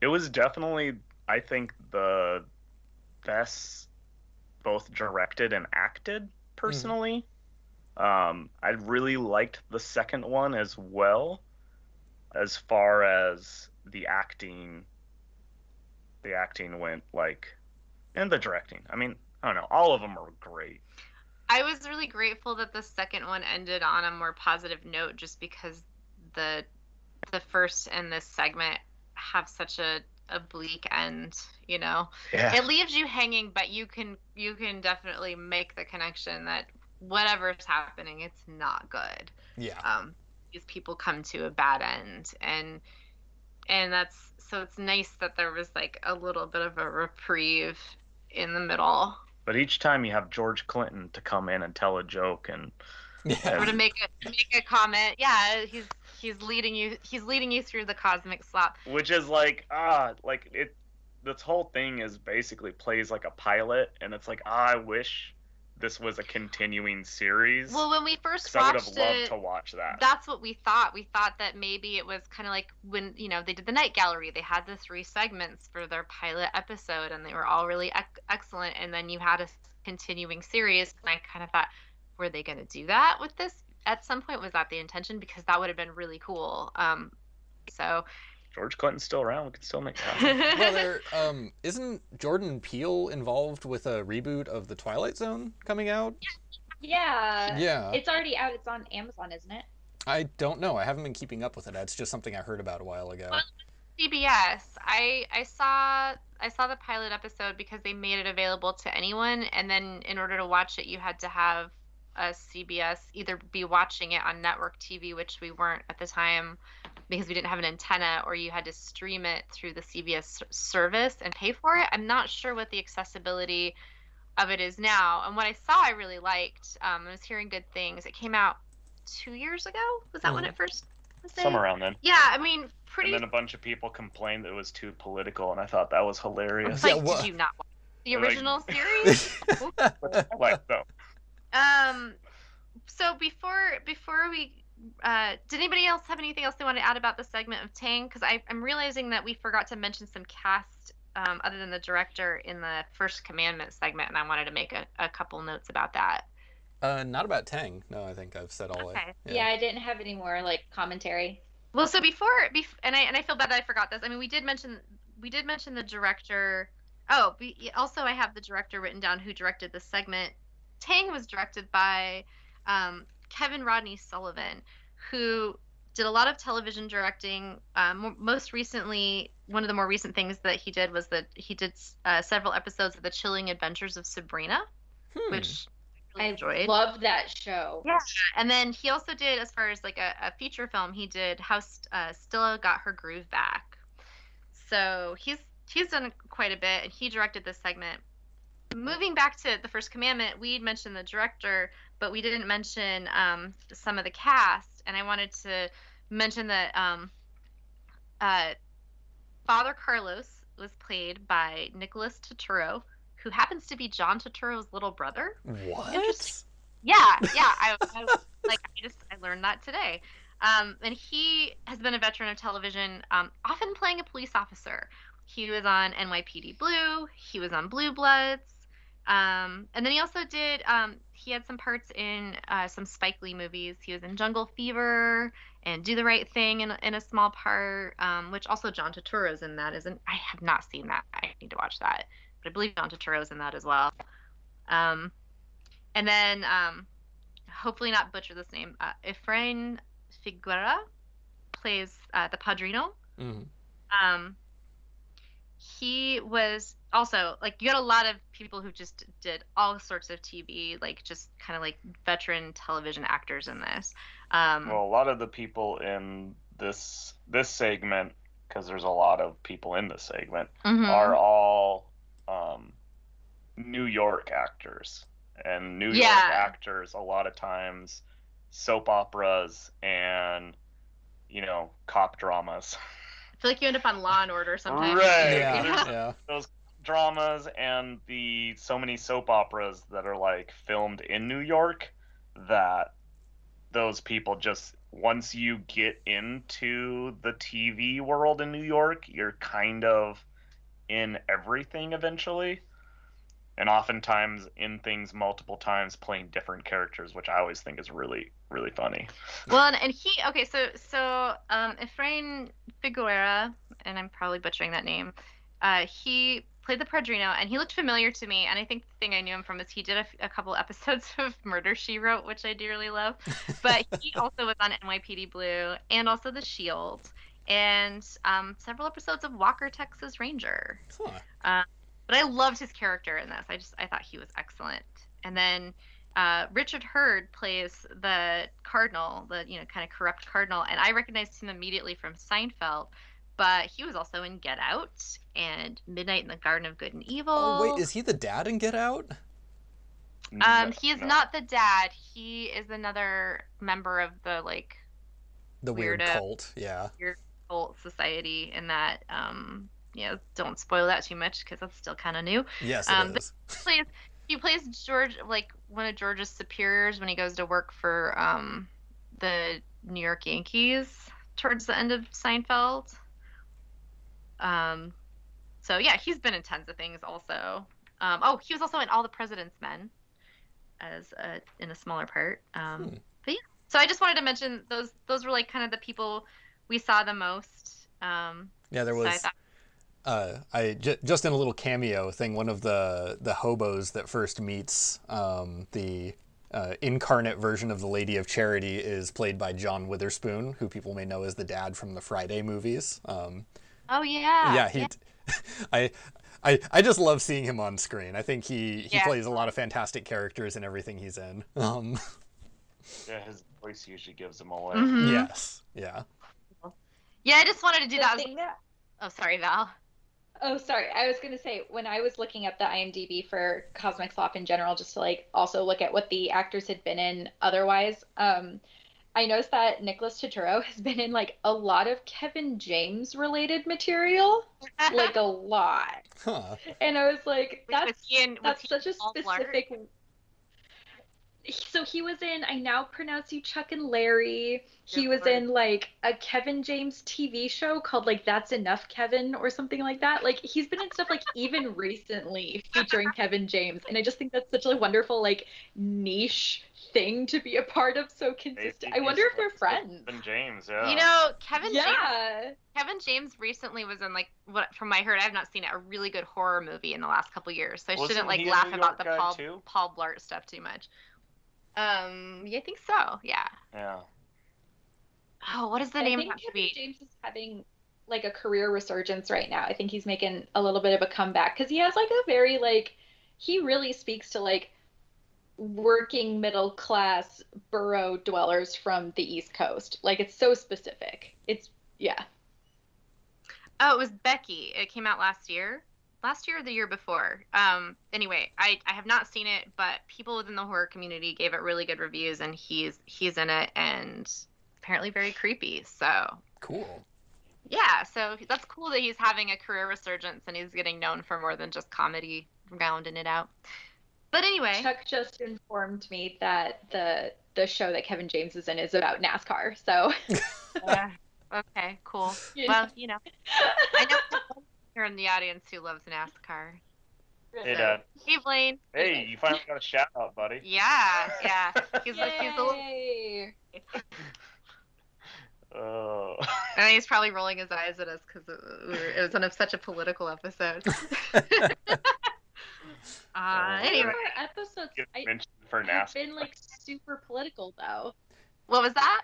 it was definitely, I think, the best both directed and acted personally. Um, I really liked the second one as well, as far as the acting. The acting went like, and the directing. I mean, I don't know. All of them are great. I was really grateful that the second one ended on a more positive note, just because the the first and this segment have such a a bleak end. You know, Yeah. it leaves you hanging, but you can you can definitely make the connection that whatever's happening, it's not good. Yeah. um, these people come to a bad end and and that's so it's nice that there was like a little bit of a reprieve in the middle But each time you have George Clinton to come in and tell a joke, and Yeah. or to make a make a comment yeah he's he's leading you he's leading you through the cosmic slop which is like ah, like it. This whole thing is basically plays like a pilot, and it's like ah, I wish this was a continuing series. well when we first 'cause I would have loved it to watch that. that's what we thought we thought that maybe it was kind of like when you know they did the night gallery they had the three segments for their pilot episode and they were all really ec- excellent and then you had a continuing series and i kind of thought were they going to do that with this at some point was that the intention because that would have been really cool um so George Clinton's still around. We can still make that. happen. well, there um, isn't Jordan Peele involved with a reboot of the Twilight Zone coming out? Yeah. Yeah. It's already out. It's on Amazon, isn't it? I don't know. I haven't been keeping up with it. It's just something I heard about a while ago. Well- CBS. I I saw I saw the pilot episode because they made it available to anyone, and then in order to watch it, you had to have a CBS either be watching it on network TV, which we weren't at the time because we didn't have an antenna, or you had to stream it through the CBS service and pay for it. I'm not sure what the accessibility of it is now. And what I saw, I really liked. Um, I was hearing good things. It came out two years ago. Was that when Mhm. it first? Was Some around then. Yeah, I mean, pretty And then a bunch of people complained that it was too political, and I thought that was hilarious. Yeah, Like, wha- did you not watch the Like- original series? like, though. Um, so before before we, uh, did anybody else have anything else they want to add about the segment of Tang? Because I'm realizing that we forgot to mention some cast um, other than the director in the first commandment segment, and I wanted to make a, a couple notes about that. uh, not about Tang. No, I think I've said all Okay. I. Yeah. I didn't have any more like commentary. Well, so before, bef- and I and I feel bad that I forgot this. I mean, we did mention we did mention the director. Oh, we, also I have the director written down who directed the segment. Tang was directed by um, Kevin Rodney Sullivan, who did a lot of television directing. Um, most recently, one of the more recent things that he did was that he did uh, several episodes of The Chilling Adventures of Sabrina, Hmm. which I really I enjoyed. love that show. Yeah. And then he also did, as far as like a, a feature film, he did How St- uh, Stella Got Her Groove Back. So he's he's done quite a bit, and he directed this segment. Moving back to the First Commandment, we mentioned the director, but we didn't mention um, some of the cast, and I wanted to mention that um, uh, Father Carlos was played by Nicholas Turturro, who happens to be John Turturro's little brother. What? Interesting. Yeah, yeah. I, I like I just I learned that today. Um, and he has been a veteran of television, um, often playing a police officer. He was on NYPD Blue. He was on Blue Bloods. Um, and then he also did. Um, he had some parts in uh, some Spike Lee movies. He was in Jungle Fever and Do the Right Thing in, in a small part, um, which also John Turturro's in that. Isn't I have not seen that. I need to watch that. But I believe John Turturro's in that as well. Um, and then, um, hopefully not butcher this name, uh, Efrain Figueroa plays uh, the Padrino. Mhm. Um, he was also like you had a lot of people who just did all sorts of TV, like just kind of like veteran television actors in this. Um, Well, a lot of the people in this this segment, because there's a lot of people in this segment, mhm. are all um, New York actors, and New York actors a lot of times soap operas and you know cop dramas. I feel like you end up on Law and Order sometimes. Right. Yeah. Yeah. Yeah. Those dramas and the so many soap operas that are like filmed in New York that those people just once you get into the TV world in New York, you're kind of in everything eventually. And oftentimes in things multiple times playing different characters, which I always think is really really funny. Well, and, and he okay, so so um, Efrain Figueroa, and I'm probably butchering that name. Uh, he played the Padrino, and he looked familiar to me. And I think the thing I knew him from is he did a, a couple episodes of Murder She Wrote, which I dearly love. But he also was on NYPD Blue and also The Shield, and um, several episodes of Walker Texas Ranger. Huh. Uh, but I loved his character in this. I just I thought he was excellent. And then uh, Richard Herd plays the cardinal, the you know kind of corrupt cardinal, and I recognized him immediately from Seinfeld. But he was also in Get Out and Midnight in the Garden of Good and Evil. Oh wait, is he the dad in Get Out? um, No, he is no. not the dad. He is another member of the like The weird Weirdo. cult. Yeah. cult society. In that, um, you know, don't spoil that too much because that's still kind of new. Yes, it Um, is. plays he plays George like one of George's superiors when he goes to work for um the New York Yankees towards the end of Seinfeld. Um so yeah, he's been in tons of things also. Um oh, he was also in All the President's Men as a, in a smaller part. Um Hmm. but yeah. So I just wanted to mention those those were like kind of the people we saw the most. Um Yeah, there so was. thought- uh, I j- just in a little cameo thing, one of the the hobos that first meets um, the uh, incarnate version of the Lady of Charity is played by John Witherspoon, who people may know as the dad from the Friday movies. Um, oh yeah. yeah, he. I. I, I just love seeing him on screen. I think he, he Yeah. plays a lot of fantastic characters in everything he's in. Um, Yeah, his voice usually gives him away. Mhm. yes, yeah. Yeah, I just wanted to do The that. thing that Oh, sorry, Val. Oh, sorry. I was going to say when I was looking up the IMDb for Cosmic Slop in general, just to like also look at what the actors had been in otherwise, um, I noticed that Nicholas Turturro has been in like a lot of Kevin James related material, like a lot. Huh. And I was like, was that's he in, was that's he such a specific. Blart? Specific. So he was in I Now Pronounce You Chuck and Larry. He Yeah, was right. in like a Kevin James TV show called like That's Enough Kevin or something like that. Like he's been in stuff like even recently featuring Kevin James. And I just think that's such a wonderful like niche thing to be a part of so consistent. I wonder if they're friends. Kevin James, yeah. You know, Kevin James. Yeah. Kevin James recently was in like what from my heard. I have not seen it. A really good horror movie in the last couple years, so I Wasn't shouldn't like laugh about the Paul too? Paul Blart stuff too much. Um, yeah, I think so. Yeah. yeah. Oh, what is the I name of think that Kevin movie? James is having like a career resurgence right now. I think he's making a little bit of a comeback because he has like a very like he really speaks to like working middle class borough dwellers from the East Coast. Like it's so specific. It's yeah. Oh, it was Becky. It came out last year. Last year or the year before. Um, anyway, I, I have not seen it, but people within the horror community gave it really good reviews, and he's he's in it, and apparently very creepy. So Cool. yeah, so that's cool that he's having a career resurgence and he's getting known for more than just comedy, rounding it out. But anyway, Chuck just informed me that the the show that Kevin James is in is about NASCAR. So yeah, okay, cool. Well, you know, I know someone here in the audience who loves NASCAR. Hey, So- Dad. Hey, Blaine. Hey, you finally got a shout out, buddy. Yeah, yeah. He's, a, he's a little, Yay. Oh. and he's probably rolling his eyes at us because it, it was on a, such a political episode. uh, Oh, anyway, Our episodes Good I, mention for have NASCAR. been like super political though. what was that?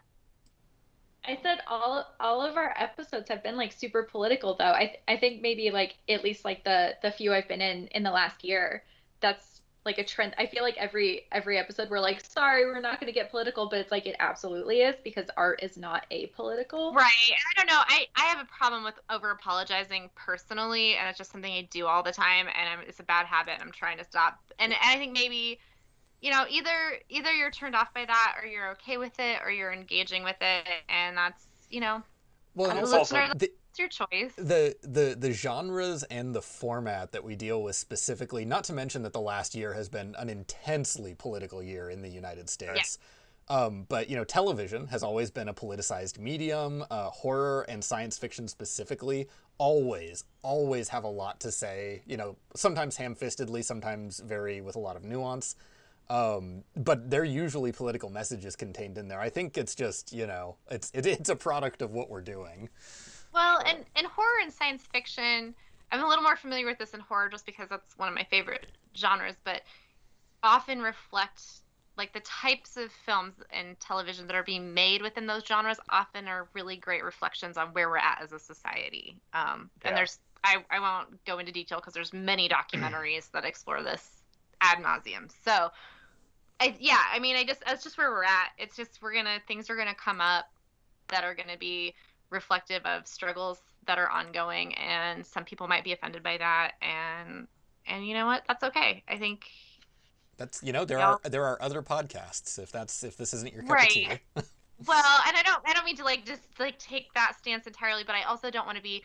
I said all all of our episodes have been like super political though. I th- I think maybe like at least like the the few I've been in in the last year, that's like a trend. I feel like every every episode we're like, sorry, we're not going to get political, but it's like it absolutely is because art is not apolitical. Right. I don't know. I, I have a problem with over apologizing personally, and it's just something I do all the time, and I'm, it's a bad habit. I'm trying to stop. And, and I think maybe, you know, either either you're turned off by that, or you're okay with it, or you're engaging with it, and that's you know, Well, it's also- the, It's your choice. the the the genres and the format that we deal with specifically not to mention that the last year has been an intensely political year in the united states um, but you know television has always been a politicized medium uh, horror and science fiction specifically always, always have a lot to say. You know, sometimes ham-fistedly, sometimes very with a lot of nuance. Um, but they're usually political messages contained in there. I think it's just you know, it's it, it's a product of what we're doing. Well, and in horror and science fiction, I'm a little more familiar with this in horror just because that's one of my favorite genres, but often reflect like the types of films and television that are being made within those genres often are really great reflections on where we're at as a society. Um, and Yeah. there's I, I won't go into detail because there's many documentaries that explore this ad nauseum. So, I yeah, I mean, I just that's just where we're at. It's just we're gonna things are gonna come up that are gonna be reflective of struggles that are ongoing, and some people might be offended by that, and and you know what? That's okay. I think That's you know there Yeah. are there are other podcasts if that's if this isn't your cup Right. of tea. well and i don't i don't mean to like just like take that stance entirely but i also don't want to be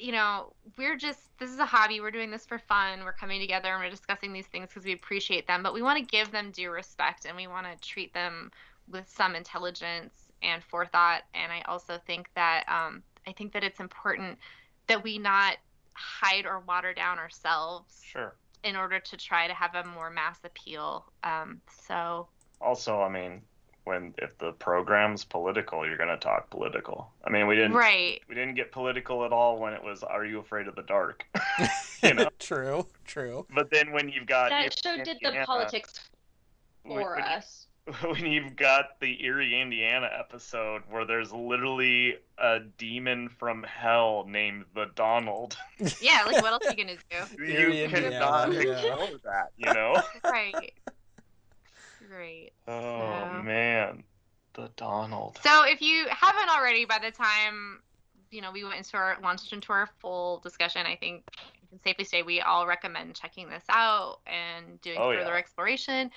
you know we're just this is a hobby. We're doing this for fun. We're coming together and we're discussing these things because we appreciate them but we want to give them due respect and we want to treat them with some intelligence and forethought. And i also think that um, i think that it's important that we not hide or water down ourselves Sure. in order to try to have a more mass appeal. Um, so Also, I mean, when if the program's political, you're gonna talk political. I mean, we didn't right we didn't get political at all when it was "Are you afraid of the dark?" you know. true, true. But then when you've got that Erie, show did the politics for when, us. when you've got the Erie, Indiana episode where there's literally a demon from hell named the Donald, yeah like what else are you gonna do Erie, you Indiana, cannot yeah. ignore that. You know. right great Oh Yeah. man, the Donald. so if you haven't already by the time you know we went into our launched into our full discussion i think you can safely say we all recommend checking this out and doing Oh, further yeah. exploration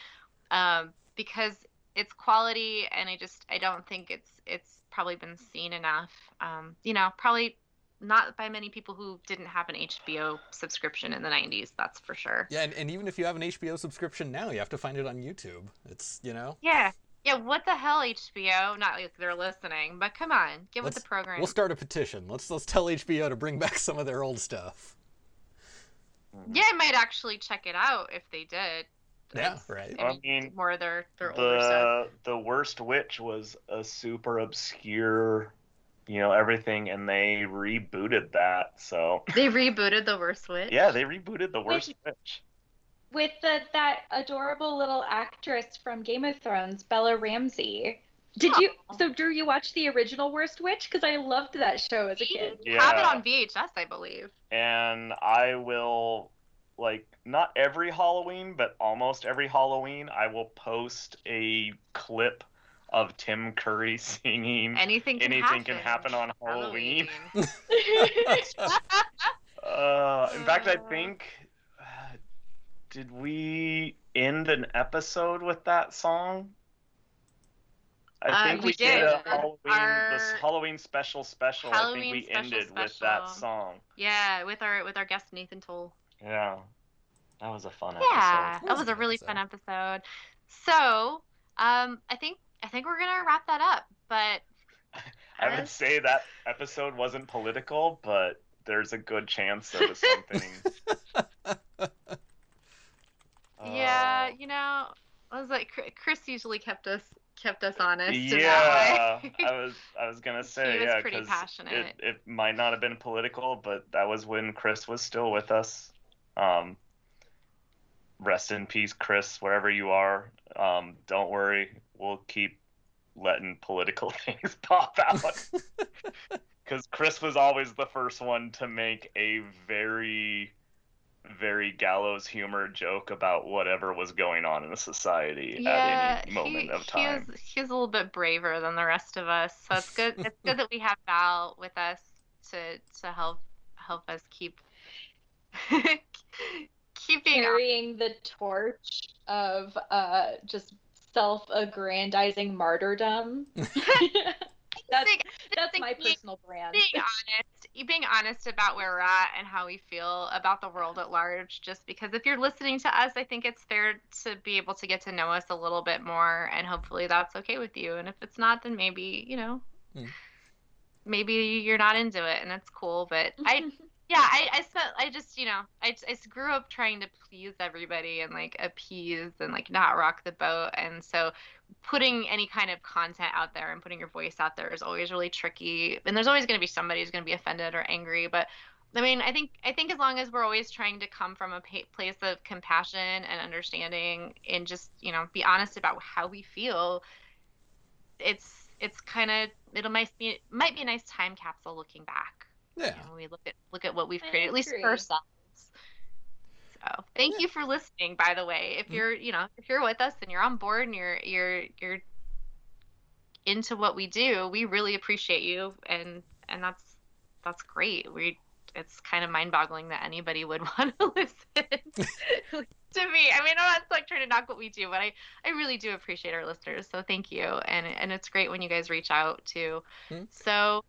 um, because it's quality and i just i don't think it's it's probably been seen enough um, you know probably not by many people who didn't have an hbo subscription in the 90s that's for sure Yeah, and, and even if you have an HBO subscription now, you have to find it on YouTube. It's you know Yeah. Yeah, what the hell, HBO? Not like they're listening, but come on, get with Let's- the program. we'll start a petition. Let's let's tell HBO to bring back some of their old stuff. yeah, I might actually check it out if they did. Yeah, It's- right. I I mean, mean, more of their, their older stuff. the the worst witch was a super obscure, you know, everything, and they rebooted that. So They rebooted The Worst Witch. yeah, they rebooted the worst witch. With the, that adorable little actress from Game of Thrones, Bella Ramsey. Did you? So, Drew, you watch the original Worst Witch? Because I loved that show as a kid kid. have it on VHS, I believe. and I will like not every Halloween, but almost every Halloween, I will post a clip of Tim Curry singing. Anything can Anything happen. can happen on Halloween. Halloween. Uh, in fact, I Uh. think uh, did we end an episode with that song? I Uh, think we we, did, a did. Halloween Our this Halloween special special. I think we special ended with that song. yeah, with our with our guest Nathan Toll. Yeah, that was a fun Yeah, episode. that was a a really episode. fun episode. So, um, I think I think we're gonna wrap that up. But I would say that episode wasn't political, but there's a good chance of something. yeah, Uh, you know, I was like Chris usually kept us kept us honest. Yeah. I was I was gonna say was yeah, pretty passionate. It, it might not have been political, but that was when Chris was still with us. Um, rest in peace, Chris, wherever you are. Um, don't worry, we'll keep letting political things pop out. Because Chris was always the first one to make a very, very gallows humor joke about whatever was going on in the society yeah, at any moment he, of time. He was, he a little bit braver than the rest of us, so it's good. it's good that we have Val with us to to help help us keep keeping being Carrying the torch of uh, just self-aggrandizing martyrdom. that's Think- that's my being- personal brand. being honest being honest about where we're at and how we feel about the world at large just because if you're listening to us i think it's fair to be able to get to know us a little bit more and hopefully that's okay with you and if it's not then maybe you know hmm. maybe you're not into it and it's cool but i yeah i i spent i just you know I, I grew up trying to please everybody and like appease and like not rock the boat. And so putting any kind of content out there and putting your voice out there is always really tricky. And there's always going to be somebody who's going to be offended or angry. But I mean, I think I think as long as we're always trying to come from a place of compassion and understanding, and just you know be honest about how we feel, it's it's kind of it'll might be might be a nice time capsule looking back. Yeah. You know, we look at look at what we've created, at least for ourselves. So thank yeah. you for listening. By the way, if mm-hmm. you're you know if you're with us and you're on board and you're you're you're into what we do, we really appreciate you, and and that's that's great. We it's kind of mind-boggling that anybody would want to listen to me. I mean, I'm not like trying to knock what we do, but I, I really do appreciate our listeners. So thank you, and and it's great when you guys reach out too. Mm-hmm. So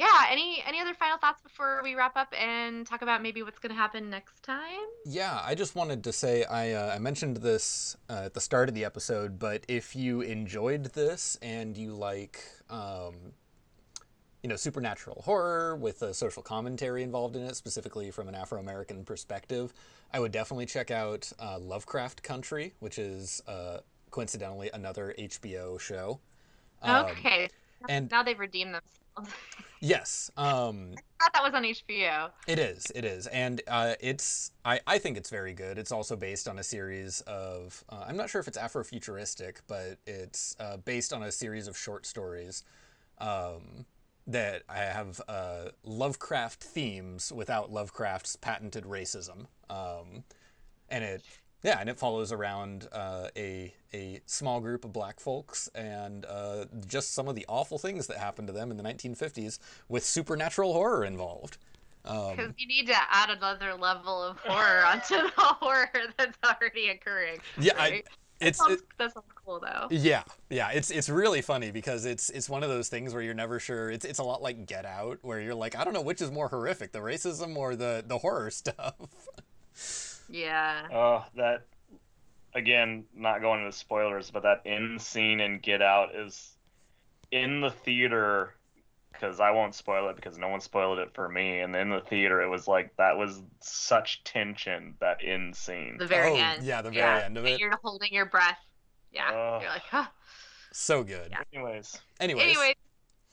yeah any any other final thoughts before we wrap up and talk about maybe what's going to happen next time yeah i just wanted to say i, uh, I mentioned this uh, at the start of the episode but if you enjoyed this and you like um, you know, supernatural horror with a social commentary involved in it, specifically from an Afro American perspective, I would definitely check out uh, Lovecraft Country, which is uh, coincidentally another HBO show. Um, okay. And now they've redeemed themselves. Yes. Um, I thought that was on HBO. It is. It is, and uh, it's. I, I think it's very good. It's also based on a series of. Uh, I'm not sure if it's Afrofuturistic, but it's uh, based on a series of short stories. Um, that I have uh, Lovecraft themes without Lovecraft's patented racism. Um, and it, yeah, and it follows around uh, a a small group of black folks and uh, just some of the awful things that happened to them in the 1950s with supernatural horror involved. Because um, you need to add another level of horror onto the horror that's already occurring. Yeah, right? I, it's that sounds, it, that sounds cool though. Yeah, yeah, it's it's really funny because it's it's one of those things where you're never sure. It's it's a lot like Get Out, where you're like, I don't know which is more horrific, the racism or the the horror stuff. yeah. Oh, that again, not going into spoilers, but that end scene in Get Out is in the theater because I won't spoil it because no one spoiled it for me. And in the theater, it was like that was such tension that end scene. The very oh, end. Yeah, the very yeah. end of it. And You're holding your breath. Yeah, uh, you're like, huh. So good. Yeah. Anyways. Anyways. Anyways.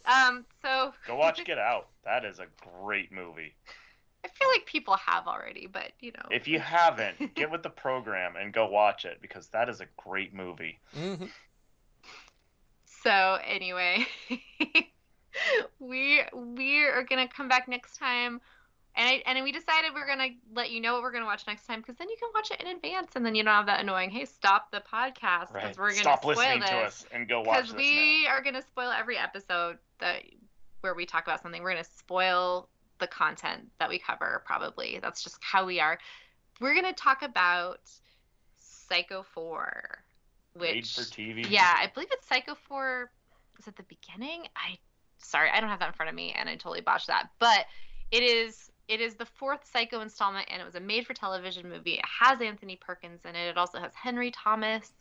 Um. So. Go watch Get Out. That is a great movie. I feel like people have already, but you know. If you haven't, get with the program and go watch it because that is a great movie. Mm-hmm. So anyway. we we are gonna come back next time and I, and we decided we are gonna let you know what we're gonna watch next time because then you can watch it in advance and then you don't have that annoying hey stop the podcast because right. we're gonna stop spoil listening this. to us and go watch it. because we now. are gonna spoil every episode that where we talk about something we're gonna spoil the content that we cover probably that's just how we are we're gonna talk about Psycho 4 which Made for TV yeah I believe it's Psycho 4 is at the beginning I sorry, I don't have that in front of me, and I totally botched that. But it is it is the fourth Psycho installment, and it was a made-for-television movie. It has Anthony Perkins in it. It also has Henry Thomas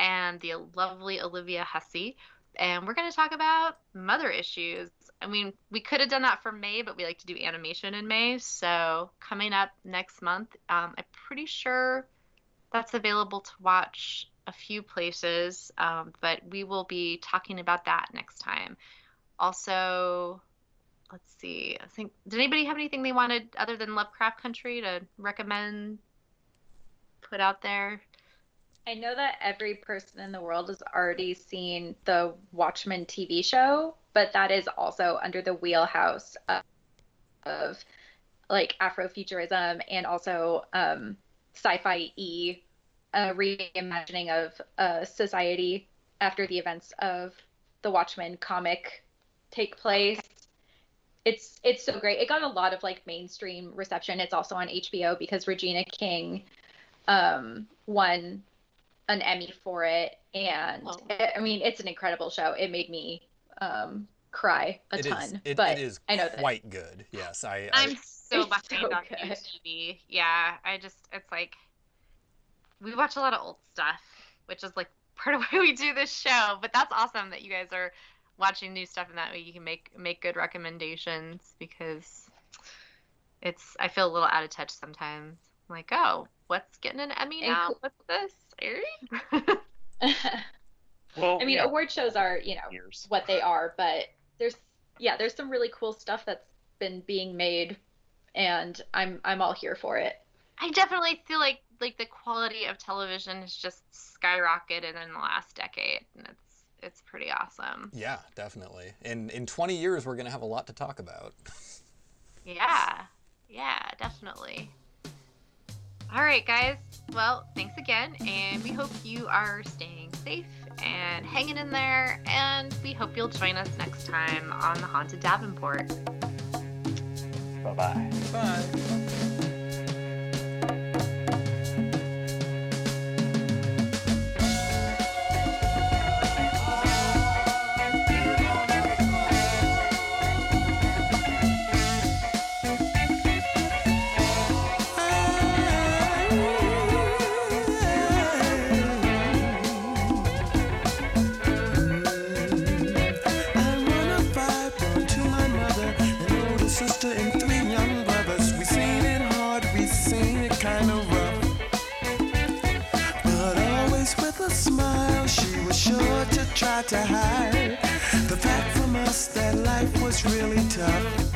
and the lovely Olivia Hussey. And we're going to talk about mother issues. I mean, we could have done that for May, but we like to do animation in May. So coming up next month, um, I'm pretty sure that's available to watch a few places, um, but we will be talking about that next time. Also, let's see. I think did anybody have anything they wanted other than Lovecraft Country to recommend? Put out there. I know that every person in the world has already seen the Watchmen TV show, but that is also under the wheelhouse of, of like Afrofuturism and also um, sci-fi e a reimagining of uh, society after the events of the Watchmen comic take place. It's it's so great. It got a lot of like mainstream reception. It's also on HBO because Regina King um, won an Emmy for it, and oh. it, I mean it's an incredible show. It made me um, cry a it ton. Is, it, but it is I know quite that. good. Yes, I. I'm so behind so on good. TV. Yeah, I just it's like we watch a lot of old stuff, which is like part of why we do this show. But that's awesome that you guys are watching new stuff and that way you can make make good recommendations because it's I feel a little out of touch sometimes. I'm like, oh, what's getting an Emmy And now? cool- What's this? Airy? Well, I mean, yeah, award shows are, you know, years. what they are, but there's yeah, there's some really cool stuff that's been being made and I'm I'm all here for it. I definitely feel like like the quality of television has just skyrocketed in the last decade, and it's it's pretty awesome. Yeah, definitely. In in 20 years, we're gonna have a lot to talk about. Yeah, yeah, definitely. All right, guys. Well, thanks again, and we hope you are staying safe and hanging in there. And we hope you'll join us next time on the Haunted Davenport. Bye bye. To hide the fact from us that life was really tough.